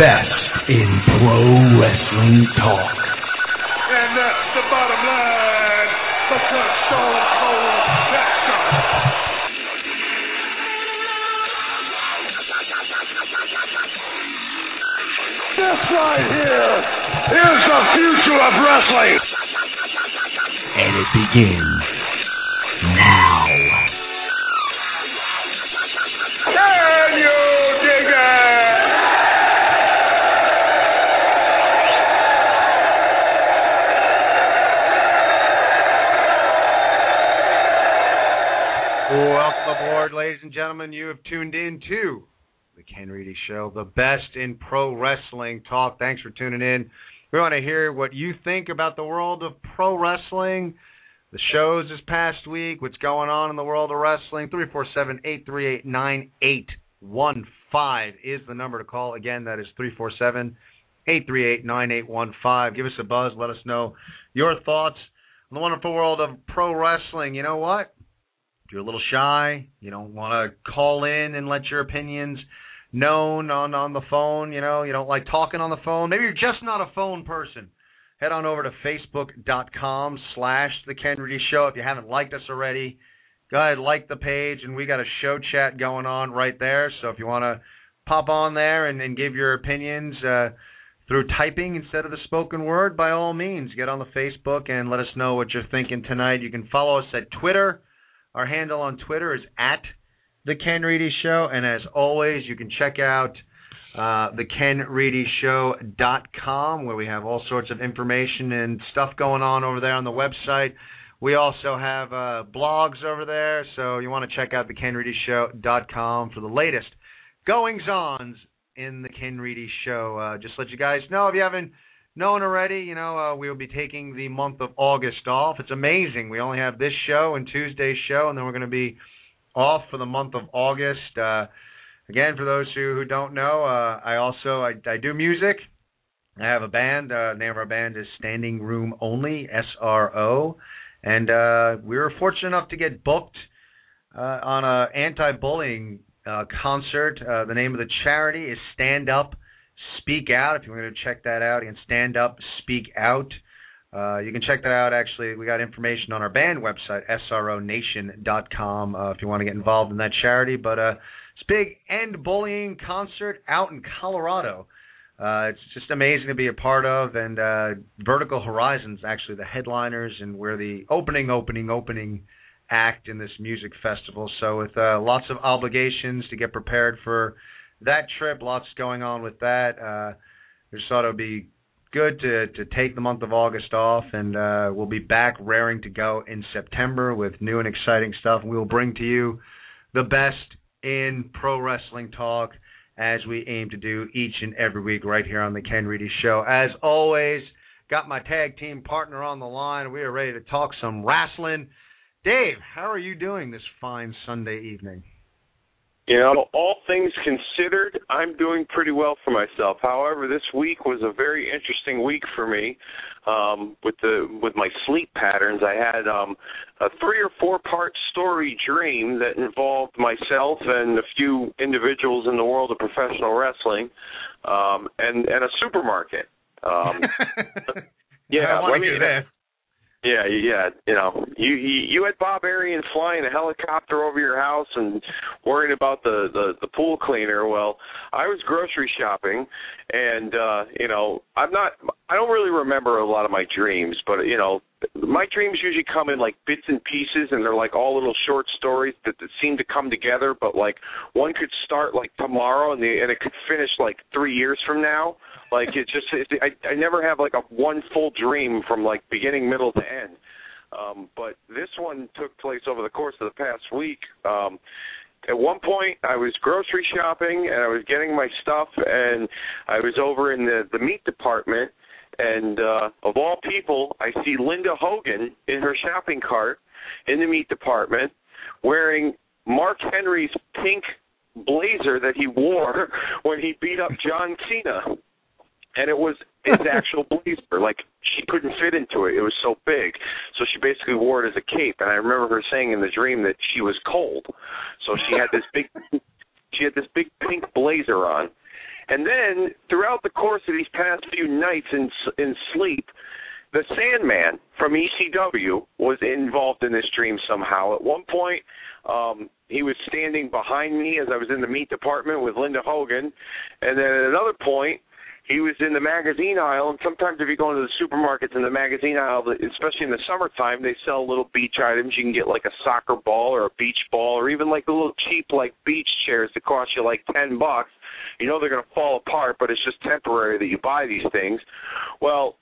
Best in pro wrestling talk. And that's the bottom line. Because Stone Cold Jackson. This right here is the future of wrestling. And it begins Show, the best in pro wrestling talk. Thanks for tuning in. We want to hear what you think about the world of pro wrestling, the shows this past week, what's going on in the world of wrestling. 347 838 9815 is the number to call. Again, that is 347 838 9815. Give us a buzz. Let us know your thoughts on the wonderful world of pro wrestling. You know what? If you're a little shy, you don't want to call in and let your opinions known on on the phone, you know, you don't like talking on the phone. Maybe you're just not a phone person. Head on over to facebook.com slash the Ken Reedy Show. If you haven't liked us already, go ahead, like the page, and we got a show chat going on right there. So if you want to pop on there and, and give your opinions uh, through typing instead of the spoken word, by all means, get on the Facebook and let us know what you're thinking tonight. You can follow us at Twitter. Our handle on Twitter is at the Ken Reedy Show, and as always, you can check out uh, KenReedyShow.com where we have all sorts of information and stuff going on over there on the website. We also have uh, blogs over there, so you want to check out the KenReedyShow.com for the latest goings ons in the Ken Reedy Show. Uh, just let you guys know if you haven't known already, you know, uh, we will be taking the month of August off. It's amazing. We only have this show and Tuesday's show, and then we're going to be off for the month of August. Uh, again, for those who, who don't know, uh, I also I, I do music. I have a band. Uh, the name of our band is Standing Room Only, S-R-O, and uh, we were fortunate enough to get booked uh, on a anti-bullying uh, concert. Uh, the name of the charity is Stand Up Speak Out. If you want to check that out, you can stand up, speak out. Uh, you can check that out. Actually, we got information on our band website, sronation.com, uh, if you want to get involved in that charity. But uh, it's a big end bullying concert out in Colorado. Uh, it's just amazing to be a part of, and uh, Vertical Horizon's actually the headliners, and we're the opening, opening, opening act in this music festival. So with uh, lots of obligations to get prepared for that trip, lots going on with that. Uh, just thought it would be good to to take the month of August off, and uh, we'll be back raring to go in September with new and exciting stuff. We will bring to you the best in pro wrestling talk as we aim to do each and every week right here on the Ken Reedy Show. As always, got my tag team partner on the line. We are ready to talk some wrestling. Dave, how are you doing this fine Sunday evening? You know, all things considered, I'm doing pretty well for myself. However, this week was a very interesting week for me um, with the with my sleep patterns. I had um, a three or four part story dream that involved myself and a few individuals in the world of professional wrestling, um, and and a supermarket. Um, yeah, I want let to me- hear that. Yeah, yeah, you know, you you, had Bob Arian flying a helicopter over your house and worrying about the, the the pool cleaner. Well, I was grocery shopping, and uh, you know, I'm not. I don't really remember a lot of my dreams, but you know, my dreams usually come in like bits and pieces, and they're like all little short stories that, that seem to come together. But like one could start like tomorrow, and the and it could finish like three years from now. Like it just, it, I I never have like a one full dream from like beginning, middle to end. Um, but this one took place over the course of the past week. Um, at one point, I was grocery shopping and I was getting my stuff, and I was over in the the meat department. And uh, of all people, I see Linda Hogan in her shopping cart in the meat department, wearing Mark Henry's pink blazer that he wore when he beat up John Cena and it was his actual blazer. Like she couldn't fit into it; it was so big. So she basically wore it as a cape. And I remember her saying in the dream that she was cold, so she had this big, she had this big pink blazer on. And then throughout the course of these past few nights in in sleep, the Sandman from ECW was involved in this dream somehow. At one point, um, he was standing behind me as I was in the meat department with Linda Hogan, and then at another point, he was in the magazine aisle, and sometimes if you go into the supermarkets in the magazine aisle, especially in the summertime, they sell little beach items. You can get like a soccer ball or a beach ball, or even like the little cheap like beach chairs that cost you like ten bucks. You know they're going to fall apart, but it's just temporary that you buy these things. Well,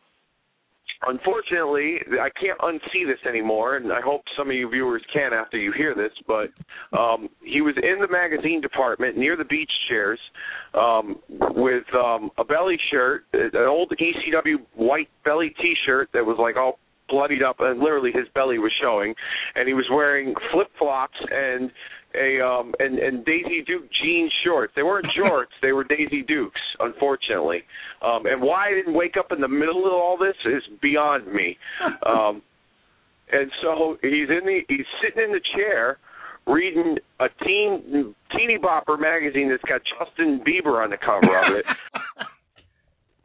unfortunately, I can't unsee this anymore, and I hope some of you viewers can after you hear this. But um, he was in the magazine department near the beach chairs um, with um, a belly shirt, an old ECW white belly T-shirt that was like all bloodied up, and literally his belly was showing, and he was wearing flip flops and a um and and Daisy Duke jean shorts. They weren't shorts, they were Daisy Dukes, unfortunately. Um and why I didn't wake up in the middle of all this is beyond me. Um and so he's in the he's sitting in the chair reading a teen teeny bopper magazine that's got Justin Bieber on the cover of it.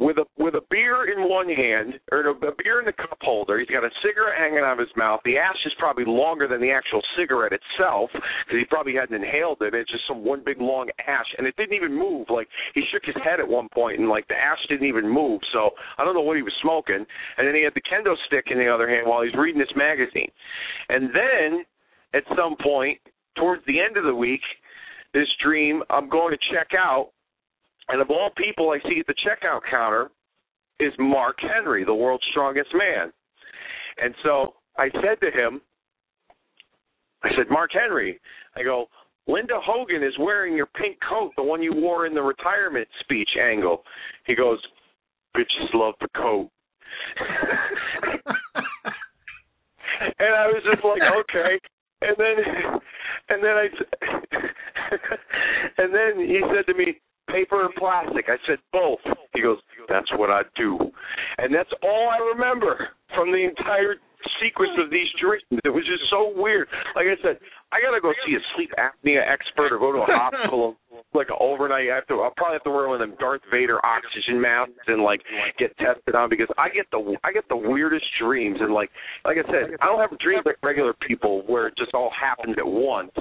with a with a beer in one hand or a, beer in the cup holder. He's got a cigarette hanging out of his mouth. The ash is probably longer than the actual cigarette itself because he probably hadn't inhaled it. It's just some one big long ash, and it didn't even move. Like he shook his head at one point, and like the ash didn't even move. So I don't know what he was smoking. And then he had the kendo stick in the other hand while he's reading this magazine. And then at some point towards the end of the week, this dream, I'm going to check out and of all people I see at the checkout counter is Mark Henry, the world's strongest man. And so I said to him, I said, Mark Henry, I go, Linda Hogan is wearing your pink coat, the one you wore in the retirement speech angle. He goes, bitches love the coat. and I was just like, okay. And then, and then I, and then he said to me, paper and plastic. I said both. He goes, that's what I do. And that's all I remember from the entire sequence of these dreams. It was just so weird. Like I said, I gotta go see a sleep apnea expert or go to a hospital like an overnight. I have to. I'll probably have to wear one of them Darth Vader oxygen masks and like get tested on because I get the I get the weirdest dreams and like like I said, I don't have dreams like regular people where it just all happens at once.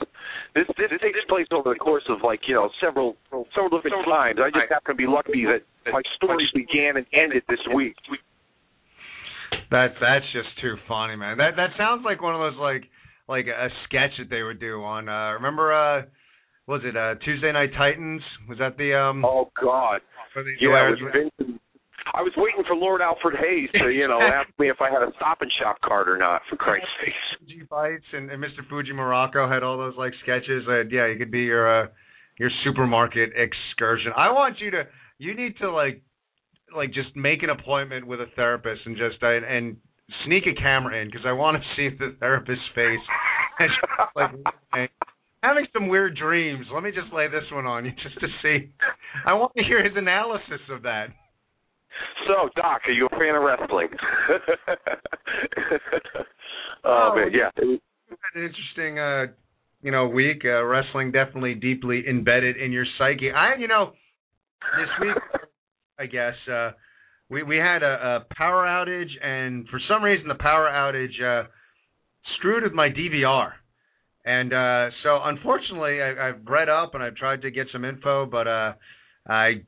This this takes place over the course of like you know several several different times. I just happen to be lucky that my story began and ended this week. That's that's just too funny, man. That that sounds like one of those like like a sketch that they would do on uh remember uh was it uh Tuesday Night Titans? Was that the um Oh God. Yeah, it was Vincent. I was waiting for Lord Alfred Hayes to, you know, ask me if I had a stop and shop card or not, for Christ's sake. Fuji Vice and, and Mr. Fuji Muraco had all those like sketches. Uh, yeah, you could be your uh your supermarket excursion. I want you to you need to like like just make an appointment with a therapist and just uh, and sneak a camera in because I want to see the therapist's face. like having some weird dreams. Let me just lay this one on you just to see. I want to hear his analysis of that. So, Doc, are you a fan of wrestling? oh, man, yeah. An interesting, uh, you know, week. Uh, wrestling definitely deeply embedded in your psyche. I, you know, this week, I guess, uh, we we had a, a power outage, and for some reason, the power outage uh, screwed with my DVR. And uh, so, unfortunately, I, I've read up and I've tried to get some info, but uh, I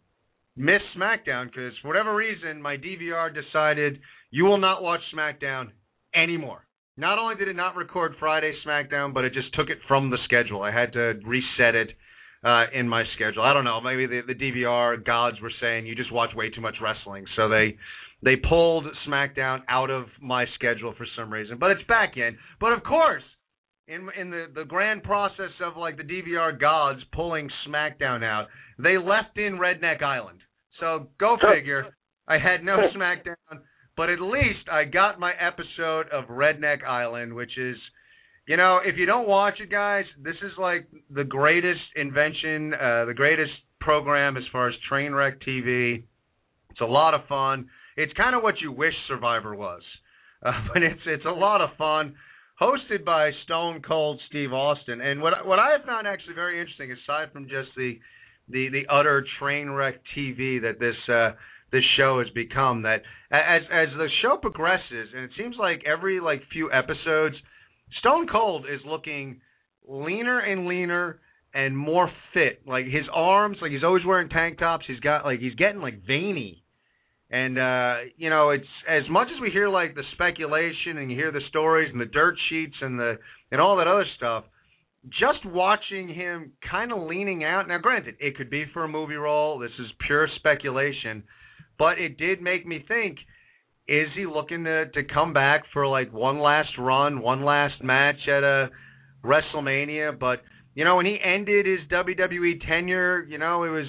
missed SmackDown because, for whatever reason, my DVR decided you will not watch SmackDown anymore. Not only did it not record Friday SmackDown, but it just took it from the schedule. I had to reset it uh, in my schedule. I don't know. Maybe the, the DVR gods were saying you just watch way too much wrestling, so they they pulled SmackDown out of my schedule for some reason, but it's back in. But of course, in in the the grand process of like the DVR gods pulling SmackDown out, they left in Redneck Island. So go figure. I had no SmackDown, but at least I got my episode of Redneck Island, which is, you know, if you don't watch it, guys, this is like the greatest invention, uh, the greatest program as far as train wreck TV. It's a lot of fun. It's kind of what you wish Survivor was, uh, but it's it's a lot of fun. Hosted by Stone Cold Steve Austin, and what what I have found actually very interesting, aside from just the the the utter train wreck TV that this uh, this show has become, that as as the show progresses, and it seems like every like few episodes, Stone Cold is looking leaner and leaner and more fit. Like his arms, like he's always wearing tank tops. He's got like he's getting like veiny and uh, you know, it's as much as we hear like the speculation and you hear the stories and the dirt sheets and the and all that other stuff. Just watching him kind of leaning out. Now, granted, it could be for a movie role. This is pure speculation, but it did make me think: Is he looking to to come back for like one last run, one last match at a WrestleMania? But you know, when he ended his WWE tenure, you know, it was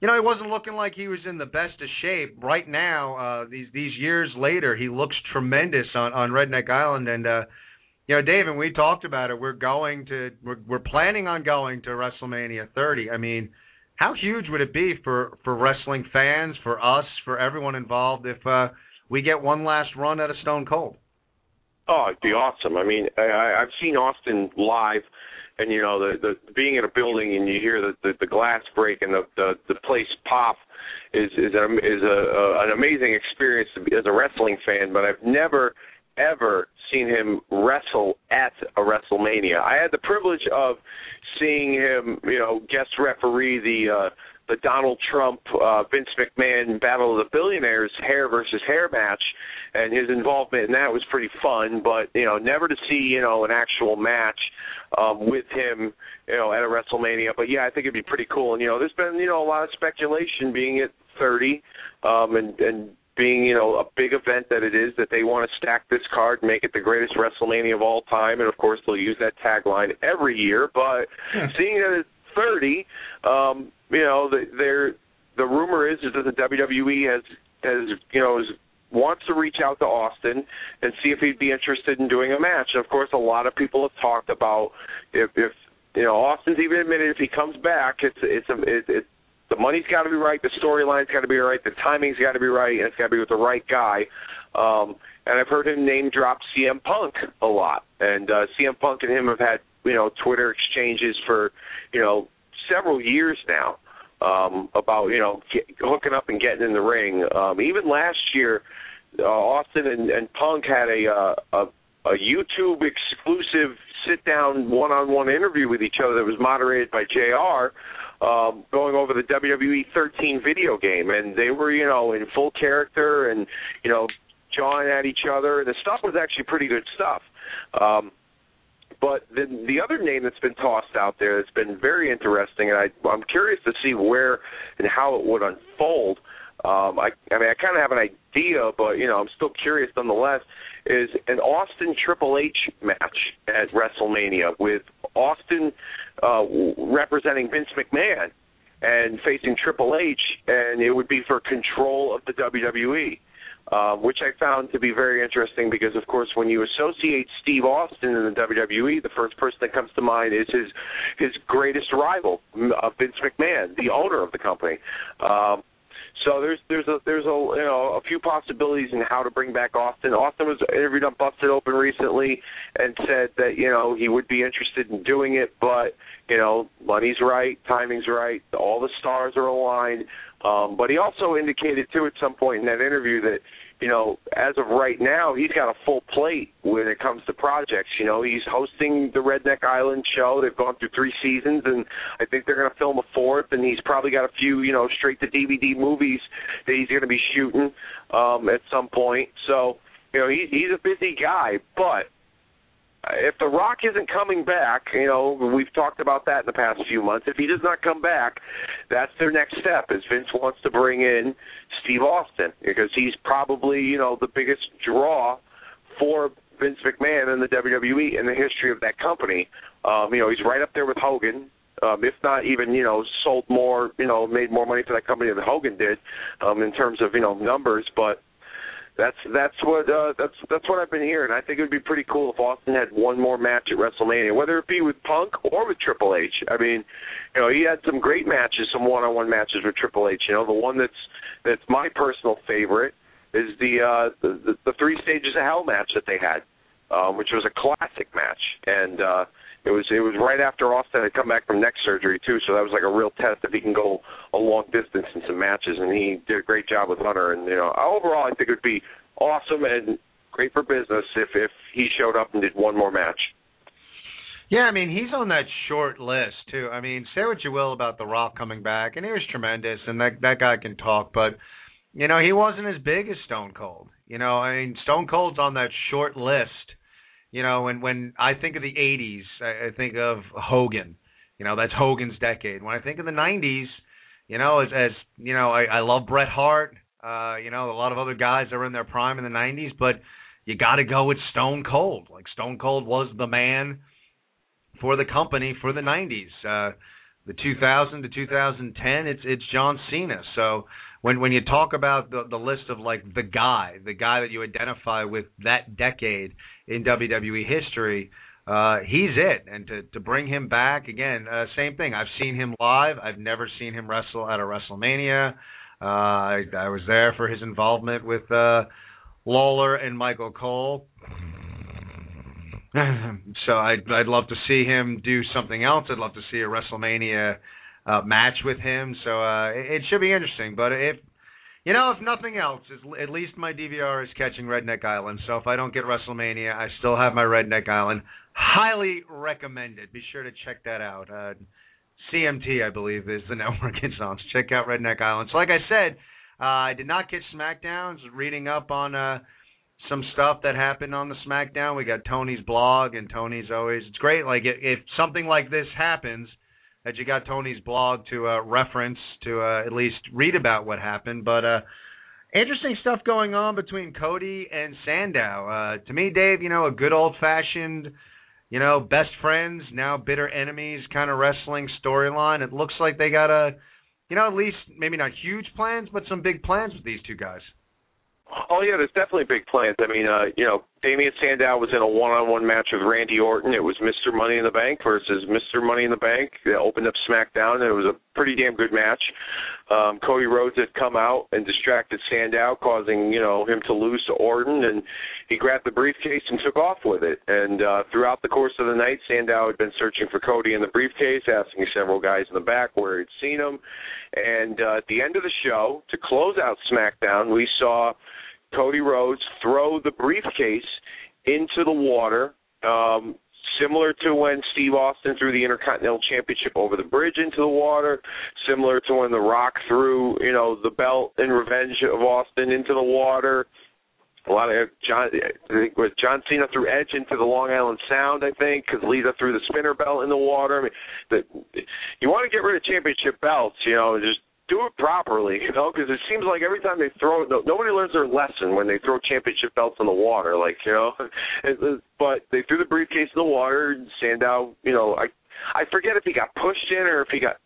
you know, he wasn't looking like he was in the best of shape. Right now, uh, these these years later, he looks tremendous on on Redneck Island. And uh, you know, Dave, and we talked about it. We're going to we're we're planning on going to WrestleMania 30. I mean, how huge would it be for for wrestling fans, for us, for everyone involved if uh, we get one last run at a Stone Cold? Oh, it'd be awesome. I mean, I, I've seen Austin live and you know the the being in a building and you hear the the, the glass break and the, the the place pop is is a, is a, a an amazing experience to be, as a wrestling fan. But I've never ever seen him wrestle at a WrestleMania. I had the privilege of seeing him, you know, guest referee the uh the Donald Trump uh Vince McMahon Battle of the Billionaires hair versus hair match and his involvement in that was pretty fun, but you know, never to see, you know, an actual match um with him, you know, at a WrestleMania. But yeah, I think it'd be pretty cool. And you know, there's been, you know, a lot of speculation being at 30 um and and being, you know, a big event that it is that they want to stack this card, make it the greatest WrestleMania of all time, and of course they'll use that tagline every year. But yeah. seeing that 30, um, you know, the, the rumor is, is that the WWE has has you know is wants to reach out to Austin and see if he'd be interested in doing a match. And of course, a lot of people have talked about if, if you know Austin's even admitted if he comes back, it's it's a it, it the money's got to be right, the storyline's got to be right, the timing's got to be right, and it's got to be with the right guy. Um, and I've heard him name drop CM Punk a lot, and uh, CM Punk and him have had you know Twitter exchanges for you know several years now um, about you know get, hooking up and getting in the ring. Um, even last year, uh, Austin and, and Punk had a, uh, a a YouTube exclusive sit down one on one interview with each other that was moderated by JR. Um, going over the WWE 13 video game, and they were, you know, in full character and, you know, jawing at each other. The stuff was actually pretty good stuff. Um, but then the other name that's been tossed out there that's been very interesting, and I, I'm curious to see where and how it would unfold. Um, I, I mean, I kind of have an idea, but you know, I'm still curious nonetheless. Is an Austin Triple H match at WrestleMania with Austin uh, representing Vince McMahon and facing Triple H, and it would be for control of the WWE uh, which I found to be very interesting because, of course, when you associate Steve Austin in the WWE, the first person that comes to mind is his his greatest rival, uh, Vince McMahon, the owner of the company. Um, so there's there's a there's a you know a few possibilities in how to bring back Austin. Austin was interviewed on Busted Open recently and said that you know he would be interested in doing it, but you know money's right, timing's right, all the stars are aligned. Um, but he also indicated too at some point in that interview that you know, as of right now, he's got a full plate when it comes to projects. You know, he's hosting the Redneck Island show. They've gone through three seasons, and I think they're going to film a fourth. And he's probably got a few, you know, straight to DVD movies that he's going to be shooting um, at some point. So, you know, he, he's a busy guy, but if The Rock isn't coming back, you know, we've talked about that in the past few months. If he does not come back, that's their next step. Is Vince wants to bring in Steve Austin because he's probably you know the biggest draw for Vince McMahon in the WWE in the history of that company. Um, you know, he's right up there with Hogan. Um, if not even, you know, sold more, you know, made more money for that company than Hogan did, um, in terms of, you know, numbers. But that's that's what uh, that's that's what I've been hearing. I think it would be pretty cool if Austin had one more match at WrestleMania, whether it be with Punk or with Triple H. I mean, you know, he had some great matches, some one-on-one matches with Triple H. You know, the one that's that's my personal favorite is the uh, the, the, the three stages of hell match that they had, um, which was a classic match, and uh, it was it was right after Austin had come back from neck surgery too, so that was like a real test if he can go a long distance in some matches, and he did a great job with Hunter. And you know, overall, I think it would be awesome and great for business if if he showed up and did one more match. Yeah, I mean he's on that short list too. I mean, say what you will about The Rock coming back, and he was tremendous, and that that guy can talk, but you know he wasn't as big as Stone Cold. You know, I mean Stone Cold's on that short list you know, when when I think of the '80s, I, think of Hogan. You know, that's Hogan's decade. When I think of the '90s, you know, as as you know, I, I love Bret Hart. Uh, you know, a lot of other guys were in their prime in the '90s, but you got to go with Stone Cold. Like Stone Cold was the man for the company for the '90s. Uh, the 2000 to 2010, it's it's John Cena. So when when you talk about the the list of like the guy, the guy that you identify with that decade in WWE history, uh, he's it. And to to bring him back again, uh, same thing. I've seen him live. I've never seen him wrestle at a WrestleMania. Uh, I, I was there for his involvement with uh, Lawler and Michael Cole. so I'd I'd love to see him do something else. I'd love to see a WrestleMania uh, match with him. So uh, it, it should be interesting. But if you know, if nothing else, at least my DVR is catching Redneck Island. So if I don't get WrestleMania, I still have my Redneck Island. Highly recommended. Be sure to check that out. Uh, CMT, I believe, is the network it's on. So check out Redneck Island. So like I said, uh, I did not get SmackDowns. Reading up on uh, some stuff that happened on the SmackDown. We got Tony's blog, and Tony's always it's great. Like if, if something like this happens that you got Tony's blog to uh, reference to uh, at least read about what happened. But uh, interesting stuff going on between Cody and Sandow. Uh, to me, Dave, you know, a good old fashioned, you know, best friends now bitter enemies kind of wrestling storyline. It looks like they got a, you know, at least maybe not huge plans, but some big plans with these two guys. Oh yeah, there's definitely big plans. I mean, uh, you know, Damien Sandow was in a one-on-one match with Randy Orton. It was Mr. Money in the Bank versus Mr. Money in the Bank. They opened up SmackDown, and it was a pretty damn good match. Um, Cody Rhodes had come out and distracted Sandow, causing you know him to lose to Orton, and he grabbed the briefcase and took off with it. And uh, throughout the course of the night, Sandow had been searching for Cody in the briefcase, asking several guys in the back where he'd seen him. And uh, at the end of the show, to close out SmackDown, we saw Cody Rhodes throw the briefcase into the water, um, similar to when Steve Austin threw the Intercontinental Championship over the bridge into the water, similar to when The Rock threw, you know, the belt in revenge of Austin into the water. A lot of John, I think was John Cena threw Edge into the Long Island Sound, I think, because Lita threw the spinner belt in the water. I mean, the, you want to get rid of championship belts, you know, just do it properly, you know, because it seems like every time they throw, no, nobody learns their lesson when they throw championship belts in the water, like you know. but they threw the briefcase in the water. And Sandow, you know, I I forget if he got pushed in or if he got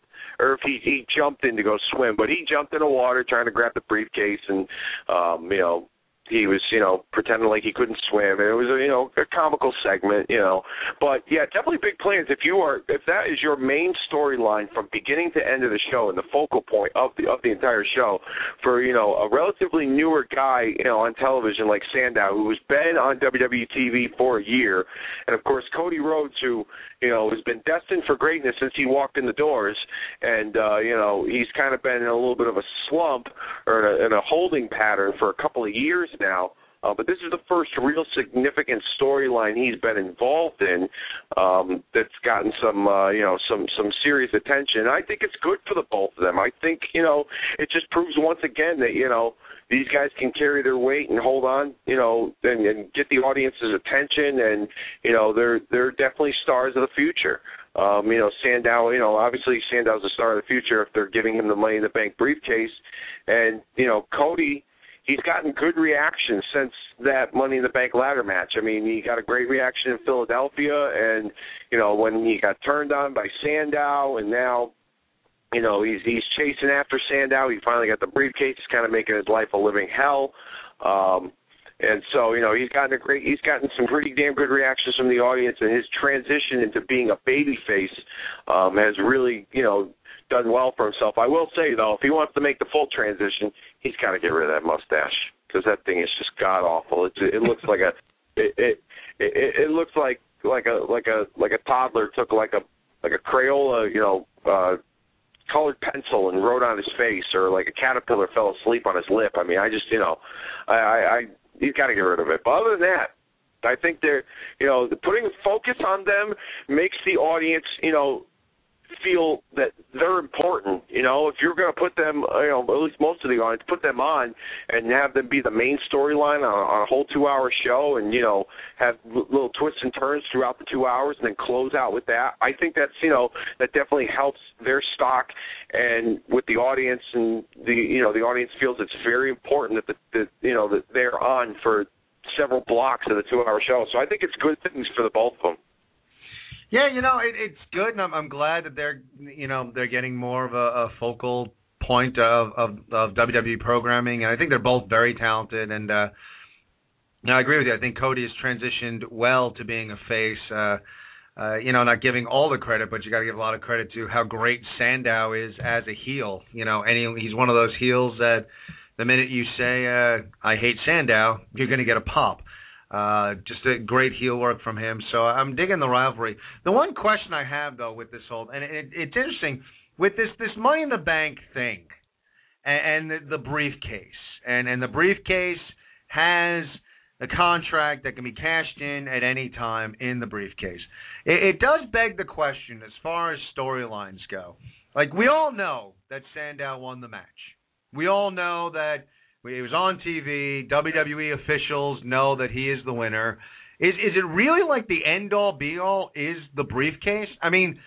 or if he he jumped in to go swim, but he jumped in the water trying to grab the briefcase and um, you know, he was, you know, pretending like he couldn't swim. And it was, a, you know, a comical segment, you know. But yeah, definitely big plans. If you are, if that is your main storyline from beginning to end of the show and the focal point of the of the entire show, for you know a relatively newer guy, you know, on television like Sandow, who has been on WWE TV for a year, and of course Cody Rhodes, who you know has been destined for greatness since he walked in the doors, and uh, you know he's kind of been in a little bit of a slump or in a, in a holding pattern for a couple of years now. Uh, but this is the first real significant storyline he's been involved in um, that's gotten some, uh, you know, some some serious attention. I think it's good for the both of them. I think, you know, it just proves once again that you know these guys can carry their weight and hold on, you know, and, and get the audience's attention, and you know they're they're definitely stars of the future. Um, you know, Sandow, you know, obviously Sandow's a star of the future if they're giving him the money in the bank briefcase, and you know Cody he's gotten good reactions since that Money in the Bank ladder match. I mean, he got a great reaction in Philadelphia, and you know when he got turned on by Sandow, and now you know he's he's chasing after Sandow. He finally got the briefcase. He's kind of making his life a living hell. Um, and so, you know, he's gotten a great, he's gotten some pretty damn good reactions from the audience, and his transition into being a baby face um, has really, you know, done well for himself. I will say though, if he wants to make the full transition, he's got to get rid of that mustache because that thing is just god awful. It it looks like a it, it it it looks like like a like a like a toddler took like a like a Crayola, you know, uh colored pencil and wrote on his face or like a caterpillar fell asleep on his lip. I mean, I just, you know, I I, I he's got to get rid of it. But other than that, I think they're, you know, putting focus on them makes the audience, you know, feel that they're important. You know, if you're going to put them, you know, at least most of the audience, put them on and have them be the main storyline on, on a whole two-hour show, and you know, have little twists and turns throughout the two hours, and then close out with that. I think that's you know that definitely helps their stock and with the audience, and the you know the audience feels it's very important that the, the you know that they're on for several blocks of the two-hour show. So I think it's good things for the both of them. Yeah, you know, it, it's good, and I'm, I'm glad that they're, you know, they're getting more of a, a focal point of, of of WWE programming, and I think they're both very talented. And uh, now I agree with you. I think Cody has transitioned well to being a face. Uh, uh, you know, not giving all the credit, but you got to give a lot of credit to how great Sandow is as a heel. You know, and he, he's one of those heels that the minute you say uh, I hate Sandow, you're going to get a pop. Uh, just a great heel work from him. So I'm digging the rivalry. The one question I have though with this whole, and it, it's interesting with this this Money in the Bank thing, and, and the, the briefcase, and and the briefcase has a contract that can be cashed in at any time in the briefcase. It, it does beg the question as far as storylines go. Like we all know that Sandow won the match. We all know that he was on TV. WWE officials know that he is the winner. Is is it really like the end all be all is the briefcase? I mean,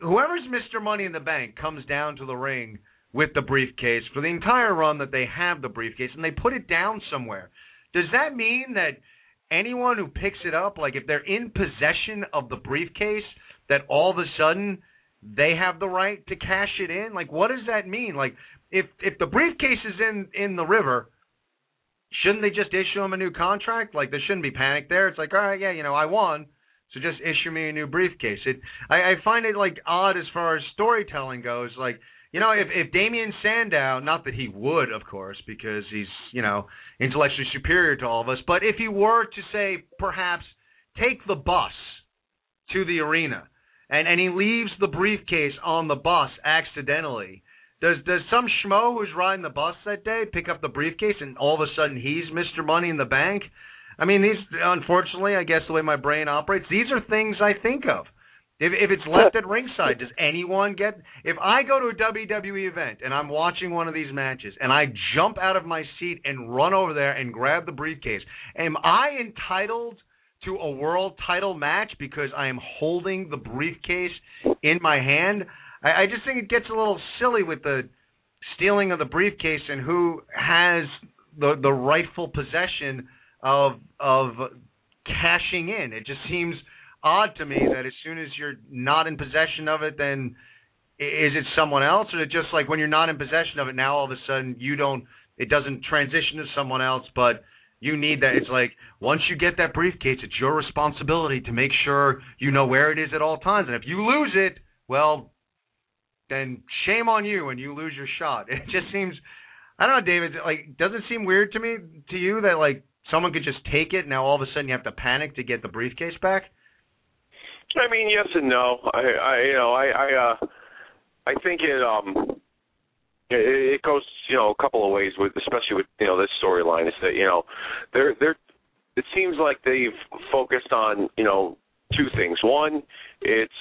whoever's Mr. Money in the Bank comes down to the ring with the briefcase for the entire run that they have the briefcase and they put it down somewhere. Does that mean that anyone who picks it up, like if they're in possession of the briefcase, that all of a sudden they have the right to cash it in? Like what does that mean? Like if if the briefcase is in in the river, shouldn't they just issue him a new contract? Like there shouldn't be panic there. It's like, all right, yeah, you know, I won, so just issue me a new briefcase. It I, I find it like odd as far as storytelling goes. Like you know, if if Damien Sandow, not that he would, of course, because he's you know intellectually superior to all of us, but if he were to say perhaps take the bus to the arena and and he leaves the briefcase on the bus accidentally does does some schmo who's riding the bus that day pick up the briefcase and all of a sudden he's Mr. Money in the Bank? I mean, these unfortunately, I guess the way my brain operates, these are things I think of. If if it's left at ringside, does anyone get? If I go to a WWE event and I'm watching one of these matches and I jump out of my seat and run over there and grab the briefcase, am I entitled to a world title match because I am holding the briefcase in my hand? I, I just think it gets a little silly with the stealing of the briefcase and who has the the rightful possession of of cashing in. It just seems odd to me that as soon as you're not in possession of it, then is it someone else, or is it just like when you're not in possession of it, now all of a sudden you don't, it doesn't transition to someone else, but you need that. It's like once you get that briefcase, it's your responsibility to make sure you know where it is at all times, and if you lose it, well, then shame on you and you lose your shot. It just seems I don't know, David, like doesn't seem weird to me to you that like someone could just take it now all of a sudden you have to panic to get the briefcase back? I mean, yes and no. I I you know, I I uh I think it um it, goes you know a couple of ways with especially with you know this storyline is that you know they're they're it seems like they've focused on you know two things. One, it's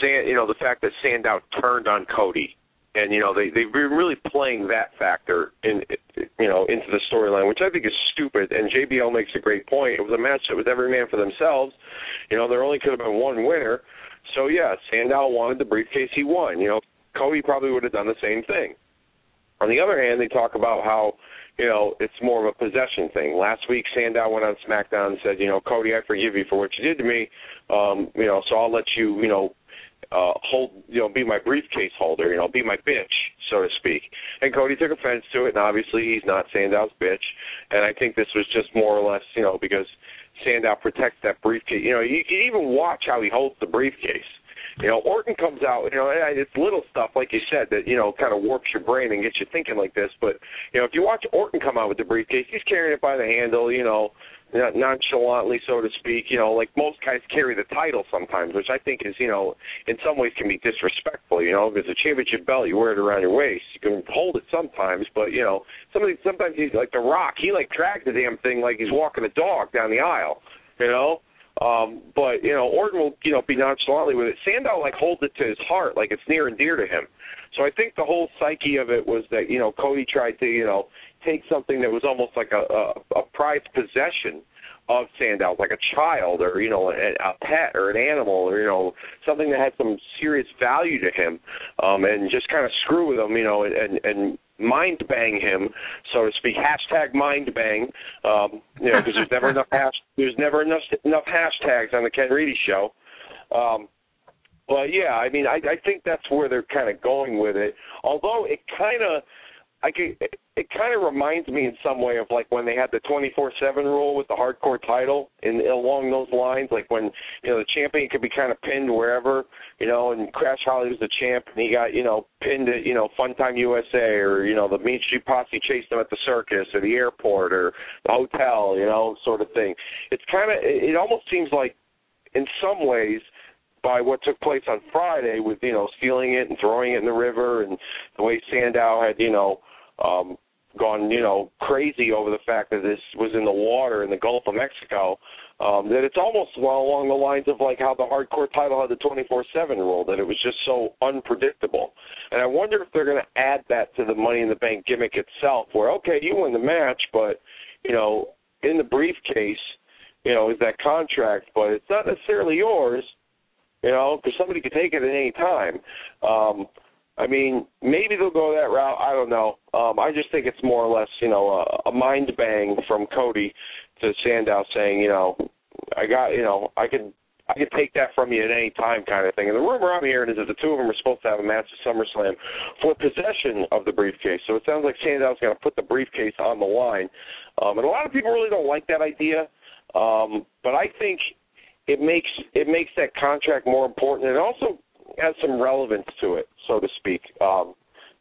Sand, you know the fact that Sandow turned on Cody and you know they they've been really playing that factor in you know into the storyline, which I think is stupid. And JBL makes a great point. It was a match that was every man for themselves. You know there only could have been one winner. So yeah, Sandow wanted the briefcase, he won. You know Cody probably would have done the same thing. On the other hand, they talk about how you know it's more of a possession thing. Last week, Sandow went on SmackDown and said, you know, Cody, I forgive you for what you did to me. Um, you know, so I'll let you, you know, uh hold you know be my briefcase holder you know be my bitch so to speak and cody took offense to it and obviously he's not sandow's bitch and i think this was just more or less you know because sandow protects that briefcase you know you can even watch how he holds the briefcase you know orton comes out you know it's little stuff like you said that you know kind of warps your brain and gets you thinking like this but you know if you watch orton come out with the briefcase he's carrying it by the handle you know nonchalantly, so to speak. You know, like most guys carry the title sometimes, which I think is, you know, in some ways can be disrespectful. You know, because a championship belt, you wear it around your waist. You can hold it sometimes, but you know, somebody sometimes he's like The Rock. He like drags the damn thing like he's walking a dog down the aisle. You know. Um, but you know, Orton will you know be nonchalantly with it. Sandow like holds it to his heart, like it's near and dear to him. So I think the whole psyche of it was that you know Cody tried to you know take something that was almost like a, a, a prized possession of Sandow, like a child or you know a, a pet or an animal or you know something that had some serious value to him, um, and just kind of screw with him, you know, and and mind bang him, so to speak. Hashtag mind bang, um, you know, because there's never enough hash, there's never enough enough hashtags on the Ken Reedy show. Um, but yeah, I mean, I, I think that's where they're kind of going with it. Although it kind of I could, it, it kind of reminds me in some way of like when they had the 24/7 rule with the hardcore title, and along those lines, like when you know the champion could be kind of pinned wherever, you know, and Crash Holly was the champ, and he got you know pinned at you know Funtime USA or you know the Mean Street Posse chased him at the circus or the airport or the hotel, you know, sort of thing. It's kind of, it almost seems like, in some ways by what took place on Friday with you know stealing it and throwing it in the river and the way Sandow had you know um, gone, you know, crazy over the fact that this was in the water in the Gulf of Mexico. Um, that it's almost well along the lines of like how the hardcore title had the 24/7 rule, that it was just so unpredictable. And I wonder if they're going to add that to the Money in the Bank gimmick itself, where okay, you win the match, but you know, in the briefcase, you know, is that contract, but it's not necessarily yours. You know, because somebody could take it at any time. Um, I mean, maybe they'll go that route. I don't know. Um, I just think it's more or less, you know, a, a mind bang from Cody to Sandow saying, you know, I got, you know, I could, I could take that from you at any time, kind of thing. And the rumor I'm hearing is that the two of them are supposed to have a match at SummerSlam for possession of the briefcase. So it sounds like Sandow's going to put the briefcase on the line. Um, and a lot of people really don't like that idea. Um, but I think it makes it makes that contract more important, and also has some relevance to it, so to speak. Um,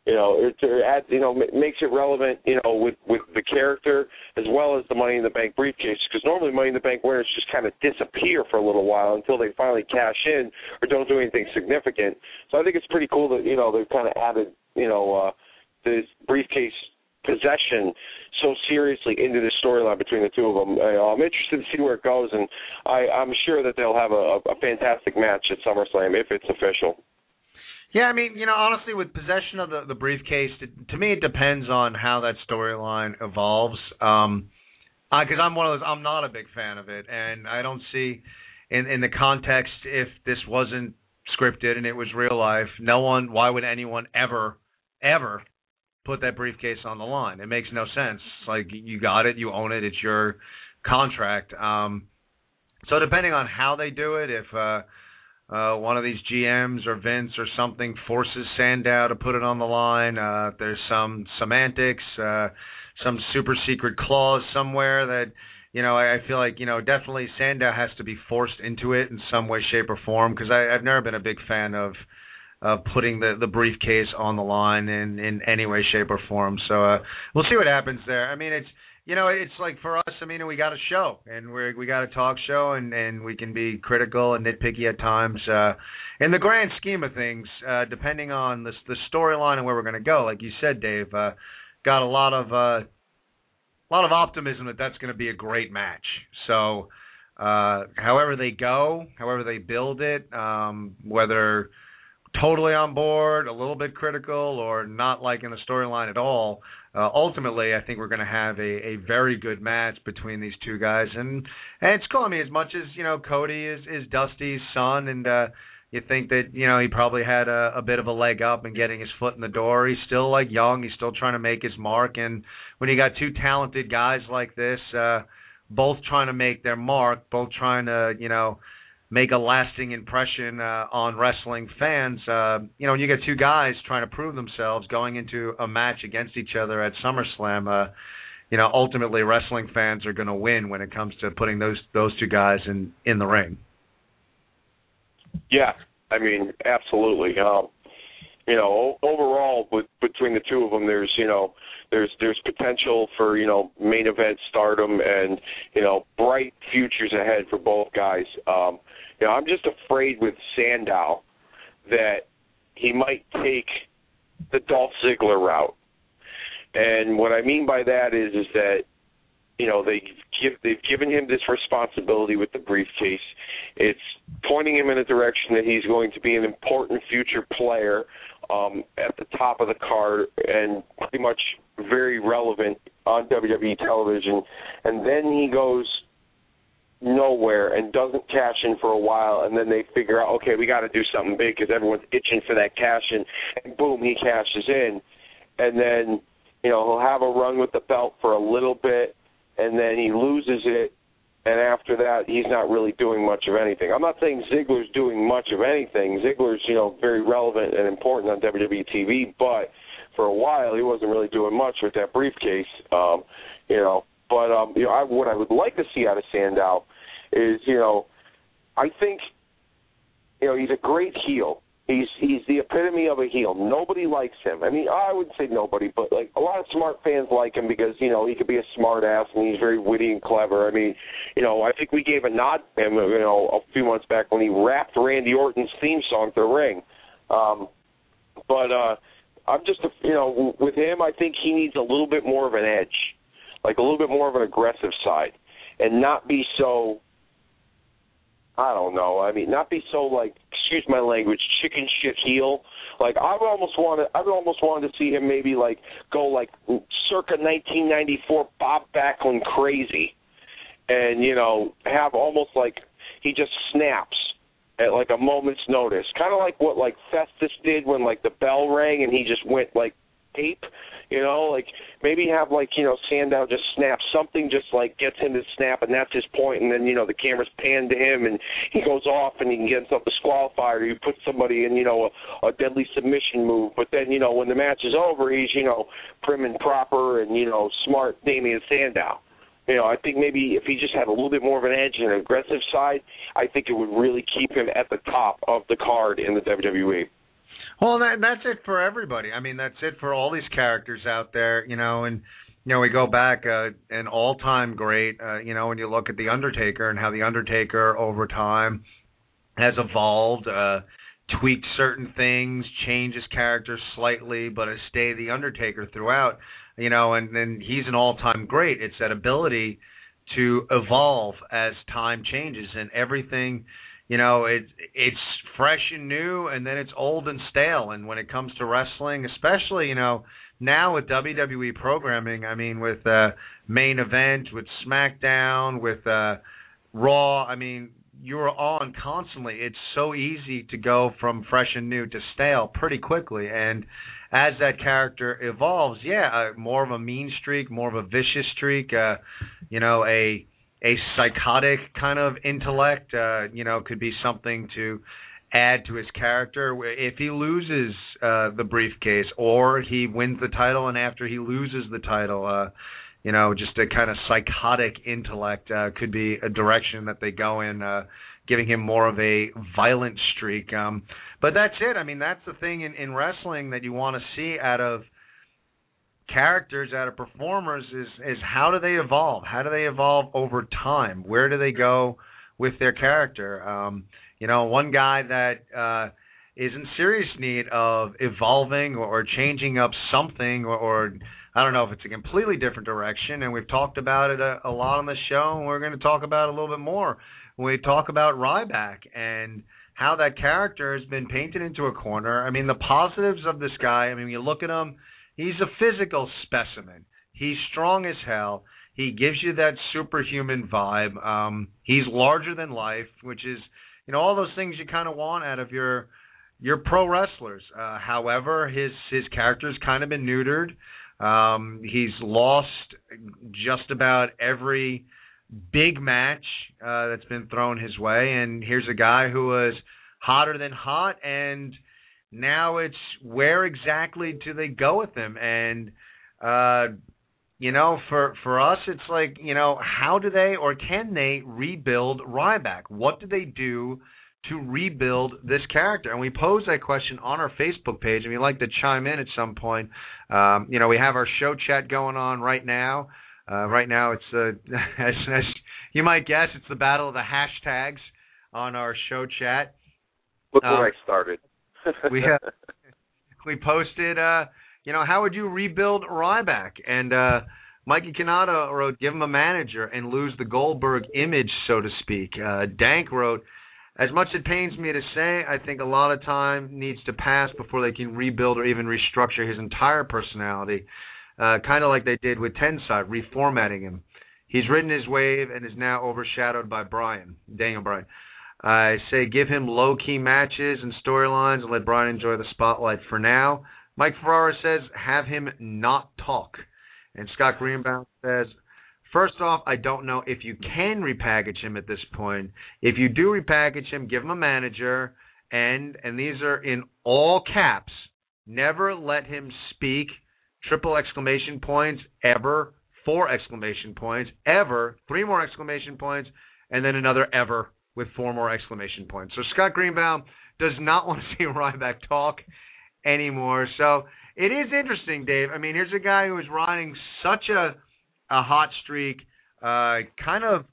you know, it, it adds, you know, makes it relevant, you know, with with the character as well as the Money in the Bank briefcase. Because normally Money in the Bank winners just kind of disappear for a little while until they finally cash in or don't do anything significant. So I think it's pretty cool that you know they've kind of added, you know, uh, this briefcase possession so seriously into the storyline between the two of them. Uh, I'm interested to see where it goes, and I, I'm sure that they'll have a, a fantastic match at SummerSlam if it's official. Yeah, I mean, you know, honestly, with possession of the the briefcase, it, to me, it depends on how that storyline evolves. Um, because I'm one of those, I'm not a big fan of it, and I don't see, in in the context, if this wasn't scripted and it was real life, no one, why would anyone ever, ever put that briefcase on the line. It makes no sense. Like you got it, you own it, it's your contract. Um, so depending on how they do it, if uh, uh, one of these GMs or Vince or something forces Sandow to put it on the line, uh, there's some semantics, uh, some super secret clause somewhere that you know, I, I feel like you know definitely Sandow has to be forced into it in some way, shape, or form because I've never been a big fan of of putting the the briefcase on the line in in any way, shape, or form. So uh, we'll see what happens there. I mean, it's you know, it's like for us. I mean, we got a show, and we we got a talk show, and and we can be critical and nitpicky at times. Uh, in the grand scheme of things, uh, depending on the the storyline and where we're going to go, like you said, Dave, uh, got a lot of uh, a lot of optimism that that's going to be a great match. So, uh, however they go, however they build it, um, whether totally on board, a little bit critical, or not liking the storyline at all. Uh, ultimately, I think we're going to have a, a very good match between these two guys, and and it's cool. I mean, as much as you know, Cody is is Dusty's son, and uh, you think that you know he probably had a, a bit of a leg up in getting his foot in the door. He's still like young. He's still trying to make his mark, and when you got two talented guys like this, uh, both trying to make their mark, both trying to you know make a lasting impression uh, on wrestling fans. Uh, you know, when you get two guys trying to prove themselves going into a match against each other at SummerSlam, uh, you know, ultimately wrestling fans are going to win when it comes to putting those those two guys in in the ring. Yeah, I mean, absolutely. Um, you know, overall, with, between the two of them, there's you know, there's there's potential for you know main event stardom and you know bright futures ahead for both guys. Um, you know, I'm just afraid with Sandow that he might take the Dolph Ziggler route. And what I mean by that is is that you know they give they've given him this responsibility with the briefcase. It's pointing him in a direction that he's going to be an important future player um, at the top of the card and pretty much very relevant on WWE television. And then he goes nowhere and doesn't cash in for a while, and then they figure out, okay, we got to do something big because everyone's itching for that cash in, and boom, he cashes in, and then you know he'll have a run with the belt for a little bit, and then he loses it, and after that he's not really doing much of anything. I'm not saying Ziggler's doing much of anything. Ziggler's you know very relevant and important on WWE TV, but for a while he wasn't really doing much with that briefcase. Um, you know, but um, you know, I, what I would like to see out of Sandow is, you know, I think, you know, he's a great heel. He's he's the epitome of a heel. Nobody likes him. I mean, I would say nobody, but like a lot of smart fans like him because you know he could be a smart ass and he's very witty and clever. I mean, you know, I think we gave a nod to him, you know, a few months back when he rapped Randy Orton's theme song to the ring. Um, but uh, I'm just, you know, with him, I think he needs a little bit more of an edge like a little bit more of an aggressive side, and not be so. I don't know. I mean, not be so like, excuse my language, chicken shit heel. Like I would almost want to, I would almost wanted to see him maybe like go like circa 1994 Bob Backlund crazy, and you know have almost like he just snaps at like a moment's notice, kind of like what like Festus did when like the bell rang and he just went like ape. You know, like maybe have like you know Sandow just snap something, just like gets him to snap, and that's his point. And then you know the camera's panned to him, and he goes off, and he can get himself disqualified, or you put somebody in you know a, a deadly submission move. But then you know when the match is over, he's you know prim and proper and you know smart Damien Sandow. You know, I think maybe if he just had a little bit more of an edge and an aggressive side, I think it would really keep him at the top of the card in the WWE. Well, that, that's it for everybody. I mean, that's it for all these characters out there, you know, and you know, we go back uh, an all-time great, uh, you know, when you look at the Undertaker and how the Undertaker over time has evolved, uh tweaked certain things, changed his character slightly, but has stayed the Undertaker throughout, you know, and then he's an all-time great. It's that ability to evolve as time changes and everything you know it's it's fresh and new and then it's old and stale. And when it comes to wrestling especially you know now with WWE programming I mean with uh main event with SmackDown with uh Raw I mean you're on constantly. It's so easy to go from fresh and new to stale pretty quickly. And as that character evolves yeah uh, more of a mean streak more of a vicious streak uh you know a a psychotic kind of intellect. Uh, you know, could be something to add to his character. If he loses uh, the briefcase, or he wins the title, and after he loses the title, uh, you know, just a kind of psychotic intellect uh, could be a direction that they go in. Uh, giving him more of a violent streak. Um, but that's it. I mean, that's the thing in, in wrestling that you want to see out of characters, out of performers, is is how do they evolve? How do they evolve over time? Where do they go with their character? Um, you know, one guy that uh, is in serious need of evolving or, or changing up something, or, or I don't know if it's a completely different direction. And we've talked about it a, a lot on the show, and we're going to talk about it a little bit more when we talk about Ryback and how that character has been painted into a corner. I mean, the positives of this guy. I mean, you look at him He's a physical specimen. He's strong as hell. He gives you that superhuman vibe. Um, he's larger than life, which is, you know, all those things you kind of want out of your your pro wrestlers. Uh, however, his his character's kind of been neutered. Um, he's lost just about every big match uh, that's been thrown his way, and here's a guy who was hotter than hot and now it's where exactly do they go with him? And uh, you know, for for us, it's like you know, how do they or can they rebuild Ryback? What do they do? to rebuild this character? And we pose that question on our Facebook page, and we'd like to chime in at some point. Um, you know, we have our show chat going on right now. Uh, right now, it's uh, as, as you might guess, it's the battle of the hashtags on our show chat. Look where um, I started. we have we posted uh you know how would you rebuild Ryback and uh Mikey Kanata wrote give him a manager and lose the Goldberg image so to speak. Uh Dank wrote as much as it pains me to say, I think a lot of time needs to pass before they can rebuild or even restructure his entire personality, uh, kind of like they did with Tensai, reformatting him. He's ridden his wave and is now overshadowed by Bryan, Daniel Bryan. I say give him low key matches and storylines and let Bryan enjoy the spotlight for now. Mike Ferrara says have him not talk. And Scott Greenbaum says, first off, I don't know if you can repackage him at this point. If you do repackage him, give him a manager and and these are in all caps. Never let him speak. Triple exclamation points ever. Four exclamation points ever. Three more exclamation points and then another ever with four more exclamation points. So Scott Greenbaum does not want to see Ryback talk anymore. So it is interesting, Dave. I mean, here's a guy who is riding such a a hot streak, uh, kind of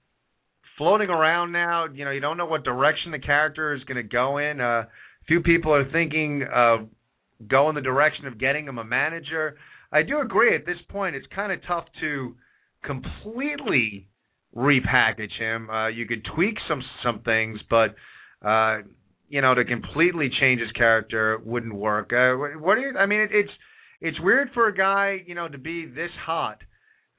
floating around now. You know, you don't know what direction the character is going to go in. Uh, few people are thinking of go in the direction of getting him a manager. I do agree at this point it's kind of tough to completely repackage him. Uh, you could tweak some some things, but uh, you know to completely change his character wouldn't work. Uh, what do you? I mean, it, it's it's weird for a guy you know to be this hot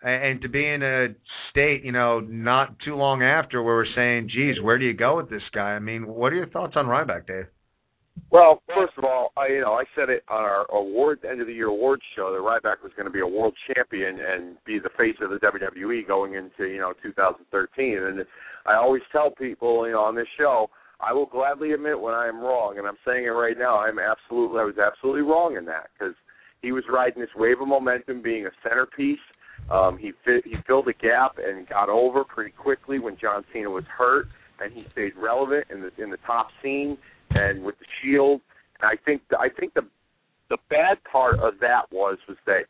and to be in a state you know not too long after where we're saying, "Geez, where do you go with this guy?" I mean, what are your thoughts on Ryback, Dave? Well, first of all, I you know I said it on our award end of the year awards show that Ryback was going to be a world champion and be the face of the WWE going into you know 2013. And I always tell people you know on this show I will gladly admit when I am wrong, and I'm saying it right now. I'm absolutely I was absolutely wrong in that because he was riding this wave of momentum, being a centerpiece. Um, he fit, he filled a gap and got over pretty quickly when John Cena was hurt, and he stayed relevant in the in the top scene and with the Shield. And I think I think the the bad part of that was was that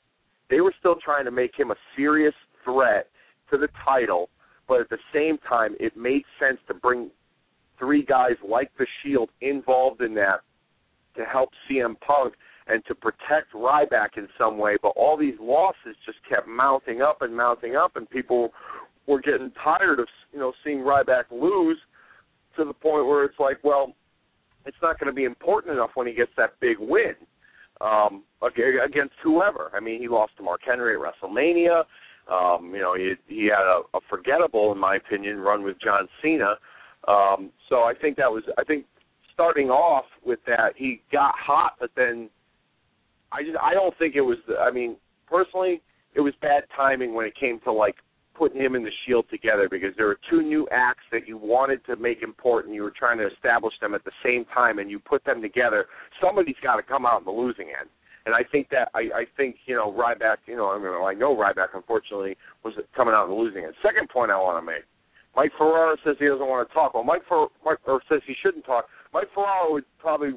they were still trying to make him a serious threat to the title, but at the same time, it made sense to bring three guys like the Shield involved in that to help CM Punk and to protect Ryback in some way. But all these losses just kept mounting up and mounting up, and people were getting tired of you know seeing Ryback lose to the point where it's like, well, it's not going to be important enough when he gets that big win um, against whoever. I mean, he lost to Mark Henry at WrestleMania. Um, you know, he he had a, a forgettable, in my opinion, run with John Cena. Um, so I think that was I think starting off with that he got hot, but then I just I don't think it was. I mean, personally, it was bad timing when it came to like putting him and the Shield together because there were two new acts that you wanted to make important. You were trying to establish them at the same time, and you put them together. Somebody's got to come out on the losing end. And I think that I, I think you know Ryback. You know, I mean, I know Ryback. Unfortunately, was coming out on the losing end. Second point I want to make. Mike Ferrara says he doesn't want to talk. Well, Mike, Fer, Mike or says he shouldn't talk. Mike Ferrara would probably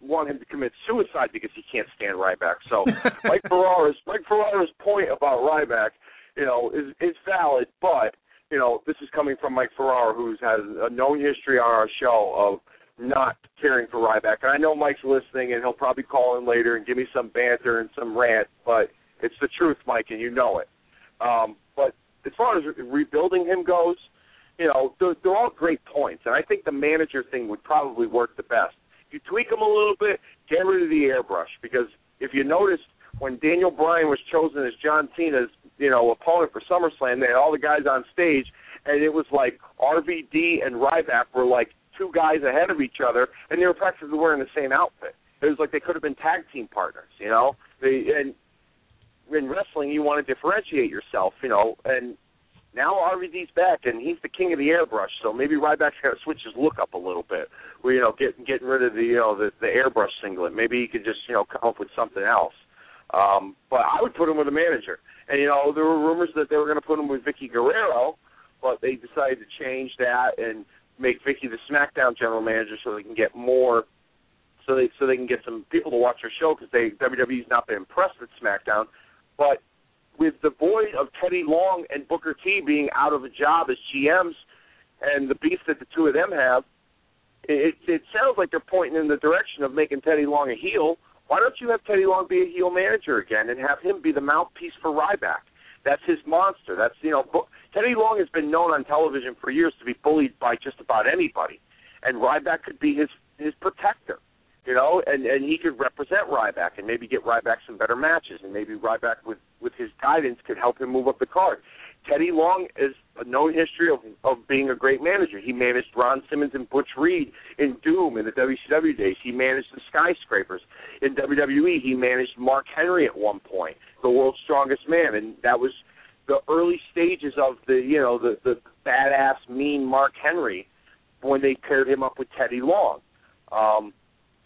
want him to commit suicide because he can't stand Ryback. So Mike Ferrara's Mike Ferrara's point about Ryback, you know, is is valid, but you know, this is coming from Mike Ferrara, who's has a known history on our show of not caring for Ryback. And I know Mike's listening, and he'll probably call in later and give me some banter and some rant, but it's the truth, Mike, and you know it. Um, but as far as rebuilding him goes, you know, they're, they're all great points, and I think the manager thing would probably work the best. You tweak him a little bit, get rid of the airbrush, because if you noticed when Daniel Bryan was chosen as John Cena's, you know, opponent for SummerSlam, they had all the guys on stage, and it was like RVD and Ryback were like two guys ahead of each other, and they were practically wearing the same outfit. It was like they could have been tag team partners, you know. They and in wrestling, you want to differentiate yourself, you know. And now RVD's back, and he's the king of the airbrush. So maybe Ryback's got to switch his look up a little bit. Where you know, getting getting rid of the you know the, the airbrush singlet. Maybe he could just you know come up with something else. Um, but I would put him with a manager. And you know, there were rumors that they were going to put him with Vickie Guerrero, but they decided to change that and make Vickie the SmackDown general manager so they can get more, so they so they can get some people to watch their show because they WWE's not been impressed with SmackDown, but with the void of Teddy Long and Booker T being out of a job as GMs, and the beef that the two of them have, it it sounds like they're pointing in the direction of making Teddy Long a heel. Why don't you have Teddy Long be a heel manager again and have him be the mouthpiece for Ryback? That's his monster. That's you know, Teddy Long has been known on television for years to be bullied by just about anybody, and Ryback could be his his protector, you know, and and he could represent Ryback and maybe get Ryback some better matches, and maybe Ryback with with his guidance could help him move up the card. Teddy Long is a known history of of being a great manager. He managed Ron Simmons and Butch Reed in Doom in the WCW days. He managed the Skyscrapers in WWE. He managed Mark Henry at one point, the world's strongest man, and that was the early stages of the you know the the badass mean Mark Henry when they paired him up with Teddy Long. Um,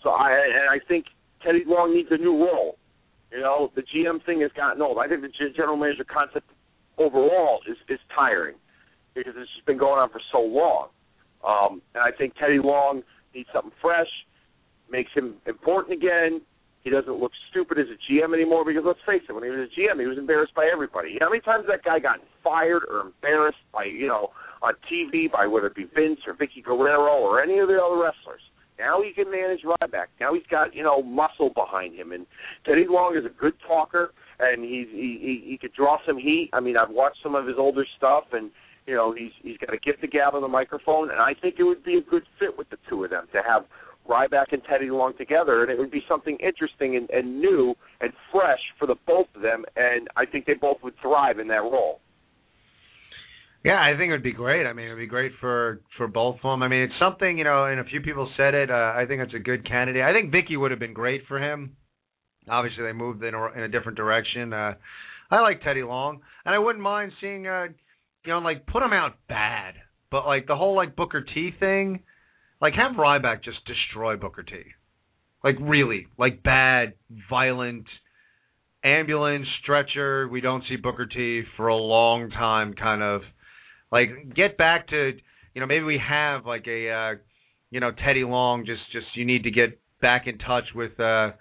so I and I think Teddy Long needs a new role. You know, the GM thing has gotten old. I think the general manager concept overall is is tiring because it's just been going on for so long. Um, and I think Teddy Long needs something fresh, makes him important again. He doesn't look stupid as a GM anymore because let's face it, when he was a GM, he was embarrassed by everybody. You know how many times that guy got fired or embarrassed by you know on TV by whether it be Vince or Vickie Guerrero or any of the other wrestlers. Now he can manage Ryback. Now he's got you know muscle behind him, and Teddy Long is a good talker and he's he, he he could draw some heat. I mean, I've watched some of his older stuff, and you know he's he's got a gift of gab on the microphone, and I think it would be a good fit with the two of them to have Ryback and Teddy Long together, and it would be something interesting and, and new and fresh for the both of them, and I think they both would thrive in that role. Yeah, I think it would be great. I mean, it would be great for for both of them. I mean, it's something you know, and a few people said it. Uh, I think it's a good candidate. I think Vickie would have been great for him. Obviously, they moved in a, in a different direction. Uh, I like Teddy Long, and I wouldn't mind seeing, uh, you know, like put him out bad, but like the whole like Booker T thing, like have Ryback just destroy Booker T, like really, like bad, violent, ambulance stretcher. We don't see Booker T for a long time, kind of like get back to, you know, maybe we have like a, uh, you know, Teddy Long. Just just you need to get back in touch with. uh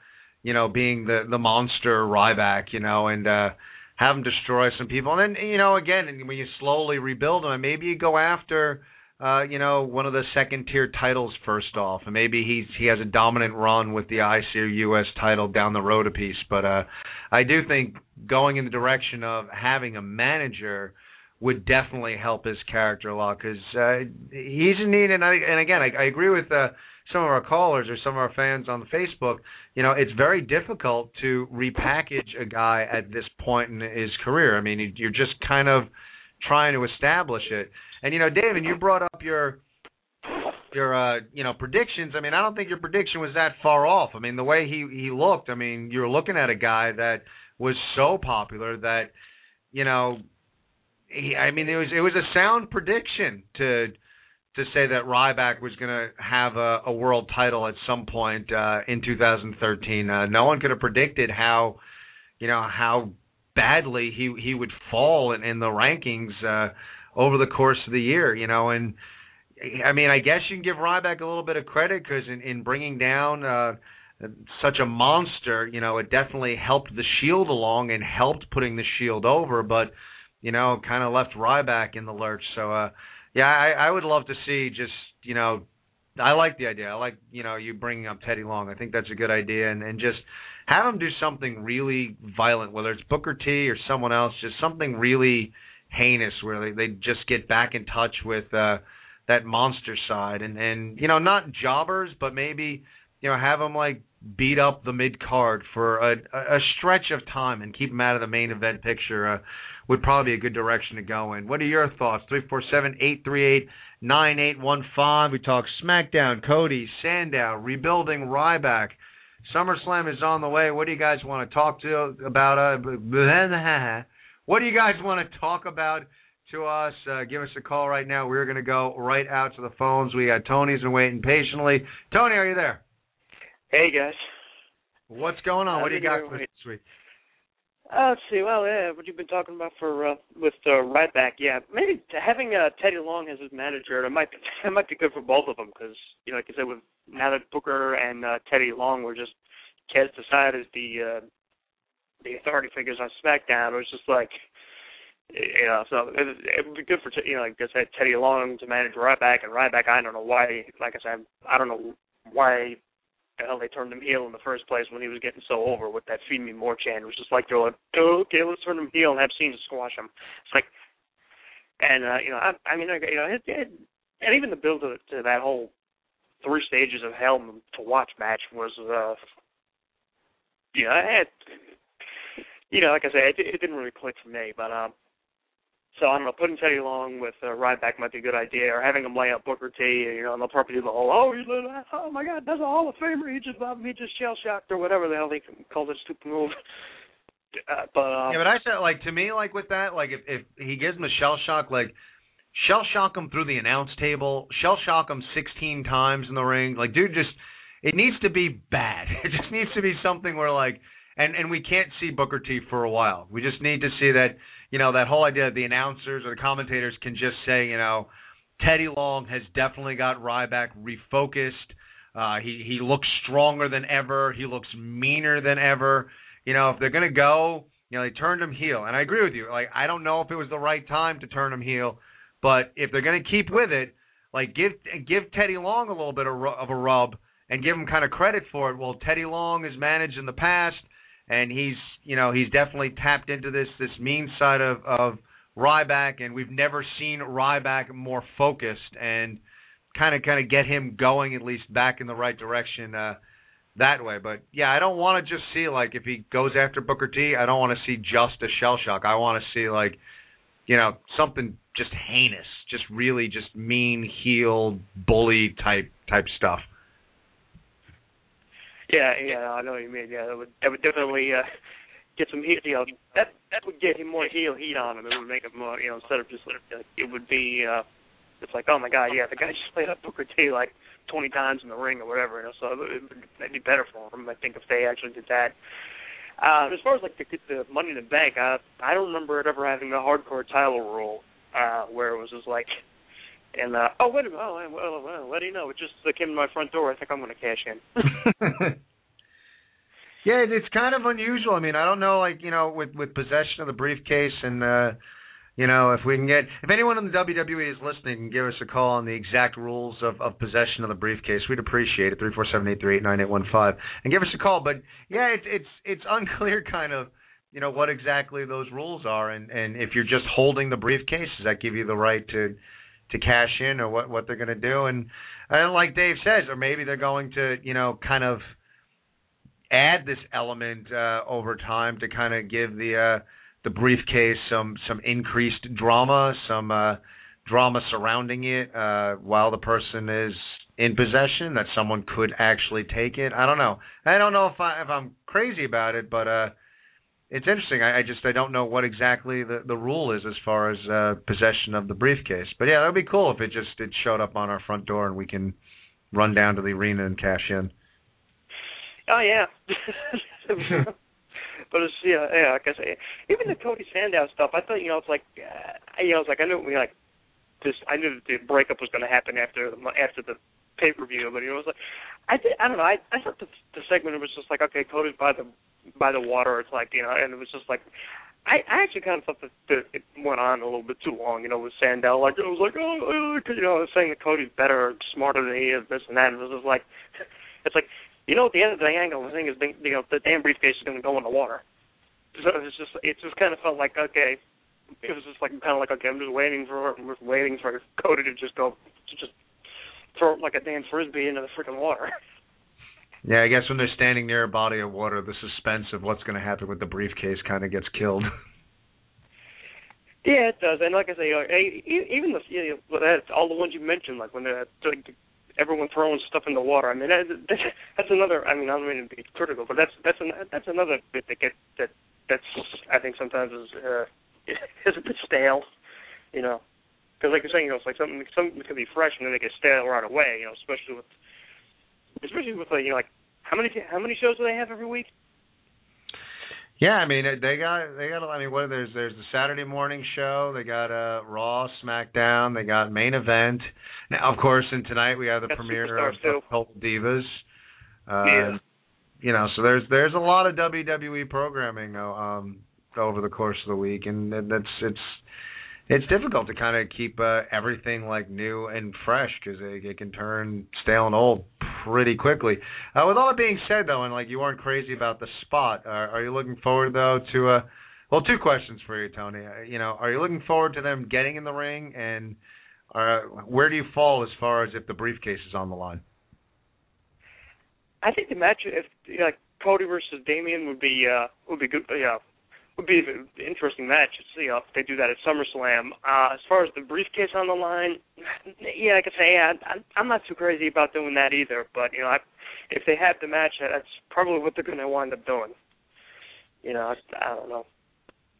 you know, being the the monster Ryback, you know, and uh have him destroy some people. And then, you know, again, when you slowly rebuild him, maybe you go after uh, you know, one of the second tier titles first off, and maybe he's he has a dominant run with the IC US title down the road a piece. But uh, I do think going in the direction of having a manager would definitely help his character a lot because uh, he's in need. And I and again, I, I agree with uh, some of our callers or some of our fans on Facebook, you know, it's very difficult to repackage a guy at this point in his career. I mean, you're just kind of trying to establish it. And you know, David, you brought up your your uh, you know predictions. I mean, I don't think your prediction was that far off. I mean, the way he he looked. I mean, you're looking at a guy that was so popular that you know, he, I mean, it was it was a sound prediction to to say that Ryback was going to have a, a world title at some point uh, in 2013. Uh, no one could have predicted how, you know, how badly he he would fall in, in the rankings uh, over the course of the year. You know, and I mean, I guess you can give Ryback a little bit of credit because in, in bringing down uh, such a monster, you know, it definitely helped the Shield along and helped putting the Shield over, but you know, kind of left Ryback in the lurch. So, uh, yeah, I, I would love to see just you know, I like the idea. I like you know you bringing up Teddy Long. I think that's a good idea, and and just have him do something really violent, whether it's Booker T or someone else, just something really heinous where they, they just get back in touch with uh that monster side and and you know not jobbers but maybe you know have them like beat up the mid card for a a stretch of time and keep them out of the main event picture uh, would probably be a good direction to go in. What are your thoughts? Three four seven eight three eight nine eight one five. We talk SmackDown, Cody, Sandow, rebuilding Ryback. SummerSlam is on the way. What do you guys want to talk to about? Uh, what do you guys want to talk about to us? Uh, give us a call right now. We're going to go right out to the phones. We got Tony's been waiting patiently. Tony, are you there? Hey guys. What's going on? What do you got for this week? Uh, let's see. Well, yeah, what you've been talking about for uh, with uh, back, yeah, maybe having uh, Teddy Long as his manager, it might be, it might be good for both of them because you know, like I said, with now that Booker and uh, Teddy Long were just cast aside as the uh, the authority figures on SmackDown, it was just like. You know, so it, it would be good for you know, like I said, Teddy Long to manage Ryback and Ryback. I don't know why. Like I said, I don't know why the hell they turned him heel in the first place when he was getting so over with that "Feed Me More" chant. It was just like they're like, okay, let's turn him heel and have Cena squash him. It's like, and uh, you know, I, I mean, you know, it, it, and even the build to, to that whole three stages of hell to watch match was, uh, you know, it, you know, like I said, it, it didn't really click for me, but um. So I don't know, putting Teddy Long with uh, Ryback might be a good idea, or having him lay out Booker T. You know, and they'll probably do the whole, oh, he's oh my God, that's a Hall of Famer. He just, he just shell shocked or whatever the hell they call this stupid move. Uh, but um, Yeah, but I said like to me like with that like if if he gives him a shell shock like shell shock him through the announce table, shell shock him 16 times in the ring. Like dude just it needs to be bad. It just needs to be something where like and and we can't see Booker T for a while. We just need to see that you know that whole idea that the announcers or the commentators can just say you know Teddy Long has definitely got Ryback refocused. Uh, he he looks stronger than ever. He looks meaner than ever. You know if they're gonna go, you know they turned him heel, and I agree with you. Like I don't know if it was the right time to turn him heel, but if they're gonna keep with it, like give give Teddy Long a little bit of, of a rub and give him kind of credit for it. Well, Teddy Long has managed in the past and he's you know he's definitely tapped into this this mean side of of Ryback, and we've never seen Ryback more focused and kind of kind of get him going at least back in the right direction uh, that way. But yeah, I don't want to just see like if he goes after Booker T, I don't want to see just a shell shock. I want to see like you know something just heinous, just really just mean heel bully type type stuff. Yeah, yeah, I know what you mean. Yeah, that would that would definitely uh, get some heat. You know, that that would get him more heel heat on him. It would make him more, you know, instead of just it would be. uh It's like, oh my god, yeah, the guy just played up Booker T like 20 times in the ring or whatever. You know, so it would that'd be better for him. I think if they actually did that. Uh, as far as like the, the Money in the Bank, uh, I don't remember it ever having a hardcore title rule uh, where it was just like, and uh, oh wait a minute, oh well, well, what do you know? It just uh, came to my front door. I think I'm going to cash in. yeah, it's kind of unusual. I mean, I don't know, like you know, with with possession of the briefcase and. uh you know, if we can get, if anyone in the WWE is listening, can give us a call on the exact rules of, of possession of the briefcase. We'd appreciate it. Three four seven eight three eight nine eight one five, and give us a call. But yeah, it's it's it's unclear, kind of, you know, what exactly those rules are, and and if you're just holding the briefcase, does that give you the right to to cash in, or what what they're going to do? And and like Dave says, or maybe they're going to, you know, kind of add this element uh, over time to kind of give the uh, the briefcase some some increased drama, some uh, drama surrounding it uh, while the person is in possession that someone could actually take it. I don't know. I don't know if I if I'm crazy about it, but uh it's interesting. I, I just I don't know what exactly the the rule is as far as uh possession of the briefcase. But yeah, that would be cool if it just it showed up on our front door and we can run down to the arena and cash in. Oh yeah. but it's yeah, yeah. Like I say, even the Cody Sandow stuff, I thought you know it's like, uh, you know, it's like I knew we like this. I knew that the breakup was going to happen after after the pay per view, but it was like I did, I don't know. I I thought the the segment was just like okay, Cody's by the by the water. It's like you know, and it was just like I, I actually kind of thought that, that it went on a little bit too long, you know, with Sandow. Like it was like, oh, oh, oh you know, saying that Cody's better, smarter than he is, this and that. And it was just like, it's like, you know, at the end of the angle, the thing is, you know, the damn briefcase is going to go in the water. So it's just, it just kind of felt like, okay, it was just like kind of like, okay, I'm just waiting for, I'm just waiting for Cody to just go, to just throw it like a damn frisbee into the freaking water. Yeah, I guess when they're standing near a body of water, the suspense of what's going to happen with the briefcase kind of gets killed. Yeah, it does. And like I say, like, even the you know, all the ones you mentioned, like when they're like, everyone throwing stuff in the water. I mean, that, that's another. I mean, I don't mean to be critical, but that's that's an, that's another bit that get that that's I think sometimes is uh, is a bit stale, you know, because like you're saying, you know, it's like something something can be fresh and then they get stale right away, you know, especially with especially with like you know like how many how many shows do they have every week? Yeah, I mean they got they got I mean what there's there's the Saturday morning show, they got uh Raw, SmackDown, they got main event. Now of course and tonight we have the That's premiere of, of Total Divas. Uh Yeah. you know, so there's there's a lot of WWE programming um over the course of the week and that's it's it's difficult to kind of keep uh, everything like new and fresh because it, it can turn stale and old pretty quickly. Uh, with all that being said, though, and like you weren't crazy about the spot, are, are you looking forward though to uh well, two questions for you, Tony. Uh, you know, are you looking forward to them getting in the ring, and uh, where do you fall as far as if the briefcase is on the line? I think the match, if you know, like Cody versus Damien, would be uh would be good. Yeah, would be an interesting match. To see if they do that at SummerSlam. Uh, as far as the briefcase on the line, yeah, like I say, yeah, I, I'm not too crazy about doing that either. But you know, I, if they have the match, that's probably what they're going to wind up doing. You know, I, I don't know.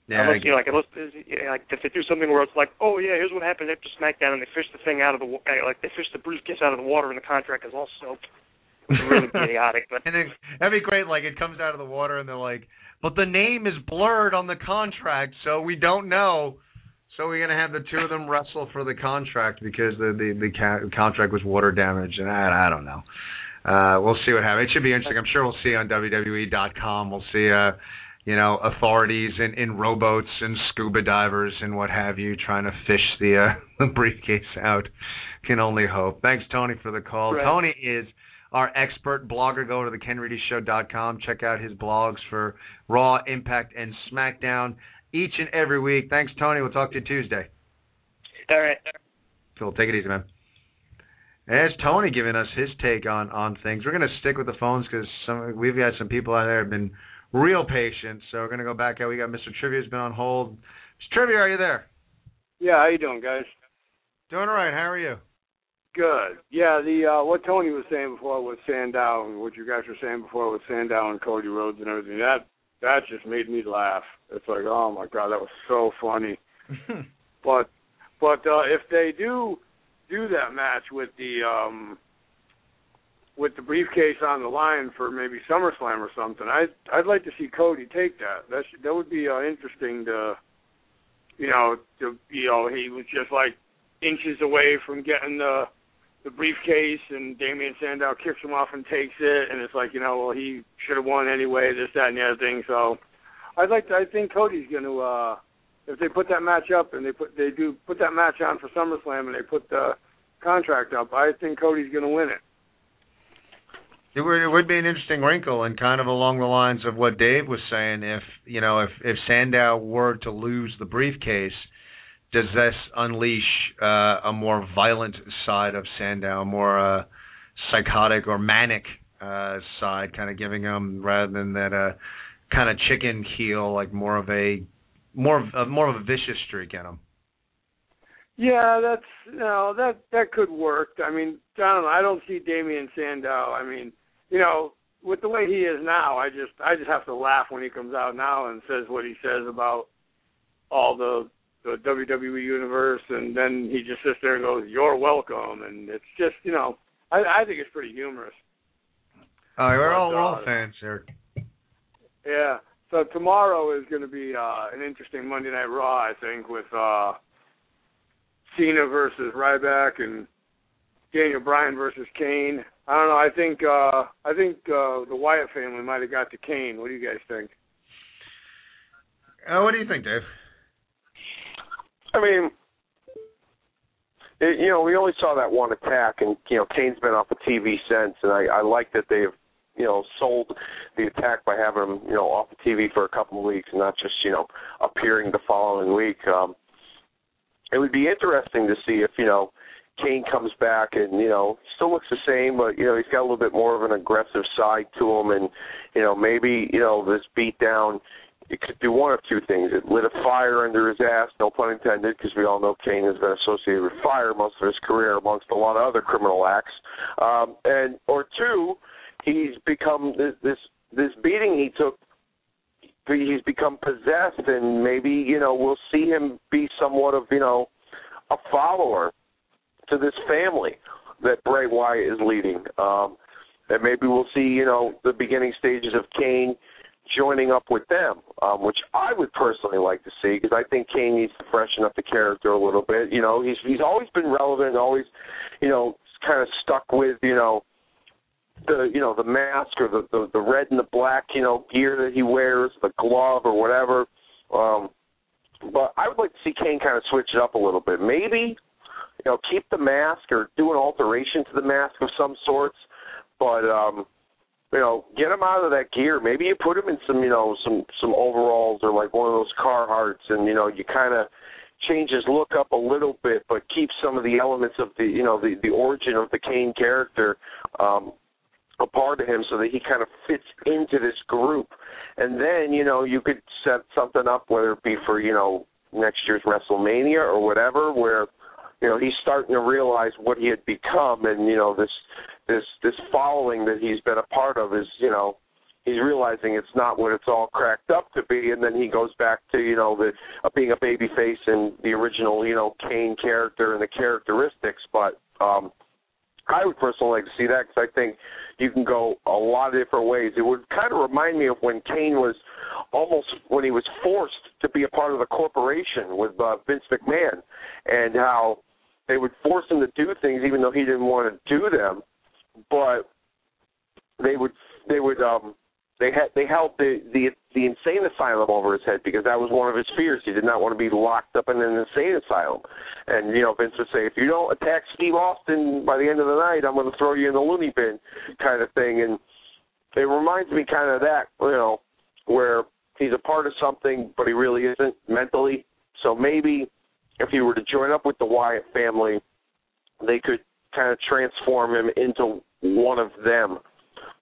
Yeah, Unless you know, like unless you know, like if they do something where it's like, oh yeah, here's what happened after SmackDown, and they fish the thing out of the uh, like they fish the briefcase out of the water, and the contract is all soaked. It's really idiotic, but and then, that'd be great. Like it comes out of the water, and they're like, "But the name is blurred on the contract, so we don't know." So we're gonna have the two of them wrestle for the contract because the the, the ca- contract was water damaged, and I, I don't know. Uh, we'll see what happens. It should be interesting. I'm sure we'll see on WWE.com. We'll see, uh, you know, authorities in in rowboats and scuba divers and what have you trying to fish the uh, the briefcase out. Can only hope. Thanks, Tony, for the call. Right. Tony is our expert blogger. Go to the KenReadyShow.com. Check out his blogs for Raw, Impact, and SmackDown each and every week. Thanks, Tony. We'll talk to you Tuesday. all right. Cool. Take it easy, man. And There's Tony giving us his take on on things. We're gonna stick with the phones because some we've got some people out there have been real patient. So we're gonna go back out. We got Mr. Trivia's been on hold. Mr. Trivia, are you there? Yeah, how you doing, guys? Doing all right. How are you? Good. Yeah, the uh what Tony was saying before with Sandow and what you guys were saying before with Sandow and Cody Rhodes and everything, that that just made me laugh. It's like, oh my god, that was so funny. But but uh if they do do that match with the um with the briefcase on the line for maybe SummerSlam or something, I'd I'd like to see Cody take that. That should, that would be uh, interesting to you know, to you know, he was just like inches away from getting the the briefcase and Damien Sandow kicks him off and takes it and it's like, you know, well he should have won anyway, this, that and the other thing. So I'd like to I think Cody's gonna uh if they put that match up and they put they do put that match on for SummerSlam and they put the contract up, I think Cody's gonna win it. It would, it would be an interesting wrinkle, and kind of along the lines of what Dave was saying. If you know, if if Sandow were to lose the briefcase, does this unleash uh, a more violent side of Sandow, a more uh, psychotic or manic uh, side, kind of giving him rather than that uh, kind of chicken heel, like more of a more of a, more of a vicious streak in him. Yeah, that's you know that that could work. I mean, I don't know. I don't see Damien Sandow. I mean, you know, with the way he is now, I just I just have to laugh when he comes out now and says what he says about all the the WWE universe, and then he just sits there and goes, "You're welcome," and it's just you know, I I think it's pretty humorous. Oh, we're all, we're all uh, fans here. Yeah. So tomorrow is going to be uh, an interesting Monday Night Raw, I think, with uh, Cena versus Ryback and Daniel Bryan versus Kane. I don't know. I think uh I think uh the Wyatt family might have got to Kane. What do you guys think? Uh, what do you think, Dave? I mean, it, you know, we only saw that one attack, and you know, Kane's been off the TV since, and I, I like that they've you know sold the attack by having him you know off the TV for a couple of weeks, and not just you know appearing the following week. Um, it would be interesting to see if you know Kane comes back and you know still looks the same, but you know he's got a little bit more of an aggressive side to him, and you know maybe you know this beat down it could do one of two things. It lit a fire under his ass, no pun intended, because we all know Kane has been associated with fire most of his career, amongst a lot of other criminal acts. Um, and or two, he's become this this, this beating he took. He's become possessed, and maybe you know we'll see him be somewhat of you know a follower to this family that Bray Wyatt is leading. Um, and maybe we'll see you know the beginning stages of Kane joining up with them, um, which I would personally like to see because I think Kane needs to freshen up the character a little bit. You know, he's he's always been relevant, always, you know, kind of stuck with you know the you know the mask or the, the the red and the black you know gear that he wears, the glove or whatever. Um, but I would like to see Kane kind of switch it up a little bit. Maybe you know keep the mask or do an alteration to the mask of some sorts, but um, you know, get him out of that gear. Maybe you put him in some, you know, some some overalls or like one of those Carhartts, and you know, you kind of change his look up a little bit, but keep some of the elements of the, you know, the the origin of the Kane character um, a part of him, so that he kind of fits into this group. And then, you know, you could set something up, whether it be for, you know, next year's WrestleMania or whatever, where you know he's starting to realize what he had become, and you know this this this following that he's been a part of is you know he's realizing it's not what it's all cracked up to be, and then he goes back to you know the uh, being a baby face and the original you know Kane character and the characteristics. But um, I would personally like to see that because I think you can go a lot of different ways. It would kind of remind me of when Kane was almost when he was forced to be a part of the corporation with uh, Vince McMahon, and how they would force him to do things even though he didn't want to do them but they would they would um they had they held the the the insane asylum over his head because that was one of his fears. He did not want to be locked up in an insane asylum. And you know, Vince would say, if you don't attack Steve Austin by the end of the night, I'm going to throw you in the loony bin, kind of thing. And it reminds me kind of that, you know, where he's a part of something, but he really isn't mentally. So maybe if he were to join up with the Wyatt family, they could kind of transform him into one of them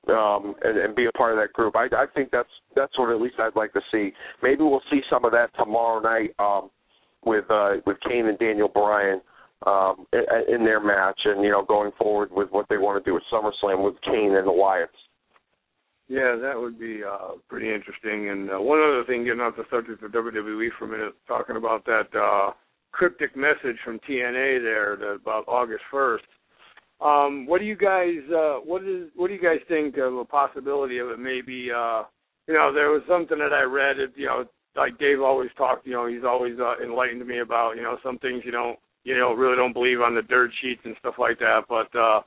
um, and, and be a part of that group. I, I think that's that's what at least I'd like to see. Maybe we'll see some of that tomorrow night um, with uh, with Kane and Daniel Bryan um, in, in their match, and you know going forward with what they want to do with SummerSlam with Kane and the Wyatts. Yeah, that would be uh, pretty interesting. And uh, one other thing, getting off the subject of WWE for a minute, talking about that uh, cryptic message from TNA there about August 1st. Um, what do you guys uh, what is what do you guys think of a possibility of it? Maybe uh, you know there was something that I read. It, you know, like Dave always talked. You know, he's always uh, enlightened me about you know some things you don't you know really don't believe on the dirt sheets and stuff like that. But uh,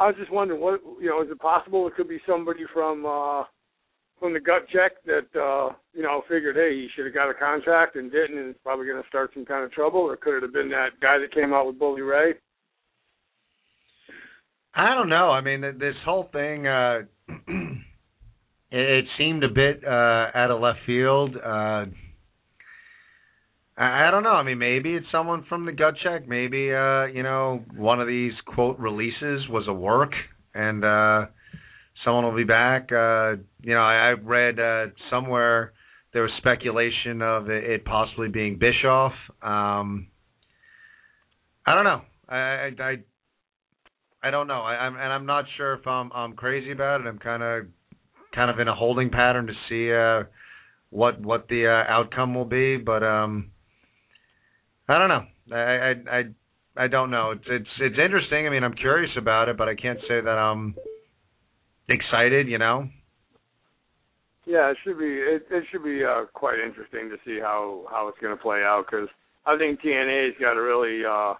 I was just wondering, what you know, is it possible it could be somebody from uh, from the gut check that uh, you know figured, hey, he should have got a contract and didn't, and it's probably going to start some kind of trouble, or could it have been that guy that came out with Bully Ray? I don't know. I mean, this whole thing, uh, it, seemed a bit uh, out of left field. Uh, I, I don't know. I mean, maybe it's someone from the gut check. Maybe uh, you know, one of these quote releases was a work, and uh, someone will be back. Uh, you know, I, I read uh, somewhere there was speculation of it, it possibly being Bischoff. Um, I don't know. I, I, I I don't know. I, I'm and I'm not sure if I'm I'm crazy about it. I'm kind of kind of in a holding pattern to see uh, what what the uh, outcome will be. But um, I don't know. I I I I don't know. It's it's it's interesting. I mean, I'm curious about it, but I can't say that I'm excited. You know. Yeah, it should be. It, it should be uh, quite interesting to see how how it's going to play out because I think TNA's got to really uh,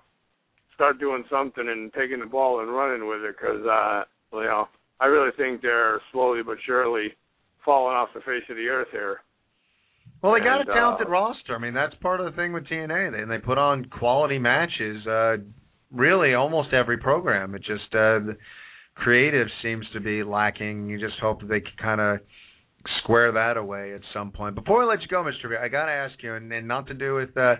start doing something and taking the ball and running with it because uh, you know I really think they're slowly but surely falling off the face of the earth here. Well, they got And, a talented uh, roster. I mean, that's part of the thing with TNA. They, and they put on quality matches. Uh, really, almost every program. It just uh, creative seems to be lacking. You just hope that they can kind of square that away at some point. Before I let you go, Mr. V, I got to ask you, and, and not to do with uh,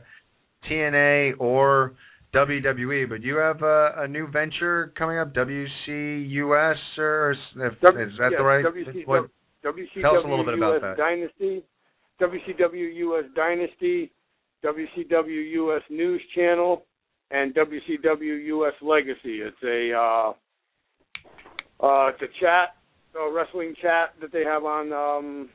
TNA or WWE, but you have a, a new venture coming up, WCUS, or is, if, W- is that yeah, the right? WC, what- WCW Tell us a little bit about US that. Dynasty, WCW US Dynasty, WCW US News Channel, and WCW US Legacy. It's a uh, uh, a chat, a wrestling chat that they have on um,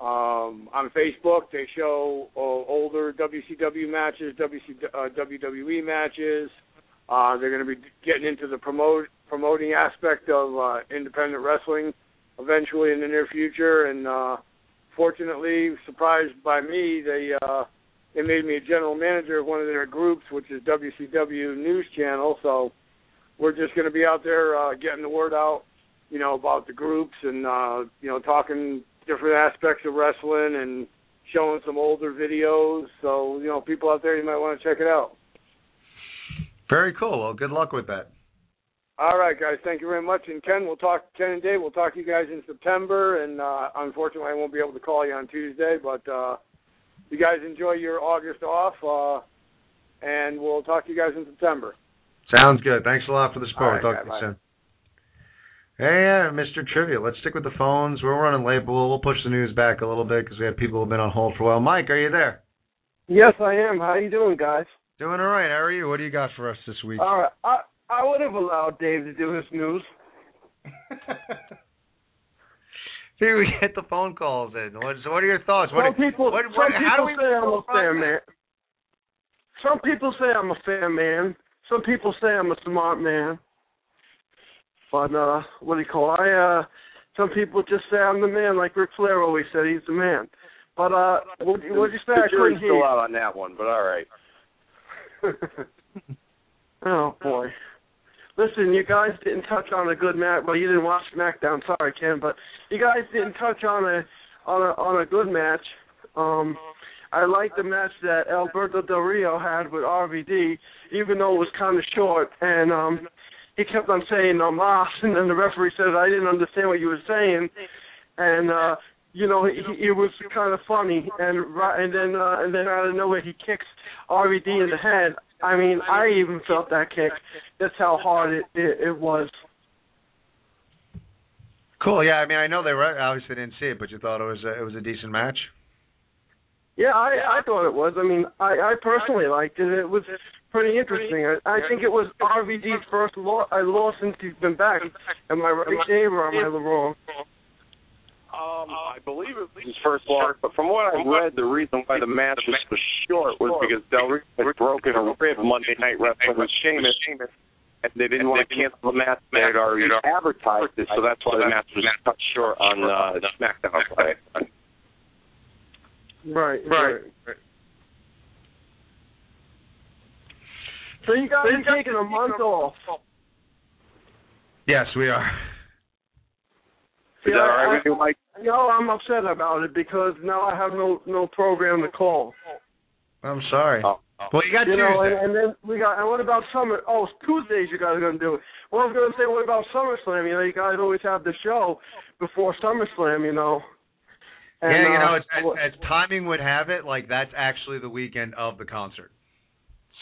um, on Facebook. They show uh, older WCW matches, WC, uh, WWE matches. Uh, they're going to be getting into the promote promoting aspect of uh, independent wrestling eventually in the near future. And uh, fortunately, surprised by me, they uh, they made me a general manager of one of their groups, which is WCW News Channel. So we're just going to be out there uh, getting the word out, you know, about the groups and uh, you know talking different aspects of wrestling and showing some older videos. So you know, people out there, you might want to check it out. Very cool. Well, good luck with that. All right, guys. Thank you very much. And Ken, we'll talk. Ken and Dave, we'll talk to you guys in September. And uh, unfortunately, I won't be able to call you on Tuesday, but uh, you guys enjoy your August off. Uh, and we'll talk to you guys in September. Sounds good. Thanks a lot for the support. right, Talk to you bye-bye. soon. Hey, uh, yeah, Mr. Trivia. Let's stick with the phones. We're running late, but we'll, we'll push the news back a little bit because we have people who've been on hold for a while. Mike, are you there? Yes, I am. How you doing, guys? Doing all right. How are you? What do you got for us this week? All right. I I would have allowed Dave to do his news. Here we get the phone calls in. What, so what are your thoughts? What, some people, what, some what, how do people we say I'm a fair process? man. Some people say I'm a fair man. Some people say I'm a smart man. But uh, what do you call? it? I uh, some people just say I'm the man, like Ric Flair always said he's the man. But uh, what what you say? The I jury's still out on that one, but all right. oh boy. Listen, you guys didn't touch on a good match. Well, you didn't watch SmackDown. Sorry, Ken, but you guys didn't touch on a on a on a good match. Um, I liked the match that Alberto Del Rio had with RVD, even though it was kind of short. And um, he kept on saying "no mas," and then the referee said, "I didn't understand what you were saying." And uh, you know, he, it was kind of funny. And and then uh, and then out of nowhere, he kicks RVD in the head. I mean, I even felt that kick. That's how hard it it, it was. Cool. Yeah, I mean, I know they were obviously didn't see it, but you thought it was a, it was a decent match. Yeah, I I thought it was. I mean, I I personally liked it. It was pretty interesting. I, I think it was RVD's first loss, I lost since he's been back. Am I right, Dave, or am I wrong? Um, I believe it was his first loss, but from what I read, the reason why the match was so short was because Del Rio had broken a rib Monday Night Wrestling with Sheamus, and they didn't want to cancel the match. They had already advertised it, so that's why the match was cut short on uh, SmackDown play. Right, right. So you guys are taking a month off. Yes, we are. Is that all right with you, Mike? No, I'm upset about it because now I have no no program to call. I'm sorry. Oh. Well, you got you Tuesday. know, and, and then we got. And what about summer? Oh, Tuesdays you guys are gonna do it. Well, I was gonna say, what about SummerSlam? You know, you guys always have the show before SummerSlam. You know. And, yeah, you know, uh, it's, as, as timing would have it, like that's actually the weekend of the concert.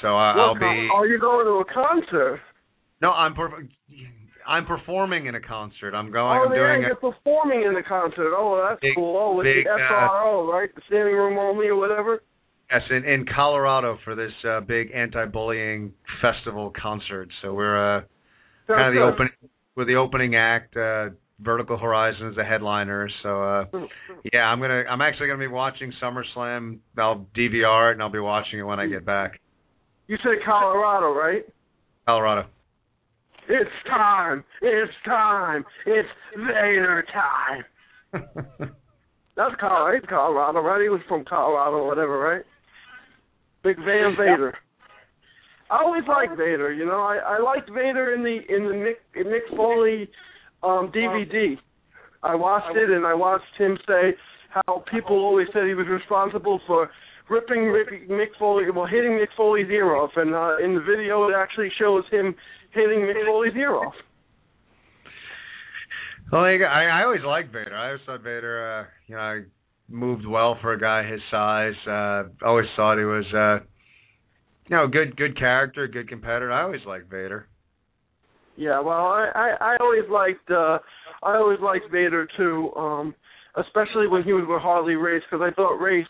So uh, what I'll con- be. Are you going to a concert? No, I'm. Per- I'm performing in a concert. I'm going. oh, I'm yeah, doing. you're A, performing in the concert. Oh, that's Big- cool. Oh, with big, the uh, SRO, right? The standing room only or whatever. yes, in, in Colorado for this uh, big anti-bullying festival concert. So we're uh, kind of the opening with the opening act. Uh, Vertical Horizon is the headliner. So uh, yeah, I'm gonna. I'm actually gonna be watching SummerSlam. I'll DVR it and I'll be watching it when I get back. You said Colorado, right? Colorado. It's time. It's time. It's Vader time. That's Colorado. He's Colorado, right? He was from Colorado or whatever, right? Big Van Vader. I always liked Vader. You know, I I liked Vader in the in the Mick in Mick Foley um DVD. I watched it and I watched him say how people always said he was responsible for ripping Rick, Mick Foley, well, hitting Mick Foley's ear off, and uh, in the video it actually shows him hitting Mick Foley's ear off. Well, I, I always liked Vader. I always thought Vader, uh, you know, moved well for a guy his size. Uh, always thought he was, uh, you know, good, good character, good competitor. I always liked Vader. Yeah, well, I, I, I always liked, uh, I always liked Vader too, um, especially when he was with Harley Race, because I thought Race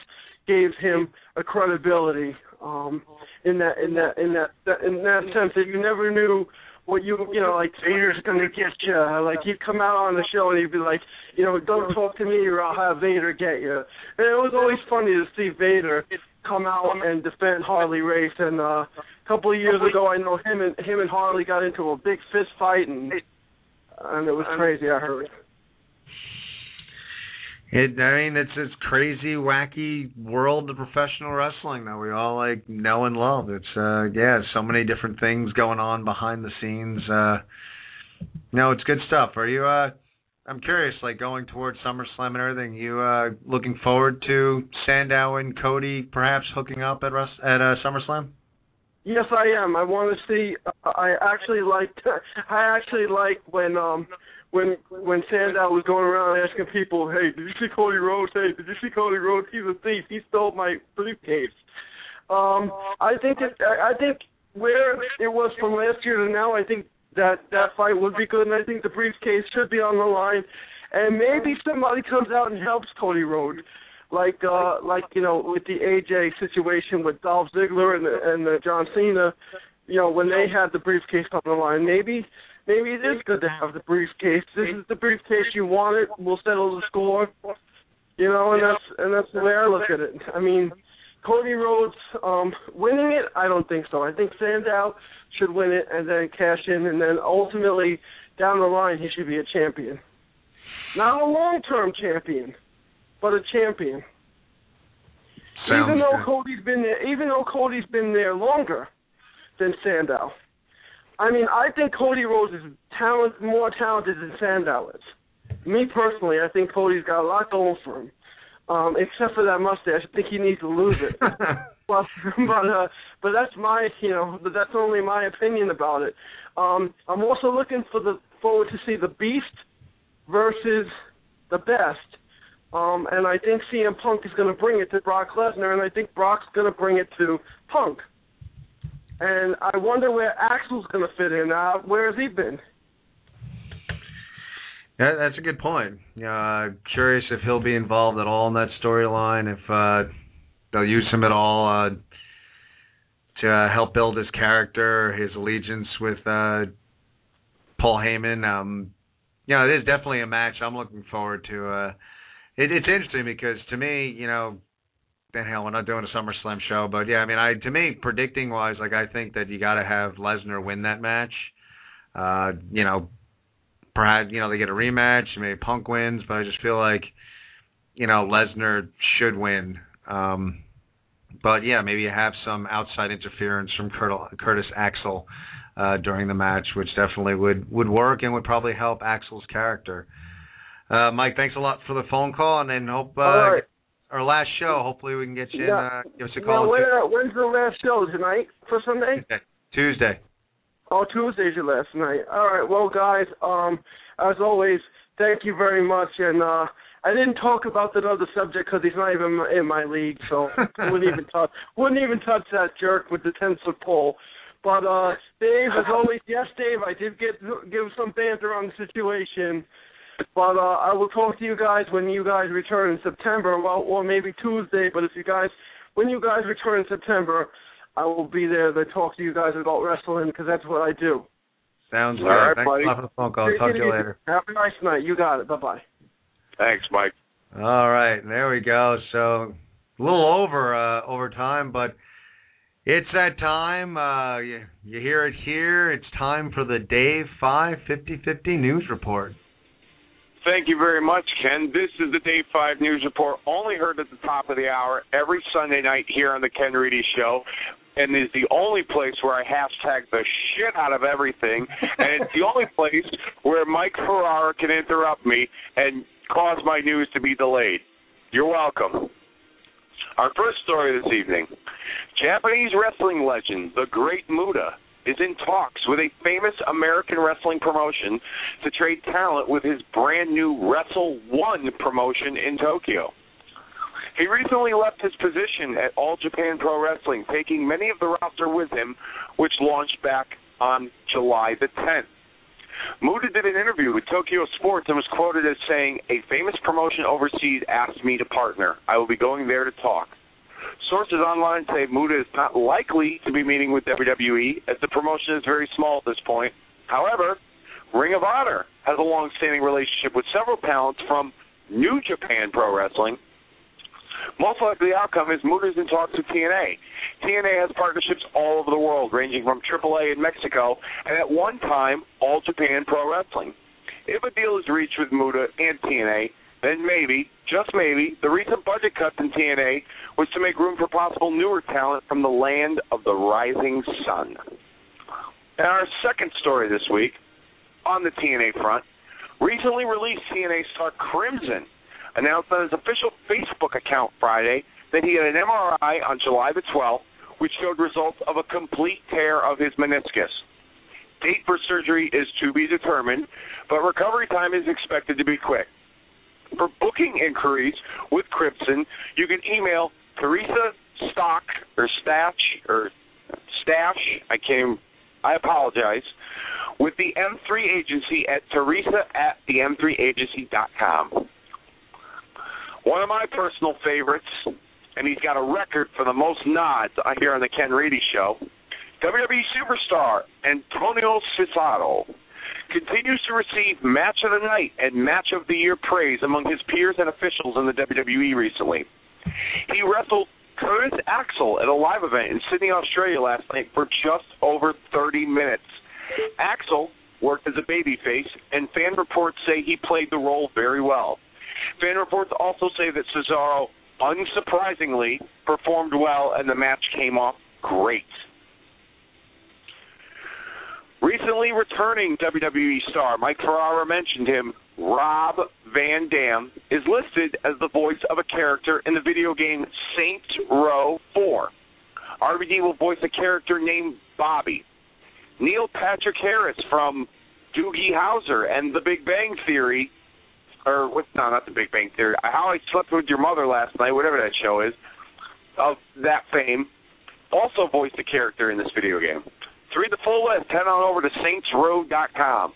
gave him a credibility, um, in that, in that, in that, in that sense that you never knew what you you know like Vader's gonna get you. Like he'd come out on the show and he'd be like, you know, don't talk to me or I'll have Vader get you. And it was always funny to see Vader come out and defend Harley Race. And uh, a couple of years ago, I know him and him and Harley got into a big fist fight and and it was crazy. I heard. It, I mean, it's this crazy, wacky world of professional wrestling that we all like know and love. It's uh, yeah, so many different things going on behind the scenes. Uh, no, it's good stuff. Are you? uh I'm curious, like going towards SummerSlam and everything. You uh looking forward to Sandow and Cody perhaps hooking up at Rus- at uh, SummerSlam? Yes, I am. I want to see. I actually like. I actually like when um when when Sandow was going around asking people, "Hey, did you see Cody Rhodes? Hey, did you see Cody Rhodes? He's a thief. He stole my briefcase." Um, I think it, I think where it was from last year to now, I think that that fight would be good, and I think the briefcase should be on the line, and maybe somebody comes out and helps Cody Rhodes, like uh like you know with the AJ situation with Dolph Ziggler and the, and the John Cena, you know when they had the briefcase on the line, maybe maybe it is good to have the briefcase. This is the briefcase you wanted. We'll settle the score. You know, and that's and that's the way I look at it. I mean, Cody Rhodes um winning it, I don't think so. I think Sandow should win it and then cash in, and then ultimately down the line he should be a champion. Not a long-term champion, but a champion. Sounds even though good. Cody's been there, even though Cody's been there longer than Sandow. I mean, I think Cody Rhodes is talent more talented than Sandow is. Me personally, I think Cody's got a lot going for him. Um, except for that mustache, I think he needs to lose it. Well, but uh, but that's my you know that's only my opinion about it. Um, I'm also looking for the forward to see the Beast versus the Best, um, and I think CM Punk is going to bring it to Brock Lesnar, and I think Brock's going to bring it to Punk. And I wonder where Axel's going to fit in. Uh, where has he been? Yeah, that's a good point. Uh, curious if he'll be involved at all in that storyline. If uh, they'll use him at all uh, to uh, help build his character, his allegiance with uh, Paul Heyman. Um, you know, it is definitely a match I'm looking forward to. Uh, it, it's interesting because to me, you know, then hell, we're not doing a SummerSlam show, but yeah, I mean, I to me, predicting wise, like I think that you got to have Lesnar win that match. Uh, you know, perhaps you know they get a rematch, maybe Punk wins, but I just feel like you know Lesnar should win. Um, but yeah, maybe you have some outside interference from Curt- Curtis Axel uh, during the match, which definitely would would work and would probably help Axel's character. Uh, Mike, thanks a lot for the phone call, and then hope uh, right. our last show. Hopefully, we can get you in. Yeah. Uh, give us a Now, when, when's the last show tonight for Sunday? Tuesday. Tuesday. Oh, Tuesday's your last night. All right. Well, guys, um, as always, thank you very much. And uh, I didn't talk about that other subject because he's not even in my league, so wouldn't even touch wouldn't even touch that jerk with the ten foot pole. But uh, Dave, as always, yes, Dave, I did get give some banter on the situation. But uh, I will talk to you guys when you guys return in September, well, or maybe Tuesday. But if you guys, when you guys return in September, I will be there to talk to you guys about wrestling because that's what I do. Sounds All good. right, Thanks buddy. for the phone call. Talk to you later. Have a nice night. You got it. Bye bye. Thanks, Mike. All right, there we go. So a little over uh, over time, but it's that time. Uh, you, you hear it here. It's time for the Dave Five Fifty Fifty News Report. Thank you very much, Ken. This is the Day 5 News Report, only heard at the top of the hour every Sunday night here on the Ken Reedy Show. and is the only place where I hashtag the shit out of everything, and it's the only place where Mike Ferrara can interrupt me and cause my news to be delayed. You're welcome. Our first story this evening Japanese wrestling legend, the Great Muta, is in talks with a famous American wrestling promotion to trade talent with his brand new Wrestle One promotion in Tokyo. He recently left his position at All Japan Pro Wrestling, taking many of the roster with him, which launched back on July the 10th. Muta did an interview with Tokyo Sports and was quoted as saying, A famous promotion overseas asked me to partner. I will be going there to talk. Sources online say Muta is not likely to be meeting with WWE, as the promotion is very small at this point. However, Ring of Honor has a long standing relationship with several talents from New Japan Pro Wrestling most likely outcome is Muta's in talks with TNA. TNA has partnerships all over the world, ranging from AAA in Mexico and at one time All Japan Pro Wrestling. If a deal is reached with Muta and TNA, then maybe, just maybe, the recent budget cuts in TNA was to make room for possible newer talent from the land of the rising sun. And our second story this week, on the TNA front, recently released TNA star Crimson announced on his official Facebook account Friday that he had an MRI on July the 12th, which showed results of a complete tear of his meniscus. Date for surgery is to be determined, but recovery time is expected to be quick. For booking inquiries with Crimson, you can email Teresa Stock or Stash or Stash. I can't. I apologize. With the M3 Agency at Teresa at the M3Agency.com. One of my personal favorites, and he's got a record for the most nods here on the Ken Reedy Show. WWE superstar Antonio Cesaro continues to receive Match of the Night and Match of the Year praise among his peers and officials in the WWE recently. He wrestled Curtis Axel at a live event in Sydney, Australia last night for just over 30 minutes. Axel worked as a babyface, and fan reports say he played the role very well. Fan reports also say that Cesaro, unsurprisingly, performed well and the match came off great. Recently returning WWE star Mike Ferrara mentioned him. Rob Van Dam is listed as the voice of a character in the video game Saints Row 4. RVD will voice a character named Bobby. Neil Patrick Harris from Doogie Howser and The Big Bang Theory or what? No, not The Big Bang Theory. How I Slept with Your Mother Last Night, whatever that show is, of that fame, also voiced a character in this video game. To read the full list, head on over to saintsrow.com.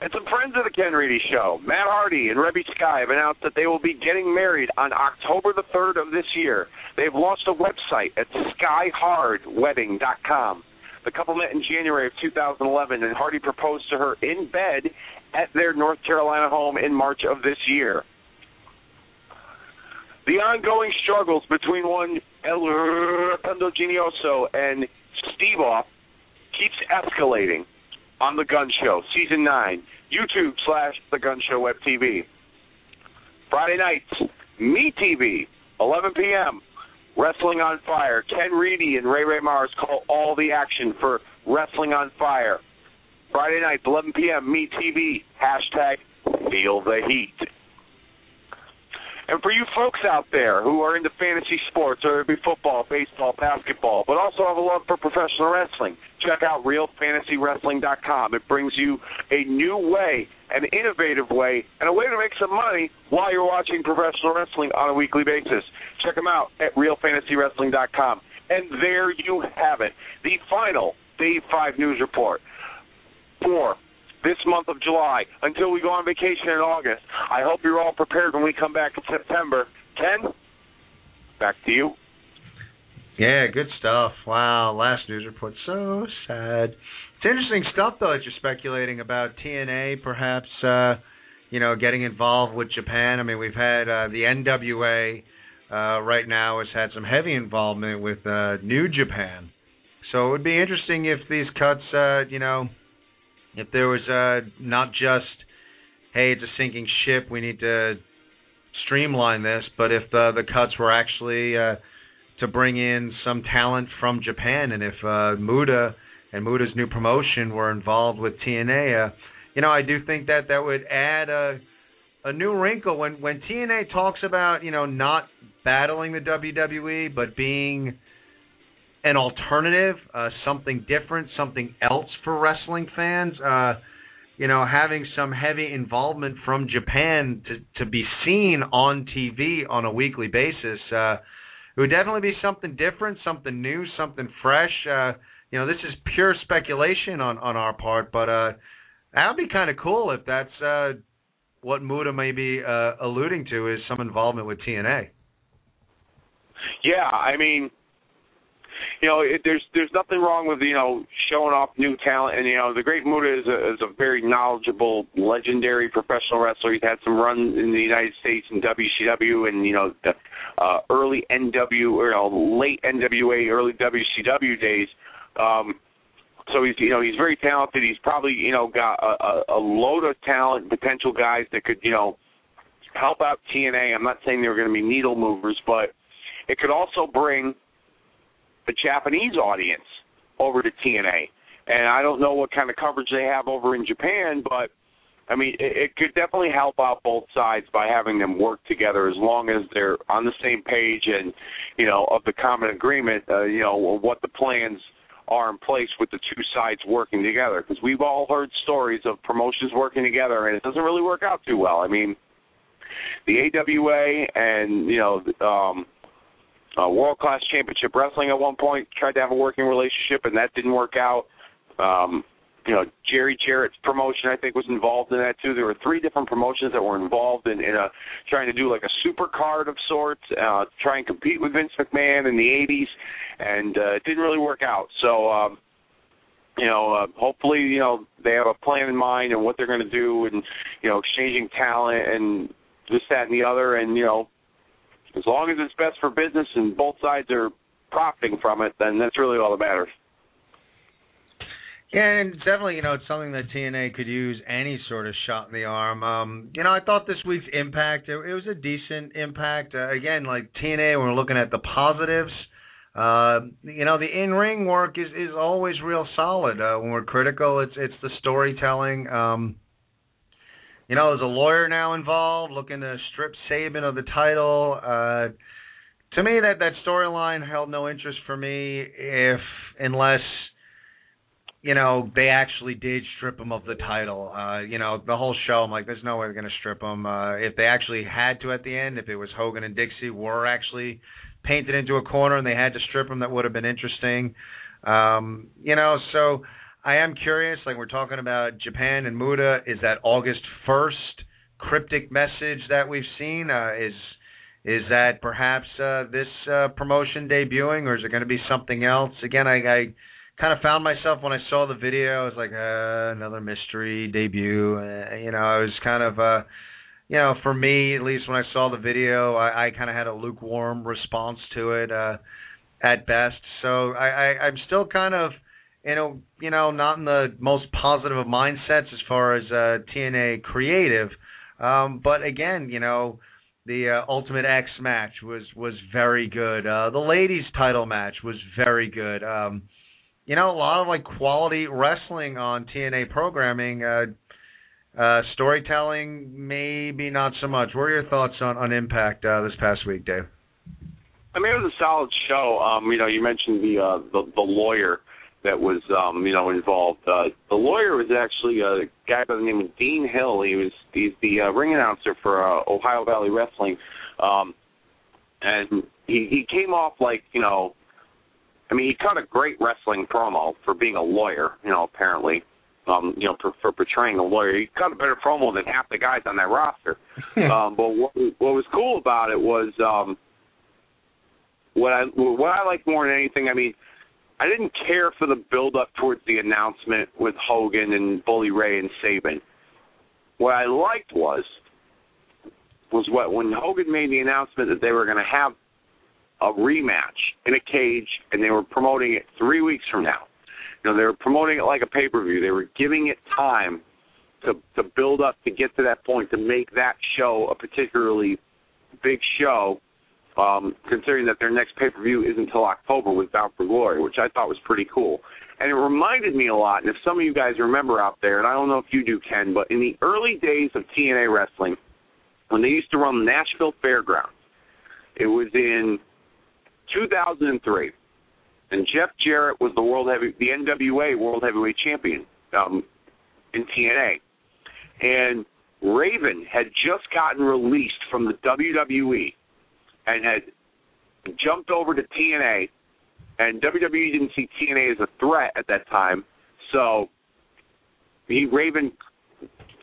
And some friends of the Ken Reedy Show, Matt Hardy and Reby Sky, have announced that they will be getting married on October the 3rd of this year. They've launched a website at skyhardwedding.com. The couple met in January of 2011, and Hardy proposed to her in bed at their North Carolina home in March of this year. The ongoing struggles between one El Rapido Genioso and Steve Off keeps escalating on The Gun Show, Season 9, YouTube slash The Gun Show Web TV. Friday nights, Me TV, 11 p.m. Wrestling on Fire. Ken Reedy and Ray Ray Mars call all the action for Wrestling on Fire. Friday night, 11 p.m. Me TV. Hashtag Feel the Heat. And for you folks out there who are into fantasy sports, whether it be football, baseball, basketball, but also have a love for professional wrestling, check out RealFantasyWrestling.com. It brings you a new way, an innovative way, and a way to make some money while you're watching professional wrestling on a weekly basis. Check them out at RealFantasyWrestling.com. And there you have it, the final Day 5 news report for this month of July until we go on vacation in August. I hope you're all prepared when we come back in September. Ken, back to you. Yeah, good stuff. Wow, last news report so sad. It's interesting stuff though that you're speculating about TNA perhaps uh you know getting involved with Japan. I mean, we've had uh the NWA uh right now has had some heavy involvement with uh New Japan. So it would be interesting if these cuts uh you know if there was uh, not just, hey, it's a sinking ship, we need to streamline this, but if the the cuts were actually uh, to bring in some talent from Japan, and if uh, Muta and Muta's new promotion were involved with TNA, uh, you know, I do think that that would add a a new wrinkle. When when TNA talks about you know not battling the WWE but being an alternative, uh, something different, something else for wrestling fans. Uh, you know, having some heavy involvement from Japan to to be seen on TV on a weekly basis. Uh, it would definitely be something different, something new, something fresh. Uh, you know, this is pure speculation on on our part, but uh, that would be kind of cool if that's uh, what Muta may be uh, alluding to is some involvement with TNA. Yeah, I mean, you know, it, there's there's nothing wrong with you know showing off new talent, and you know the Great Muta is a, is a very knowledgeable, legendary professional wrestler. He's had some run in the United States in WCW, and you know the uh, early NW or you know, late NWA, early WCW days. Um, so he's you know he's very talented. He's probably you know got a, a, a load of talent, potential guys that could you know help out TNA. I'm not saying they were going to be needle movers, but it could also bring the Japanese audience over to TNA. And I don't know what kind of coverage they have over in Japan, but I mean, it, it could definitely help out both sides by having them work together as long as they're on the same page and, you know, of the common agreement, uh, you know, what the plans are in place with the two sides working together. Because we've all heard stories of promotions working together, and it doesn't really work out too well. I mean, the AWA and you know um, uh, World Class Championship Wrestling at one point tried to have a working relationship, and that didn't work out. Um, you know, Jerry Jarrett's promotion I think was involved in that too. There were three different promotions that were involved in, in a trying to do like a super card of sorts, uh, try and compete with Vince McMahon in the '80s, and uh, it didn't really work out. So. um you know, uh, hopefully, you know, they have a plan in mind and what they're going to do, and you know, exchanging talent and this, that, and the other, and you know, as long as it's best for business and both sides are profiting from it, then that's really all that matters. Yeah, and definitely, you know, it's something that TNA could use any sort of shot in the arm. Um, you know, I thought this week's impact it, it was a decent impact. Uh, again, like TNA, we're looking at the positives. Uh, you know, the in-ring work is is always real solid. Uh, when we're critical, it's it's the storytelling. Um, you know, there's a lawyer now involved looking to strip Sabin of the title. Uh, to me, that that storyline held no interest for me, if unless you know they actually did strip him of the title. Uh, you know, the whole show, I'm like, there's no way they're gonna strip him. Uh, if they actually had to at the end, if it was Hogan and Dixie were actually painted into a corner and they had to strip him, that would have been interesting. Um, you know, so I am curious. Like we're talking about Japan and Muta, is that August first cryptic message that we've seen? Uh, is is that perhaps uh, this uh, promotion debuting, or is it going to be something else? Again, I, I kind of found myself when I saw the video. I was like, uh, another mystery debut. Uh, you know, I was kind of, uh, you know, for me at least when I saw the video, I, I kind of had a lukewarm response to it uh, at best. So I, I, I'm still kind of you know, you know, not in the most positive of mindsets as far as uh, TNA creative. Um, but again, you know, the uh, Ultimate X match was was very good. Uh, the ladies' title match was very good. Um, you know, a lot of like quality wrestling on TNA programming. Uh, uh, storytelling, maybe not so much. What are your thoughts on on Impact uh, this past week, Dave? I mean, it was a solid show. Um, you know, you mentioned the uh, the, the lawyer that was um, you know involved. Uh, the lawyer was actually a guy by the name of Dean Hill. He was he's the uh, ring announcer for uh, Ohio Valley Wrestling, um, and he he came off like you know, I mean he cut a great wrestling promo for being a lawyer. You know apparently. Um, you know, for, for portraying a lawyer, he cut a better promo than half the guys on that roster. um, but what, what was cool about it was um, what I what I like more than anything. I mean, I didn't care for the build up towards the announcement with Hogan and Bully Ray and Sabin. What I liked was was what when Hogan made the announcement that they were going to have a rematch in a cage and they were promoting it 3 weeks from now. You know, they were promoting it like a pay-per-view. They were giving it time to to build up to get to that point to make that show a particularly big show um, considering that their next pay per view is until October with Bound for Glory, which I thought was pretty cool. And it reminded me a lot, and if some of you guys remember out there, and I don't know if you do, Ken, but in the early days of TNA wrestling, when they used to run the Nashville Fairgrounds, it was in 2003, and Jeff Jarrett was the world heavy, the NWA World Heavyweight Champion um, in TNA, and Raven had just gotten released from the WWE and had jumped over to TNA, and WWE didn't see TNA as a threat at that time, so he Raven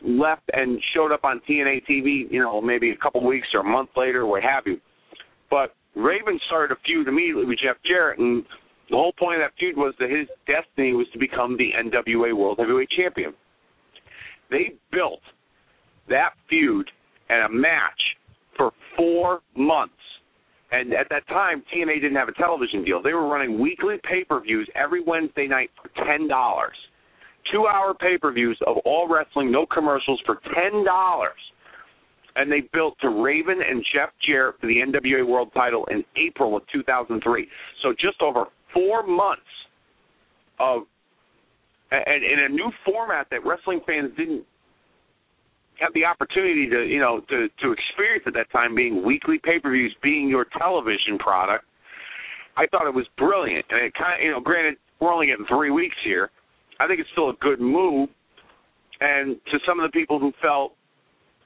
left and showed up on TNA TV, you know, maybe a couple weeks or a month later, what have you. But Raven started a feud immediately with Jeff Jarrett, and the whole point of that feud was that his destiny was to become the NWA World Heavyweight Champion. They built that feud and a match for four months. And at that time, TNA didn't have a television deal. They were running weekly pay per views every Wednesday night for $10. Two hour pay per views of all wrestling, no commercials, for $10. And they built to Raven and Jeff Jarrett for the NWA World title in April of 2003. So just over four months of, and in a new format that wrestling fans didn't have the opportunity to you know to to experience at that time being weekly pay-per-views being your television product. I thought it was brilliant. And it kind of you know granted we're only getting three weeks here. I think it's still a good move. And to some of the people who felt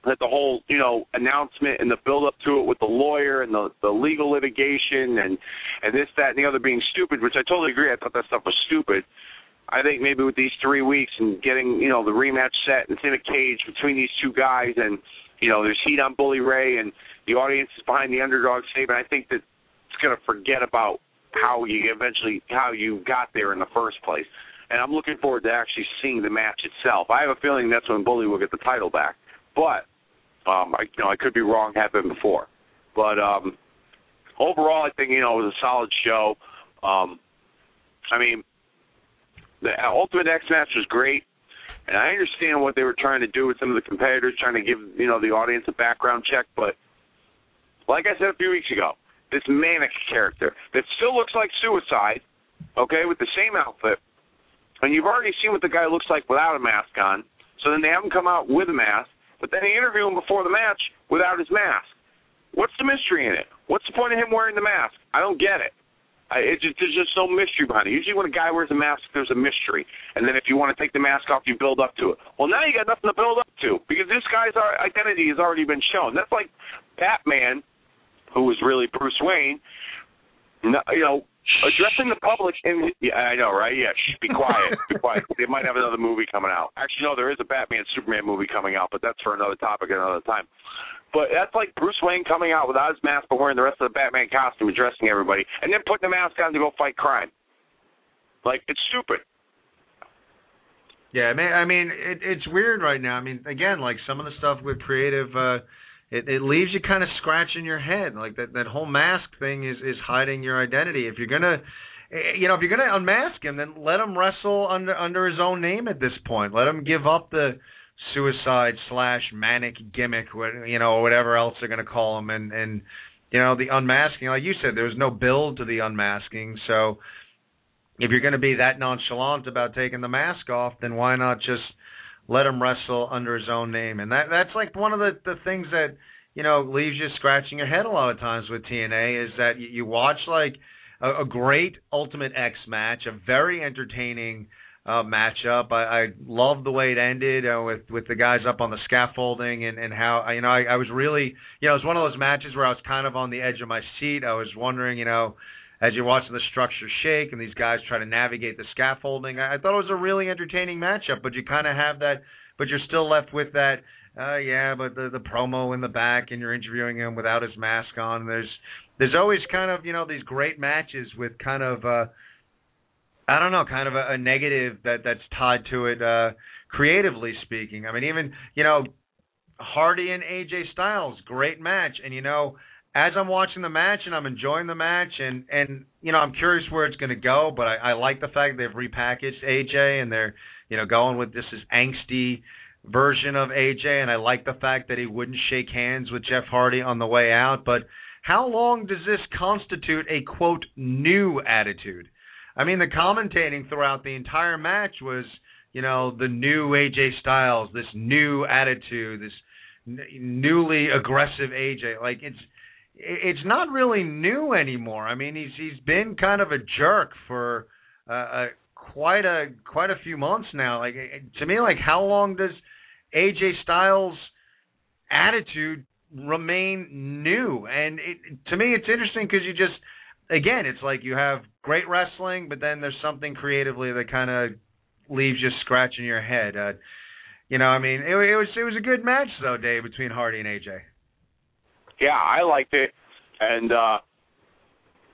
that the whole you know announcement and the build up to it with the lawyer and the the legal litigation and and this that and the other being stupid which i totally agree i thought that stuff was stupid I think maybe with these three weeks and getting you know the rematch set and in a cage between these two guys and you know there's heat on Bully Ray and the audience is behind the underdog statement. I think that it's going to forget about how you eventually how you got there in the first place. And I'm looking forward to actually seeing the match itself. I have a feeling that's when Bully will get the title back, but um, I you know I could be wrong. Happened before, but um, overall I think you know it was a solid show. Um, I mean the Ultimate X match was great, and I understand what they were trying to do with some of the competitors, trying to give you know the audience a background check. But like I said a few weeks ago, this Manik character that still looks like Suicide, okay, with the same outfit, and you've already seen what the guy looks like without a mask on. So then they have him come out with a mask, but then they interview him before the match without his mask. What's the mystery in it? What's the point of him wearing the mask? I don't get it. I, it just, there's just no mystery behind it. Usually, when a guy wears a mask, there's a mystery, and then if you want to take the mask off, you build up to it. Well, now you got nothing to build up to because this guy's identity has already been shown. That's like Batman, who was really Bruce Wayne. You know, addressing the public and yeah, I know, right? Yeah, shh, be quiet, be quiet. They might have another movie coming out. Actually, no, there is a Batman Superman movie coming out, but that's for another topic at another time. But that's like Bruce Wayne coming out without his mask but wearing the rest of the Batman costume, addressing everybody, and then putting the mask on to go fight crime. Like it's stupid. Yeah, I mean, I mean, it, it's weird right now. I mean, again, like some of the stuff with creative, uh, it, it leaves you kind of scratching your head. Like that that whole mask thing is is hiding your identity. If you're gonna, eh, you know, if you're gonna unmask him, then let him wrestle under under his own name at this point. Let him give up the suicide slash Manik gimmick, you know, whatever else they're going to call him, and and you know the unmasking. Like you said, there was no build to the unmasking, so if you're going to be that nonchalant about taking the mask off, then why not just let him wrestle under his own name? And that that's like one of the the things that you know leaves you scratching your head a lot of times with TNA is that you, you watch like a, a great Ultimate X match, a very entertaining uh, matchup. I, I love the way it ended uh, with with the guys up on the scaffolding and and how you know I, I was really you know it was one of those matches where I was kind of on the edge of my seat. I was wondering you know as you're watching the structure shake and these guys try to navigate the scaffolding. I, I thought it was a really entertaining matchup, but you kind of have that, but you're still left with that. Uh, yeah, but the the promo in the back, and you're interviewing him without his mask on. There's there's always kind of you know these great matches with kind of uh I don't know, kind of a, a negative that that's tied to it, uh, creatively speaking. I mean, even you know, Hardy and AJ Styles, great match, and you know, as I'm watching the match and I'm enjoying the match, and and you know, I'm curious where it's going to go, but I, I like the fact they've repackaged AJ and they're you know going with this is angsty version of AJ, and I like the fact that he wouldn't shake hands with Jeff Hardy on the way out, but how long does this constitute a quote new attitude? I mean, the commentating throughout the entire match was, you know, the new AJ Styles, this new attitude, this n- newly aggressive AJ. Like it's it's not really new anymore. I mean, he's he's been kind of a jerk for uh, a quite a quite a few months now. Like to me, like how long does AJ Styles' attitude remain new? And it, to me, it's interesting because you just again, it's like you have great wrestling, but then there's something creatively that kind of leaves you scratching your head. Uh, you know, I mean, it, it was it was a good match though, Dave, between Hardy and AJ. Yeah, I liked it, and uh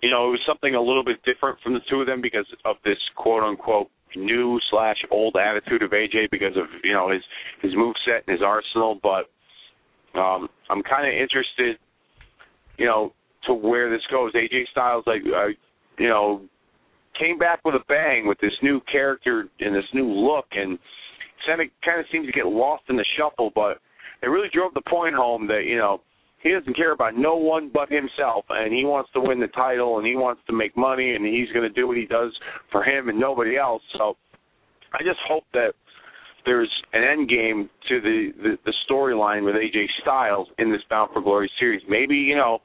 you know, it was something a little bit different from the two of them because of this quote unquote new slash old attitude of AJ because of you know his his move set and his arsenal. But um I'm kind of interested, you know, to where this goes. AJ Styles, like, uh, you know, came back with a bang with this new character and this new look, and kind of kind of seems to get lost in the shuffle. But it really drove the point home that you know he doesn't care about no one but himself, and he wants to win the title, and he wants to make money, and he's going to do what he does for him and nobody else. So I just hope that there's an end game to the the, the storyline with AJ Styles in this Bound for Glory series. Maybe you know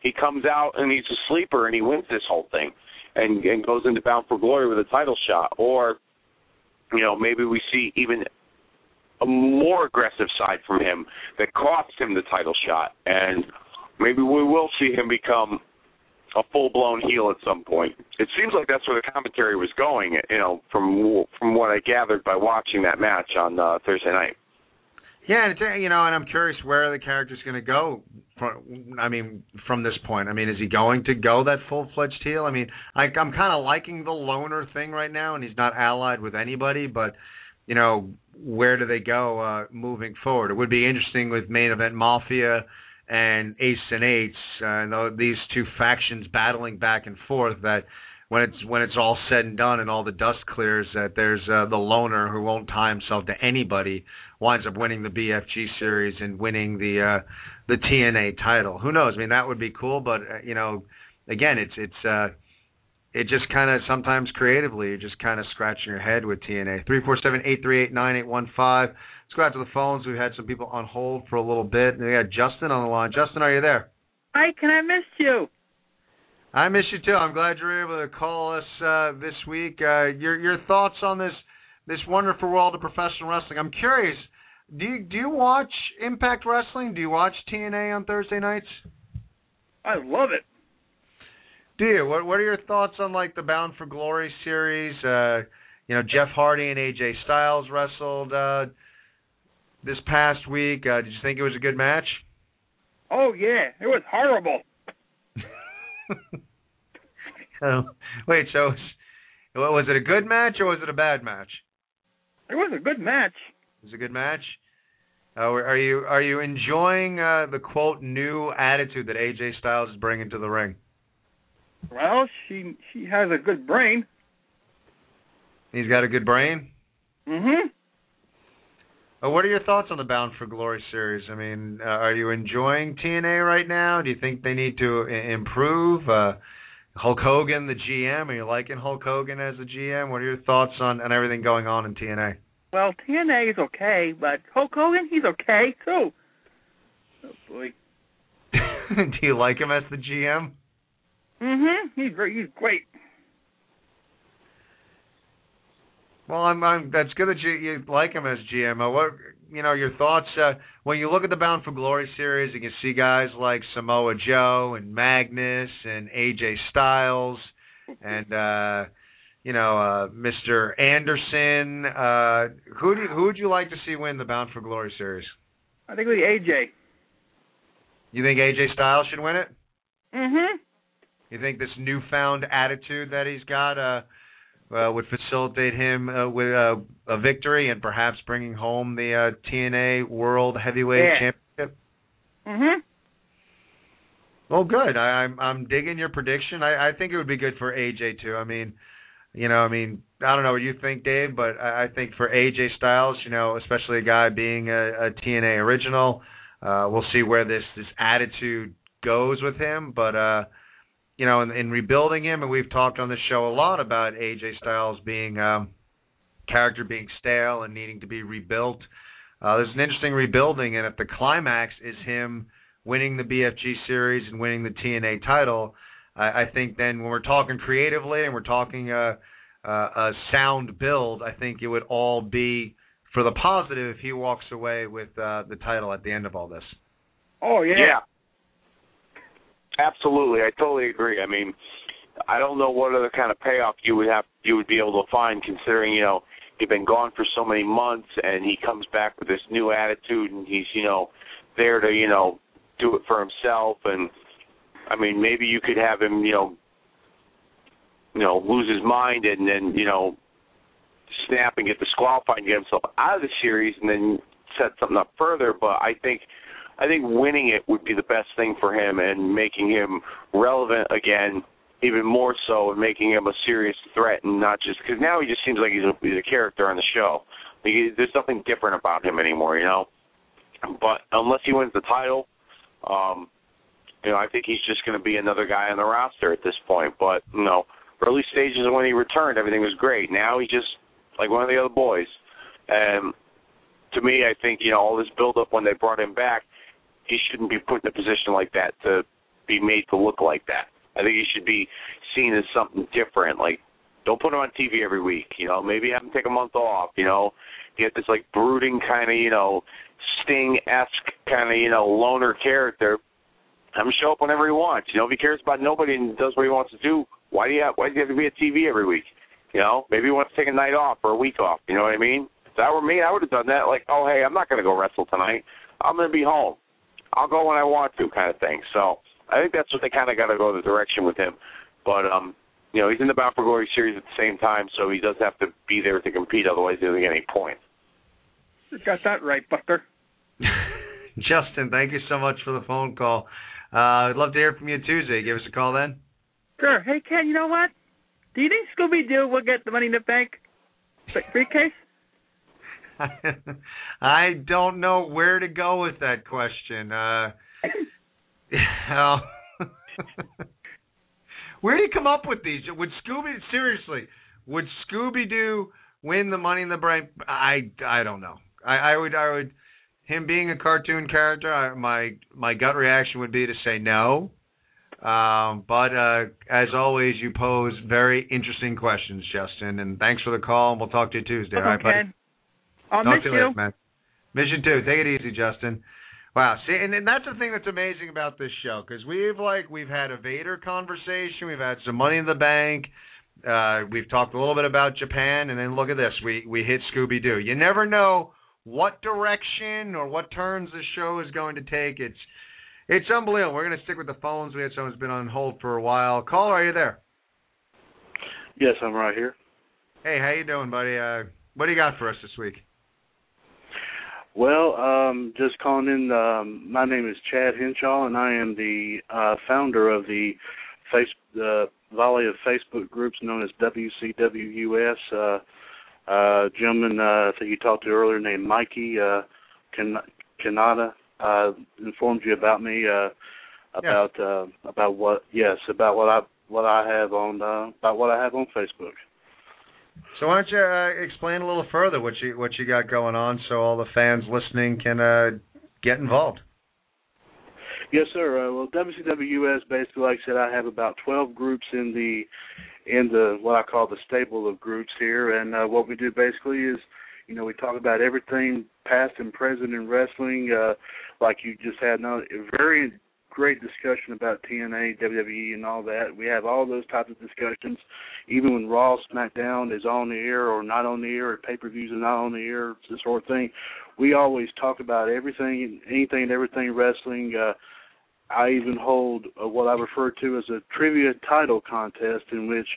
he comes out and he's a sleeper and he wins this whole thing, and and goes into Bound for Glory with a title shot, or you know maybe we see even a more aggressive side from him that costs him the title shot, and maybe we will see him become a full blown heel at some point. It seems like that's where the commentary was going, you know, from from what I gathered by watching that match on uh, Thursday night. Yeah, and it's, you know, and I'm curious where the character's going to go. From, I mean, from this point, I mean, is he going to go that full fledged heel? I mean, I, I'm kind of liking the loner thing right now, and he's not allied with anybody. But you know, where do they go uh, moving forward? It would be interesting with main event Mafia and Aces and Eights, uh, and these two factions battling back and forth. That when it's when it's all said and done and all the dust clears, that there's uh, the loner who won't tie himself to anybody winds up winning the BFG series and winning the uh, the TNA title. Who knows? I mean, that would be cool, but uh, you know, again, it's it's uh, it just kind of sometimes creatively, you're just kind of scratching your head with TNA. Three four seven eight three eight nine eight one five. Let's go out to the phones. We've had some people on hold for a little bit. And we got Justin on the line. Justin, are you there? Hi, Ken I miss you? I miss you too. I'm glad you were able to call us uh, this week. Uh, your your thoughts on this this wonderful world of professional wrestling? I'm curious. Do you do you watch Impact Wrestling? Do you watch TNA on Thursday nights? I love it. Do you? What What are your thoughts on like the Bound for Glory series? Uh, you know, Jeff Hardy and AJ Styles wrestled uh, this past week. Uh, did you think it was a good match? Oh yeah, it was horrible. oh, wait, so was it a good match or was it a bad match? It was a good match. It was a good match. Uh, are you are you enjoying uh, the quote new attitude that AJ Styles is bringing to the ring? Well, she she has a good brain. He's got a good brain. Mhm. Uh, what are your thoughts on the Bound for Glory series? I mean, uh, are you enjoying TNA right now? Do you think they need to I- improve? Uh, Hulk Hogan, the GM, are you liking Hulk Hogan as a GM? What are your thoughts on, on everything going on in TNA? Well, TNA is okay, but Hulk Hogan, he's okay too. Oh boy. Do you like him as the GM? Mhm. He's great. He's great. Well, I'm, I'm that's good that you, you like him as GM. What you know, your thoughts uh, when you look at the Bound for Glory series, and you see guys like Samoa Joe and Magnus and AJ Styles and uh you know, uh Mr. Anderson, uh who do you, who would you like to see win the Bound for Glory series? I think it'll be AJ. You think AJ Styles should win it? Mhm. You think this newfound attitude that he's got uh, uh would facilitate him uh, with uh, a victory and perhaps bringing home the uh, TNA World Heavyweight Yeah. Championship? Mhm. Well, good. I, I'm I'm digging your prediction. I, I think it would be good for AJ too. I mean, you know, I mean, I don't know what you think, Dave, but I, I think for AJ Styles, you know, especially a guy being a, a TNA original, uh, we'll see where this this attitude goes with him, but uh you know, in, in rebuilding him, and we've talked on the show a lot about AJ Styles being um character being stale and needing to be rebuilt. Uh, there's an interesting rebuilding, and if the climax is him winning the BFG series and winning the TNA title, I, I think then when we're talking creatively and we're talking a, a, a sound build, I think it would all be for the positive if he walks away with uh, the title at the end of all this. Oh yeah. Yeah. Absolutely, I totally agree. I mean, I don't know what other kind of payoff you would have you would be able to find considering, you know, he'd been gone for so many months and he comes back with this new attitude and he's, you know, there to, you know, do it for himself. And I mean maybe you could have him, you know you know, lose his mind and then, you know, snap and get disqualified and get himself out of the series and then set something up further, but I think I think winning it would be the best thing for him and making him relevant again, even more so, and making him a serious threat and not just because now he just seems like he's a, he's a character on the show. Like, he, there's nothing different about him anymore, you know. But unless he wins the title, um, you know, I think he's just going to be another guy on the roster at this point. But you know, early stages when he returned, everything was great. Now he's just like one of the other boys. And to me, I think you know all this build up when they brought him back he shouldn't be put in a position like that to be made to look like that. I think he should be seen as something different. Like, don't put him on TV every week. You know, maybe have him take a month off. You know, get this like brooding kind of you know Sting esque kind of you know loner character. Have him show up whenever he wants. You know, if he cares about nobody and does what he wants to do, why do you have, why do you have to be at TV every week? You know, maybe he wants to take a night off or a week off. You know what I mean? If that were me, I would have done that. Like, oh hey, I'm not going to go wrestle tonight. I'm going to be home. I'll go when I want to, kind of thing. So I think that's what they kind of got to go the direction with him. But um, you know, he's in the Bound for Glory series at the same time, so he does have to be there to compete. Otherwise, he doesn't get any points. You got that right, Buster. Justin, thank you so much for the phone call. Uh, I'd love to hear from you Tuesday. Give us a call then. Sure. Hey, Ken, you know what? Do you think Scooby Doo will get the money in the bank briefcase? I don't know where to go with that question. Uh, uh where do you come up with these? Would Scooby seriously? Would Scooby Doo win the Money in the Bank? I I don't know. I, I would I would him being a cartoon character. I, my my gut reaction would be to say no. Um, but uh, as always, you pose very interesting questions, Justin. And thanks for the call. And we'll talk to you Tuesday. Okay. All right, buddy. I'll Talk miss to you, you. later, man. Mission two. Take it easy, Justin. Wow. See, and, and that's the thing that's amazing about this show because we've like we've had a Vader conversation, we've had some Money in the Bank, uh, we've talked a little bit about Japan, and then look at this, we we hit Scooby Doo. You never know what direction or what turns the show is going to take. It's it's unbelievable. We're going to stick with the phones. We had someone who's been on hold for a while. Caller, are you there? Yes, I'm right here. Hey, how you doing, buddy? Uh, what do you got for us this week? Well, um, just calling in. Um, my name is Chad Henshaw, and I am the uh, founder of the face the volley of Facebook groups known as WCWUS. Uh, uh, gentleman uh, I think you talked to earlier named Mikey uh, Kan- Kanata uh, informed you about me uh, about uh, about what yes about what I what I have on uh, about what I have on Facebook. So why don't you uh, explain a little further what you what you got going on, so all the fans listening can uh, get involved. Yes, sir. Uh, well, WCWUS basically, like I said, I have about 12 groups in the in the what I call the stable of groups here, and uh, what we do basically is, you know, we talk about everything past and present in wrestling, uh, like you just had now very great discussion about TNA, WWE, and all that. We have all those types of discussions, even when Raw, SmackDown is on the air or not on the air, or pay-per-views are not on the air, this sort of thing. We always talk about everything, anything and everything wrestling. Uh, I even hold uh, what I refer to as a trivia title contest in which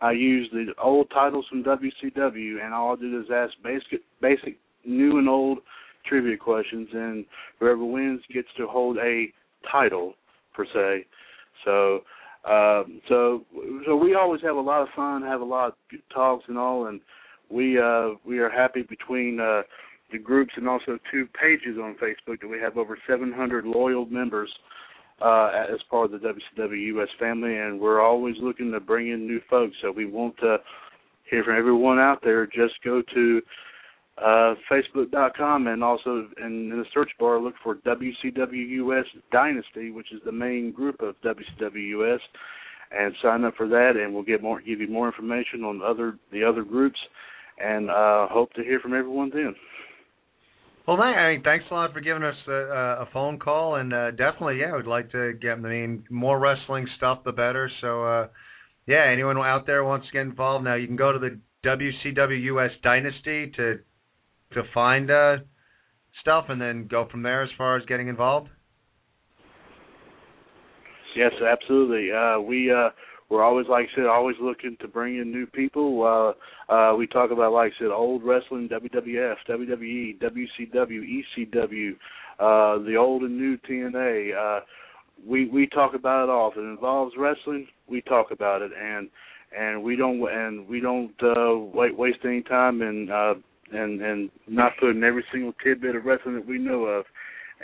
I use the old titles from WCW, and all I do is ask basic, basic, new and old trivia questions, and whoever wins gets to hold a title per se. So, um, so, so we always have a lot of fun, have a lot of talks and all, and we uh, we are happy between uh, the groups and also two pages on Facebook that we have over 700 loyal members uh, as part of the WCW US family, and we're always looking to bring in new folks. So we want to hear from everyone out there. Just go to uh, Facebook.com and also in, in the search bar look for WCW US Dynasty, which is the main group of WCW US, and sign up for that, and we'll get more, give you more information on other the other groups, and uh, hope to hear from everyone then. Well, I mean, thanks a lot for giving us a, a phone call, and uh, definitely, yeah, we'd like to get. I mean, more wrestling stuff, the better. So, uh, yeah, anyone out there wants to get involved now, you can go to the WCW US Dynasty to to find uh, stuff, and then go from there as far as getting involved. Yes, absolutely. Uh, we uh, we're always, like I said, always looking to bring in new people. Uh, uh, we talk about, like I said, old wrestling, WWF, WWE, WCW, ECW, uh, the old and new TNA. Uh, we we talk about it all. If it involves wrestling, we talk about it, and and we don't and we don't uh, waste any time and uh, and and not putting every single tidbit of wrestling that we know of.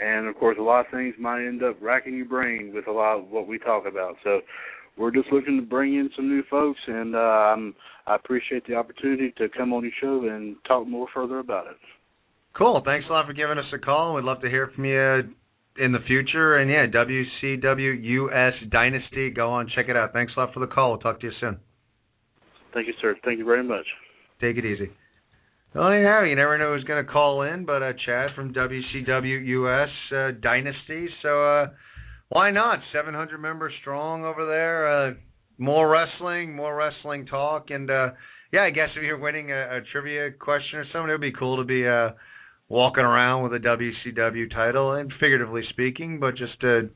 And of course, a lot of things might end up racking your brain with a lot of what we talk about. So we're just looking to bring in some new folks, and uh, I'm, I appreciate the opportunity to come on your show and talk more further about it. Cool. Thanks a lot for giving us a call. We'd love to hear from you in the future. And yeah, WCW US Dynasty. Go on, check it out. Thanks a lot for the call. We'll talk to you soon. Thank you, sir. Thank you very much. Take it easy. Well, anyhow, you never know who's going to call in, but uh, Chad from WCW US uh, Dynasty. So, uh, why not? 700 members strong over there. Uh, more wrestling, more wrestling talk, and uh, yeah, I guess if you're winning a, a trivia question or something, it would be cool to be uh, walking around with a WCW title, and figuratively speaking, but just to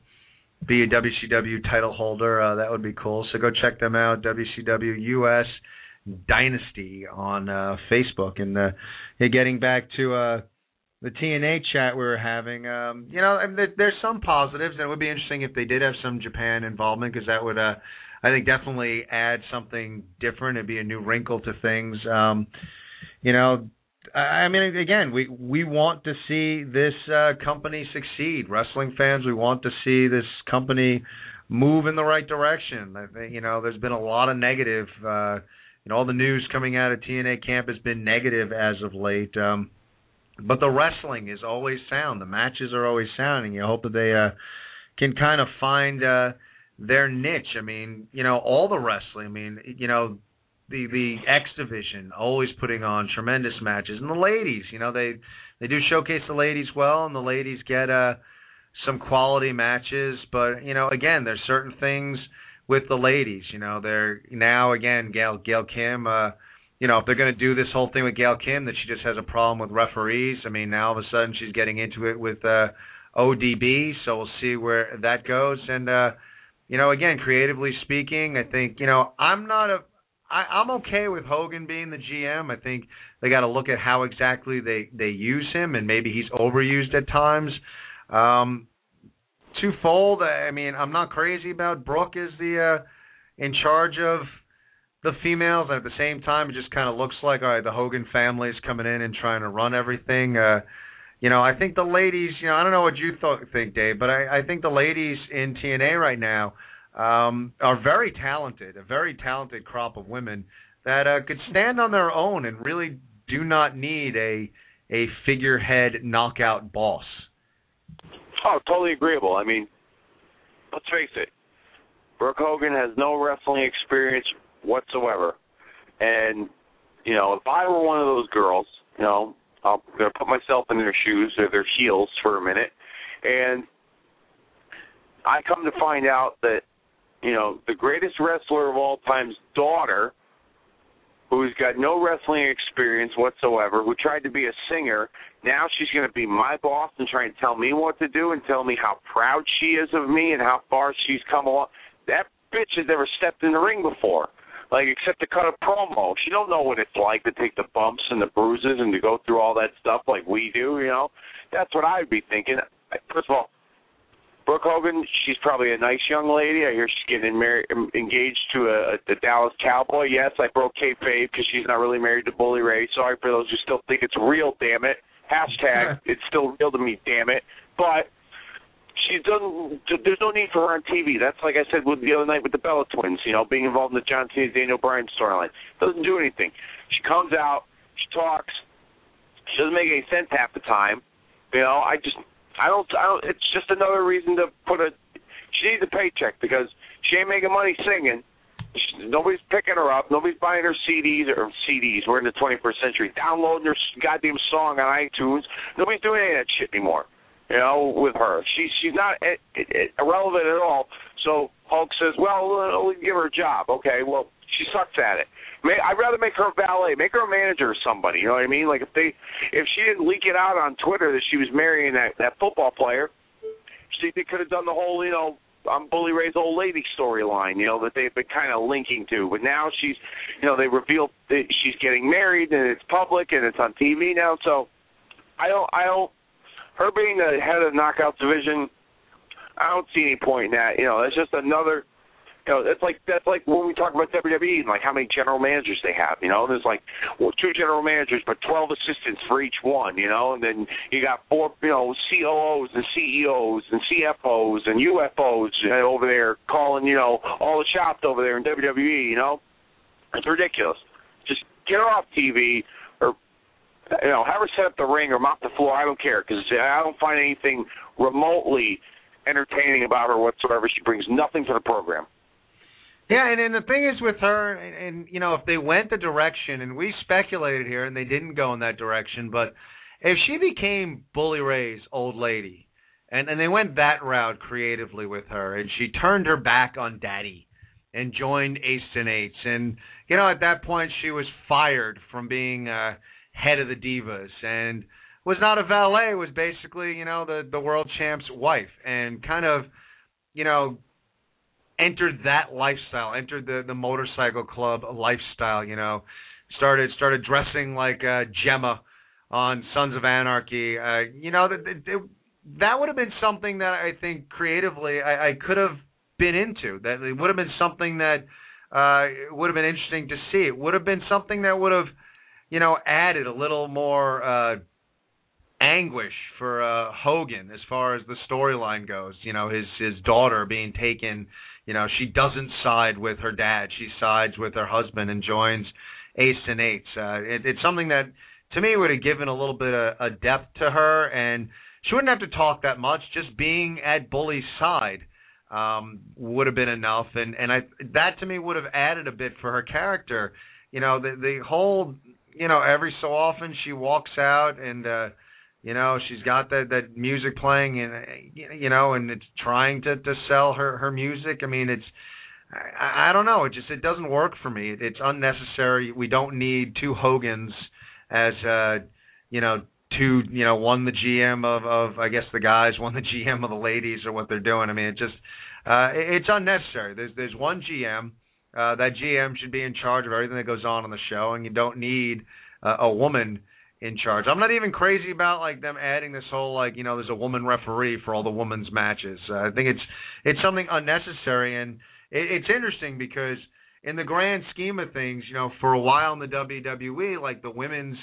be a WCW title holder, uh, that would be cool. So go check them out, WCW US Dynasty on uh, Facebook. And uh, getting back to uh, the TNA chat we were having, um, you know, I mean, there's some positives, and it would be interesting if they did have some Japan involvement because that would, uh, I think, definitely add something different. It'd be a new wrinkle to things. Um, you know, I mean, again, we we want to see this uh, company succeed. Wrestling fans, we want to see this company move in the right direction. I think you know, there's been a lot of negative. Uh, know, all the news coming out of TNA camp has been negative as of late. Um, but the wrestling is always sound. The matches are always sound, and you hope that they uh, can kind of find uh, their niche. I mean, you know, all the wrestling. I mean, you know, the the X division always putting on tremendous matches, and the ladies. You know, they they do showcase the ladies well, and the ladies get uh, some quality matches. But you know, again, there's certain things with the ladies. You know, they're now again Gail Gail Kim. Uh, you know, if they're going to do this whole thing with Gail Kim, that she just has a problem with referees. I mean, now all of a sudden she's getting into it with uh, ODB, so we'll see where that goes. And uh, you know, again, creatively speaking, I think you know I'm not a I, I'm okay with Hogan being the GM. I think they got to look at how exactly they they use him, and maybe he's overused at times. Um, twofold. I mean, I'm not crazy about Brooke as the uh, in charge of the females. and At the same time, it just kind of looks like all right, the Hogan family is coming in and trying to run everything. Uh, you know, I think the ladies. You know, I don't know what you th- think, Dave, but I, I think the ladies in TNA right now um, are very talented. A very talented crop of women that uh, could stand on their own and really do not need a a figurehead knockout boss. Oh, totally agreeable. I mean, let's face it. Brooke Hogan has no wrestling experience whatsoever. And, you know, if I were one of those girls, you know, I'm going to put myself in their shoes or their heels for a minute. And I come to find out that, you know, the greatest wrestler of all time's daughter, who's got no wrestling experience whatsoever, who tried to be a singer, now she's going to be my boss and try and tell me what to do and tell me how proud she is of me and how far she's come along. That bitch has never stepped in the ring before like except to cut a promo. She don't know what it's like to take the bumps and the bruises and to go through all that stuff like we do. You know, that's what I'd be thinking. First of all, Brooke Hogan, she's probably a nice young lady. I hear she's getting married, um, engaged to a, a Dallas Cowboy. Yes, I broke kayfabe because she's not really married to Bully Ray. Sorry for those who still think it's real. Damn it. Hashtag it's still real to me. Damn it. But she doesn't. There's no need for her on TV. That's like I said with the other night with the Bella Twins. You know, being involved in the John Cena Daniel Bryan storyline doesn't do anything. She comes out, she talks. She doesn't make any sense half the time. You know, I just, I don't, I don't. It's just another reason to put a. She needs a paycheck because she ain't making money singing. Nobody's picking her up. Nobody's buying her CDs or CDs. We're in the 21st century. Downloading her goddamn song on iTunes. Nobody's doing any of that shit anymore you know, with her. She's she's not eh, eh, eh, irrelevant at all. So Hulk says, well, we'll give her a job. Okay, well, she sucks at it. May, I'd rather make her a valet, make her a manager or somebody. You know what I mean? Like if they, if she didn't leak it out on Twitter that she was marrying that that football player, she they could have done the whole, you know, I'm Bully Ray's old lady storyline, you know, that they've been kind of linking to. But now she's, you know, they revealed that she's getting married and it's public and it's on TV now. So I don't, I don't her being the head of the division, I don't see any point in that. You know, it's just another. You know, it's like that's like when we talk about WWE and like how many general managers they have. You know, there's like well, two general managers, but twelve assistants for each one. You know, and then you got four, you know, COOs and CEOs and CFOs and UFOs over there calling, you know, all the shots over there in WWE. You know, it's ridiculous. Just get her off TV or you know, have her set up the ring or mop the floor. I don't care because I don't find anything remotely entertaining about her whatsoever. She brings nothing to the program. Yeah, and, and the thing is with her, and, and you know, if they went the direction, and we speculated here, and they didn't go in that direction, but if she became Bully Ray's old lady, and and they went that route creatively with her, and she turned her back on Daddy, and joined Ace and Eights, and you know, at that point she was fired from being. uh head of the divas and was not a valet was basically you know the the world champ's wife and kind of you know entered that lifestyle entered the the motorcycle club lifestyle you know. Started started dressing like uh gemma on sons of anarchy. Uh you know that that, that would have been something that i think creatively i i could have been into. That it would have been something that uh would have been interesting to see. It would have been something that would have you know, added a little more uh anguish for uh Hogan as far as the storyline goes. You know, his his daughter being taken, you know, she doesn't side with her dad. She sides with her husband and joins Ace and Eights. Uh it, it's something that to me would have given a little bit of a depth to her and she wouldn't have to talk that much. Just being at Bully's side um would have been enough and and I that to me would have added a bit for her character. You know, the the whole you know, every so often she walks out and uh you know, she's got that that music playing and you know, and it's trying to to sell her her music. I mean, it's I, I don't know, it just it doesn't work for me. It's unnecessary. We don't need two Hogans as uh you know, two, you know, one the GM of of I guess the guys, one the GM of the ladies or what they're doing. I mean, it just uh it's unnecessary. There's there's one GM uh, that GM should be in charge of everything that goes on on the show, and you don't need uh, a woman in charge. I'm not even crazy about like them adding this whole like you know there's a woman referee for all the women's matches. Uh, I think it's it's something unnecessary, and it, it's interesting because in the grand scheme of things, you know, for a while in the WWE, like the women's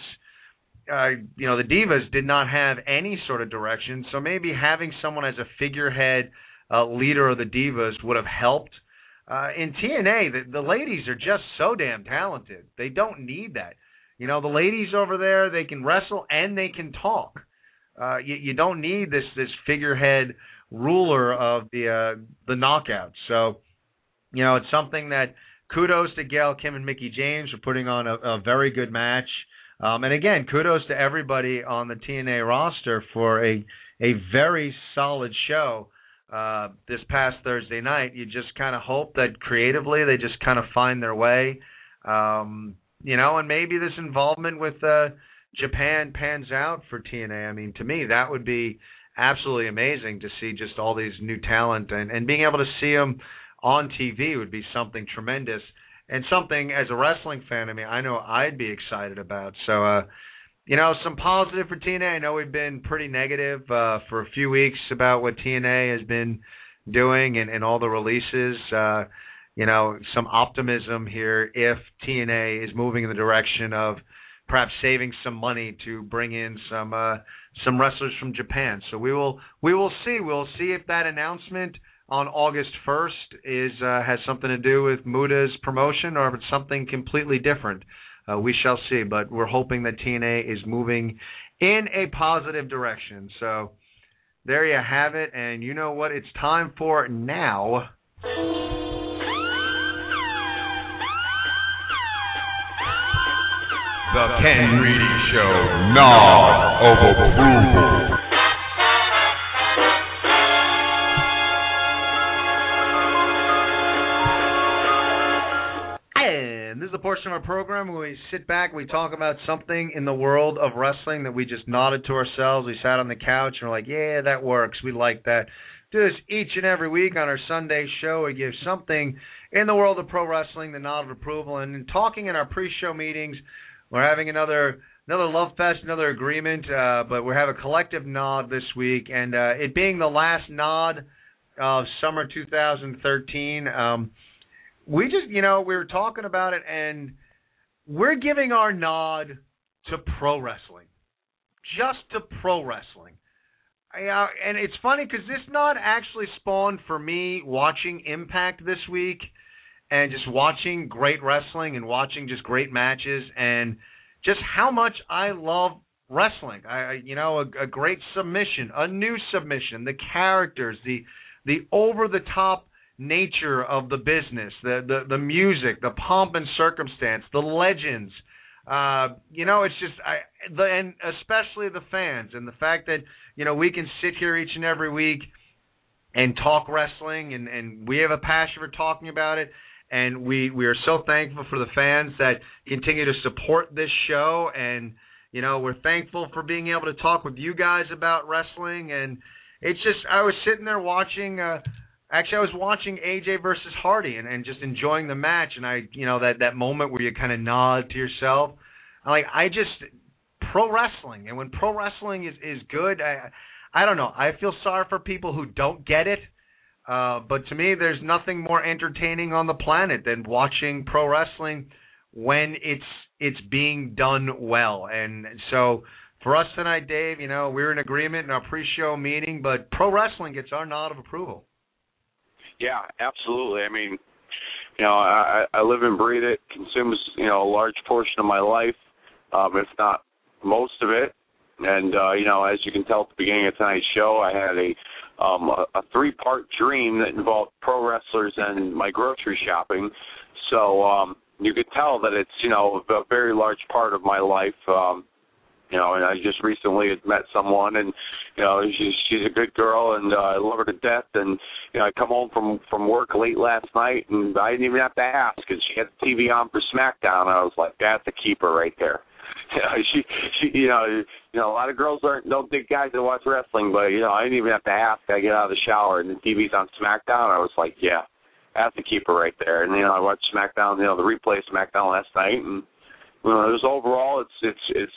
uh, you know, the Divas did not have any sort of direction. So maybe having someone as a figurehead uh, leader of the Divas would have helped uh, in TNA, the, the ladies are just so damn talented. They don't need that. You know, the ladies over there, they can wrestle and they can talk. Uh, you, you don't need this this figurehead ruler of the uh, the knockouts. So, you know, it's something that kudos to Gail Kim and Mickie James for putting on a, a very good match. Um, and again, kudos to everybody on the TNA roster for a a very solid show uh, this past Thursday night. You just kind of hope that creatively they just kind of find their way, um, you know, and maybe this involvement with uh, Japan pans out for TNA. I mean, to me, that would be absolutely amazing to see just all these new talent and, and being able to see them on TV would be something tremendous and something as a wrestling fan. I mean, I know I'd be excited about. So, uh, you know, some positive for TNA. I know we've been pretty negative uh, for a few weeks about what TNA has been doing and, and all the releases. Uh, you know, some optimism here if TNA is moving in the direction of perhaps saving some money to bring in some uh, some wrestlers from Japan. So we will we will see. We'll see if that announcement on August 1st is uh, has something to do with Muto's promotion or if it's something completely different. Uh, we shall see, but we're hoping that TNA is moving in a positive direction. So there you have it, and you know what it's time for now. The Ken Reedy Show Nod of Approval. And this is a portion of our program where we sit back, we talk about something in the world of wrestling that we just nodded to ourselves. We sat on the couch and we're like, yeah, that works. We like that. Do this each and every week on our Sunday show. We give something in the world of pro wrestling the nod of approval. And in talking in our pre-show meetings, we're having another another love fest, another agreement, uh, but we have a collective nod this week, and uh, it being the last nod of summer 2013. Um, we just, you know, we were talking about it, and we're giving our nod to pro wrestling, just to pro wrestling. Uh, and it's funny because this nod actually spawned for me watching Impact this week and just watching great wrestling and watching just great matches and just how much I love wrestling. I, you know, a, a great submission, a new submission, the characters, the the over the top nature of the business, the the the music, the pomp and circumstance, the legends. Uh, you know, it's just I the and especially the fans and the fact that you know we can sit here each and every week and talk wrestling and and we have a passion for talking about it and we we are so thankful for the fans that continue to support this show. And you know we're thankful for being able to talk with you guys about wrestling. And it's just I was sitting there watching uh actually I was watching AJ versus Hardy and, and just enjoying the match. And I you know that that moment where you kind of nod to yourself. I'm like I just pro wrestling. And when pro wrestling is is good I I don't know. I feel sorry for people who don't get it uh, but to me, there's nothing more entertaining on the planet than watching pro wrestling when it's it's being done well. And so for us tonight, Dave, you know, we're in agreement in our pre-show meeting, but pro wrestling gets our nod of approval. Yeah, absolutely. I mean, you know, I, I live and breathe it, consumes you know a large portion of my life, um, if not most of it. And uh, you know, as you can tell at the beginning of tonight's show, I had a um, a, a three-part dream that involved pro wrestlers and my grocery shopping. So um, you could tell that it's you know a very large part of my life. Um, you know, and I just recently had met someone, and you know, she's she's a good girl, and uh, I love her to death. And you know, I come home from from work late last night, and I didn't even have to ask, because she had the TV on for SmackDown. I was like, that's a keeper right there. You know, she she you know you know a lot of girls aren't don't think guys that watch wrestling, but you know I didn't even have to ask. I get out of the shower and the TV's on SmackDown. I was like, yeah, that's the keeper right there. And you know I watched SmackDown, you know the replay of SmackDown last night, and you know it was overall it's it's it's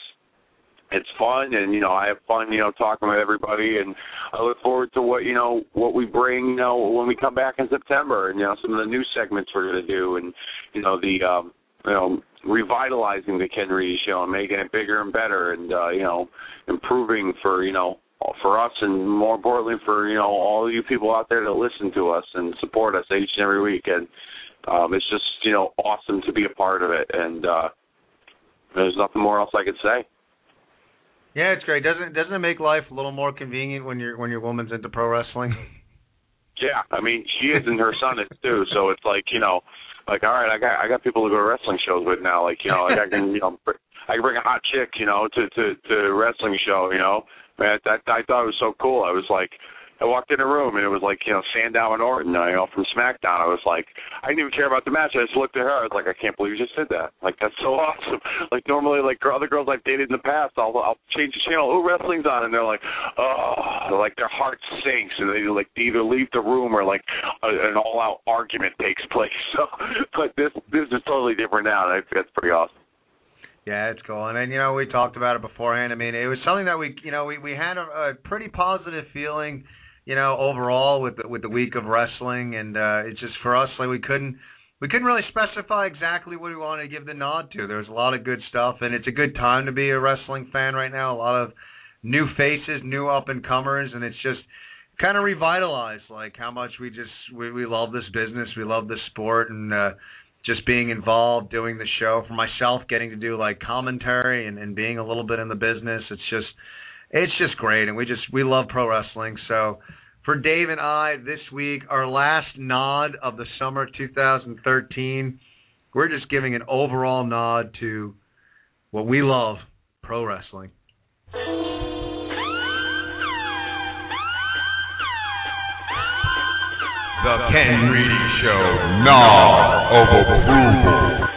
it's fun and you know I have fun you know talking with everybody and I look forward to what you know what we bring you know when we come back in September and you know some of the new segments we're going to do and you know the um you know revitalizing the Ken Reedy show and making it bigger and better and uh you know improving for you know for us and more importantly for you know all you people out there that listen to us and support us each and every week and um it's just you know awesome to be a part of it and uh there's nothing more else I could say. Yeah, it's great. Doesn't doesn't it make life a little more convenient when your when your woman's into pro wrestling? Yeah, I mean she is and her son is too. So it's like you know, like all right, I got I got people to go to wrestling shows with now. Like you know, like I can you know I can bring a hot chick you know to to to a wrestling show. You know, man, that I thought it was so cool. I was like, I walked in a room and it was like you know Sandow and Orton, you know, from SmackDown. I was like, I didn't even care about the match. I just looked at her. I was like, I can't believe you just did that. Like that's so awesome. Like normally, like other girls I've dated in the past, I'll I'll change the channel. Oh, wrestling's on, and they're like, oh, like their heart sinks, and they like either leave the room or like a, an all-out argument takes place. So, but this this is totally different now. And I think that's pretty awesome. Yeah, it's cool. And, and you know, we talked about it beforehand. I mean, it was something that we, you know, we we had a, a pretty positive feeling you know, overall with the, with the week of wrestling, and uh, it's just for us like we couldn't we couldn't really specify exactly what we wanted to give the nod to. There was a lot of good stuff, and it's a good time to be a wrestling fan right now. A lot of new faces, new up and comers, and it's just kind of revitalized like how much we just we, we love this business, we love this sport, and uh, just being involved, doing the show for myself, getting to do like commentary and, and being a little bit in the business. It's just it's just great, and we just we love pro wrestling. So for Dave and I this week, our last nod of the summer 2013, we're just giving an overall nod to what we love, pro wrestling. The Ken Reedy Show, nod of approval.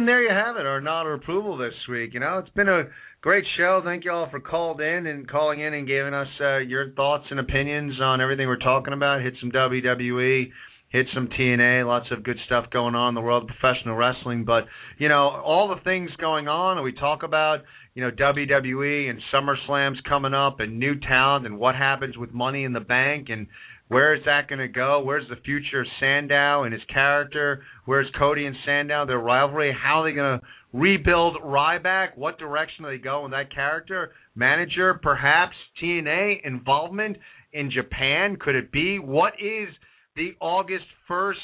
And there you have it, our nod of approval this week. You know, it's been a great show. Thank you all for called in and calling in and giving us uh, your thoughts and opinions on everything we're talking about. Hit some WWE, hit some TNA, lots of good stuff going on in the world of professional wrestling. But you know, all the things going on, and we talk about you know WWE and SummerSlam's coming up, and new talent, and what happens with Money in the Bank, and where is that going to go? Where's the future of Sandow and his character? Where's Cody and Sandow, their rivalry? How are they going to rebuild Ryback? What direction do they go in that character? Manager, perhaps TNA involvement in Japan? Could it be? What is the August 1st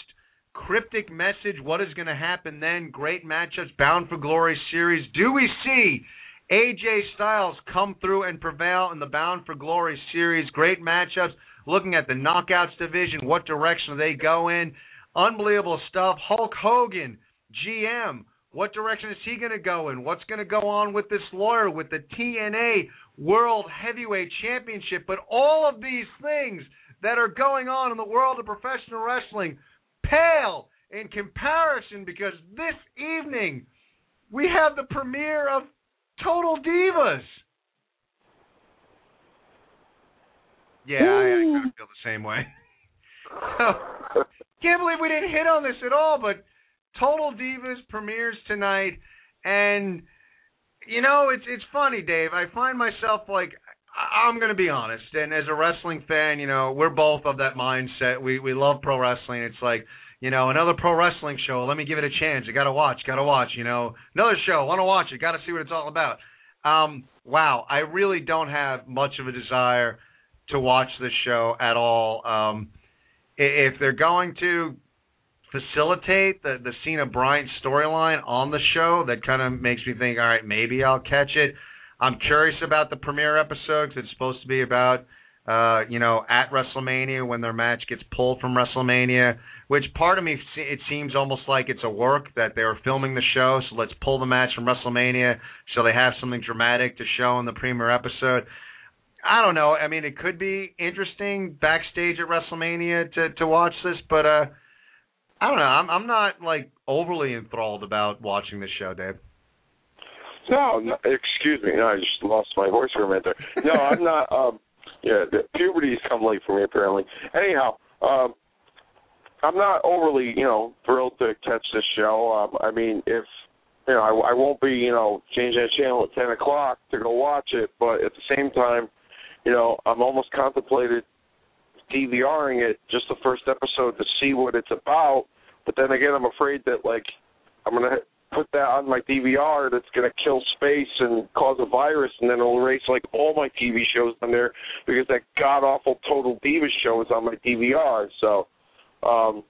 cryptic message? What is going to happen then? Great matchups, Bound for Glory series. Do we see AJ Styles come through and prevail in the Bound for Glory series? Great matchups looking at the knockouts division, what direction they go in. Unbelievable stuff. Hulk Hogan, GM, what direction is he going to go in? What's going to go on with this lawyer, with the TNA World Heavyweight Championship? But all of these things that are going on in the world of professional wrestling pale in comparison because this evening we have the premiere of Total Divas. Yeah, I, I kind of feel the same way. so, can't believe we didn't hit on this at all, but Total Divas premieres tonight, and you know it's it's funny, Dave. I find myself like I'm going to be honest, and as a wrestling fan, you know we're both of that mindset. We we love pro wrestling. It's like you know another pro wrestling show. Let me give it a chance. I got to watch. Got to watch. You know another show. Want to watch it. Got to see what it's all about. Um, wow, I really don't have much of a desire to watch this show at all. Um, if they're going to facilitate the the Cena Bryan storyline on the show, that kind of makes me think, all right, maybe I'll catch it. I'm curious about the premiere episode because it's supposed to be about, uh, you know, at WrestleMania when their match gets pulled from WrestleMania. Which part of me it seems almost like it's a work that they were filming the show, so let's pull the match from WrestleMania so they have something dramatic to show in the premiere episode. I don't know. I mean, it could be interesting backstage at WrestleMania to to watch this, but uh, I don't know. I'm I'm not like overly enthralled about watching this show, Dave. No, no, excuse me. No, I just lost my voice for a minute there. No, I'm not. Um, yeah, the puberty's come late for me apparently. Anyhow, um, I'm not overly, you know, thrilled to catch this show. Um, I mean, if you know, I, I won't be, you know, changing that channel at ten o'clock to go watch it, but at the same time, you know, I'm almost contemplated DVRing it just the first episode to see what it's about. But then again, I'm afraid that like I'm gonna put that on my DVR that's gonna kill space and cause a virus, and then it'll erase like all my TV shows on there because that god awful Total Divas show is on my DVR. So, um,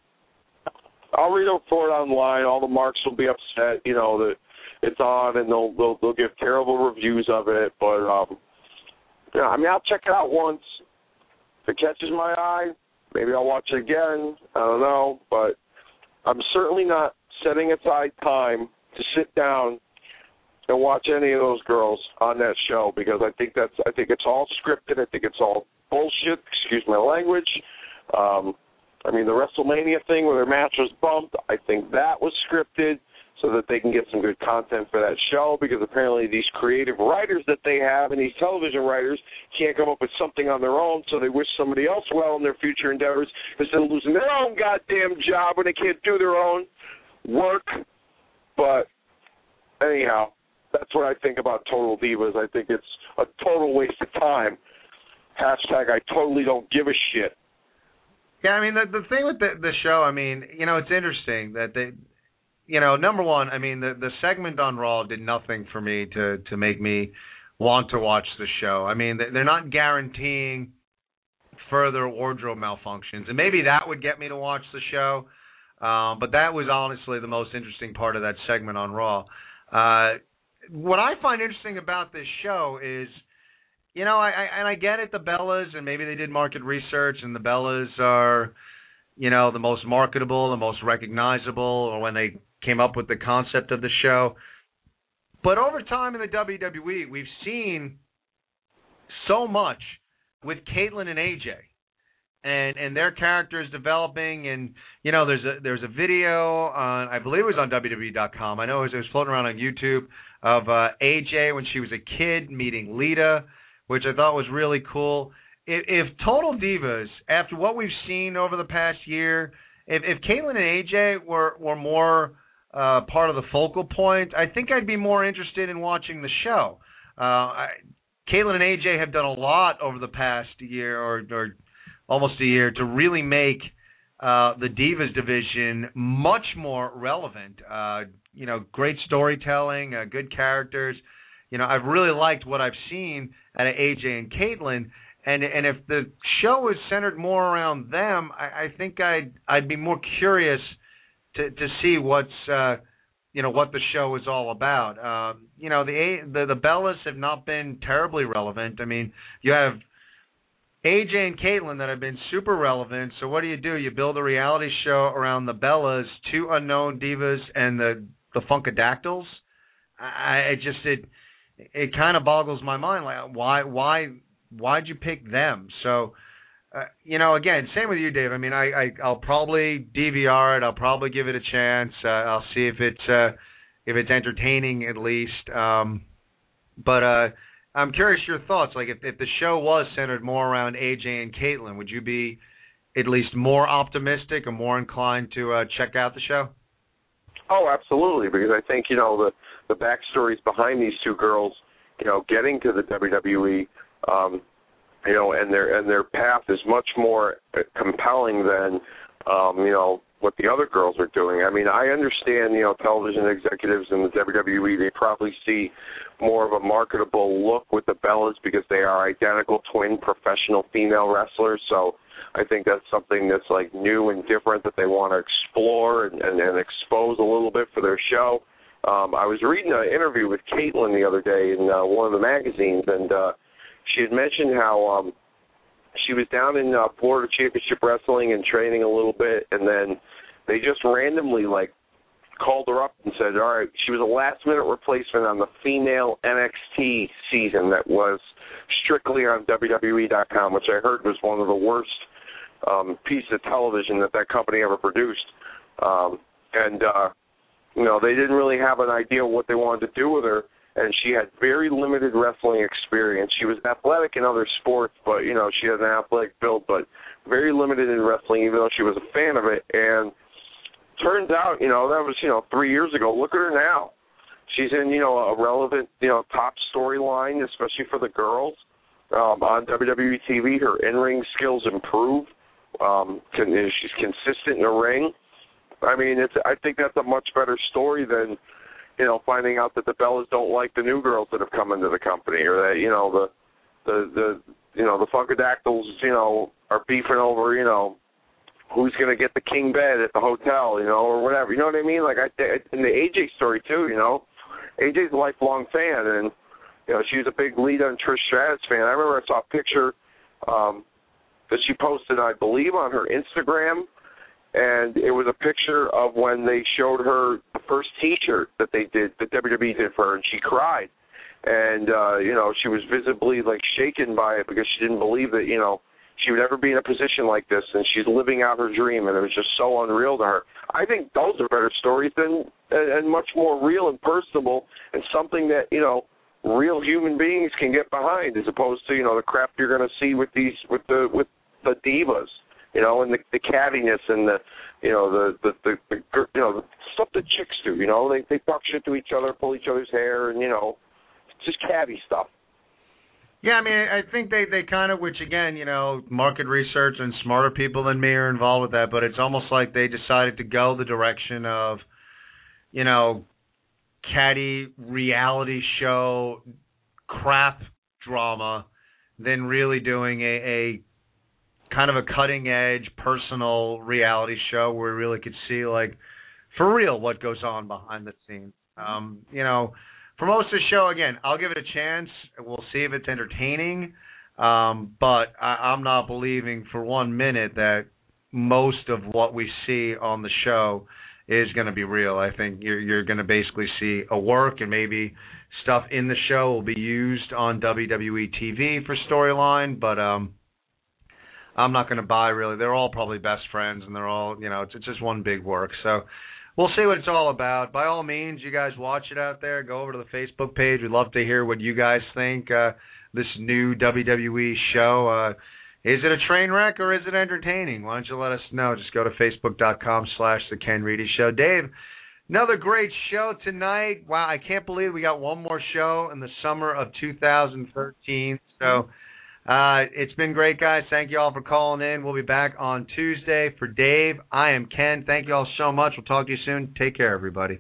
I'll read up for it online. All the marks will be upset, you know that it's on, and they'll they'll they'll give terrible reviews of it. But um, yeah, I mean, I'll check it out once. If it catches my eye, maybe I'll watch it again. I don't know, but I'm certainly not setting aside time to sit down and watch any of those girls on that show because I think that's I think it's all scripted. I think it's all bullshit. Excuse my language. Um, I mean, the WrestleMania thing where their match was bumped, I think that was scripted so that they can get some good content for that show because apparently these creative writers that they have and these television writers can't come up with something on their own so they wish somebody else well in their future endeavors instead of losing their own goddamn job when they can't do their own work. But anyhow, that's what I think about Total Divas. I think it's a total waste of time. Hashtag I totally don't give a shit. Yeah, I mean the the thing with the the show, I mean, you know, it's interesting that they you know, number one, I mean the the segment on Raw did nothing for me to to make me want to watch the show. I mean, they're not guaranteeing further wardrobe malfunctions, and maybe that would get me to watch the show. Um, but that was honestly the most interesting part of that segment on Raw. Uh, what I find interesting about this show is, you know, I, I and I get it, the Bellas, and maybe they did market research, and the Bellas are, you know, the most marketable, the most recognizable, or when they came up with the concept of the show. But over time in the WWE, we've seen so much with Kaitlyn and AJ, and and their characters developing. And you know, there's a there's a video on I believe it was on WWE.com. I know it was, it was floating around on YouTube of uh, AJ when she was a kid meeting Lita, which I thought was really cool. If, if Total Divas, after what we've seen over the past year, if if Kaitlyn and AJ were were more uh, part of the focal point, I think I'd be more interested in watching the show. Uh, I, Kaitlyn and AJ have done a lot over the past year or, or almost a year to really make uh, the Divas division much more relevant. Uh, you know, great storytelling, uh, good characters. You know, I've really liked what I've seen out of AJ and Kaitlyn. And and if the show was centered more around them, I, I think I'd I'd be more curious to to see what's uh, you know what the show is all about. Uh, you know the the the Bellas have not been terribly relevant. I mean, you have AJ and Kaitlyn that have been super relevant. So what do you do? You build a reality show around the Bellas, two unknown divas, and the the Funkadactyls. I it just it it kind of boggles my mind. Like why why why'd you pick them? So uh, you know, again, same with you, Dave. I mean, I, I I'll probably DVR it. I'll probably give it a chance. Uh, I'll see if it's uh, if it's entertaining at least. Um, but uh, I'm curious your thoughts. Like, if if the show was centered more around AJ and Kaitlyn, would you be at least more optimistic or more inclined to uh, check out the show? Oh, absolutely, because I think you know the the backstories behind these two girls, you know, getting to the WWE. Um, you know, and their and their path is much more compelling than um, you know what the other girls are doing. I mean, I understand, you know, television executives in the WWE they probably see more of a marketable look with the Bellas because they are identical twin professional female wrestlers. So I think that's something that's like new and different that they want to explore and, and, and expose a little bit for their show. Um, I was reading an interview with Kaitlyn the other day in uh, one of the magazines, and uh, she had mentioned how um she was down in uh, Florida Championship Wrestling and training a little bit, and then they just randomly like called her up and said, "All right." She was a last minute replacement on the female NXT season that was strictly on WWE.com, which I heard was one of the worst um, pieces of television that that company ever produced. Um, and uh, you know, they didn't really have an idea what they wanted to do with her and she had very limited wrestling experience. She was athletic in other sports, but you know she has an athletic build, but very limited in wrestling, even though she was a fan of it. And turns out, you know, that was you know three years ago. Look at her now. She's in you know a relevant you know top storyline, especially for the girls um, on WWE TV. Her in-ring skills improve. Um, can, she's consistent in the ring. I mean, it's. I think that's a much better story than you know, finding out that the Bellas don't like the new girls that have come into the company, or that you know the the the you know the Funkadactyls, you know, are beefing over you know who's going to get the king bed at the hotel, you know, or whatever. You know what I mean? Like I in the AJ story too, you know, AJ's a lifelong fan, and you know she was a big Lita and Trish Stratus fan. I remember I saw a picture um that she posted, I believe, on her Instagram and it was a picture of when they showed her the first T-shirt that they did, that WWE did for her, and she cried, and uh, you know she was visibly like shaken by it because she didn't believe that you know she would ever be in a position like this, and she's living out her dream, and it was just so unreal to her. I think those are better stories than and, and much more real and personable, and something that you know real human beings can get behind, as opposed to you know the crap you're going to see with these with the with the divas you know, and the, the cattiness and the, you know, the, the the the you know stuff that chicks do. You know, they they talk shit to each other, pull each other's hair, and you know, just catty stuff. Yeah, I mean, I think they they kind of, which again, you know, market research and smarter people than me are involved with that, but it's almost like they decided to go the direction of, you know, catty reality show crap drama than really doing a, a kind of a cutting edge personal reality show where we really could see like for real what goes on behind the scenes. Um, you know, for most of the show, again, I'll give it a chance. We'll see if it's entertaining. Um, but I, I'm not believing for one minute that most of what we see on the show is going to be real. I think you're you're going to basically see a work and maybe stuff in the show will be used on WWE TV for storyline, but um I'm not going to buy really. They're all probably best friends and they're all, you know, it's, it's just one big work. So we'll see what it's all about. By all means, you guys watch it out there. Go over to the Facebook page. We'd love to hear what you guys think uh this new WWE show uh is it a train wreck or is it entertaining? Why don't you let us know? Just go to facebook.com slash the Ken Reedy Show. Dave, another great show tonight. Wow, I can't believe we got one more show in the summer of 2013. So uh, it's been great, guys. Thank you all for calling in. We'll be back on Tuesday. For Dave, I am Ken. Thank you all so much. We'll talk to you soon. Take care, everybody.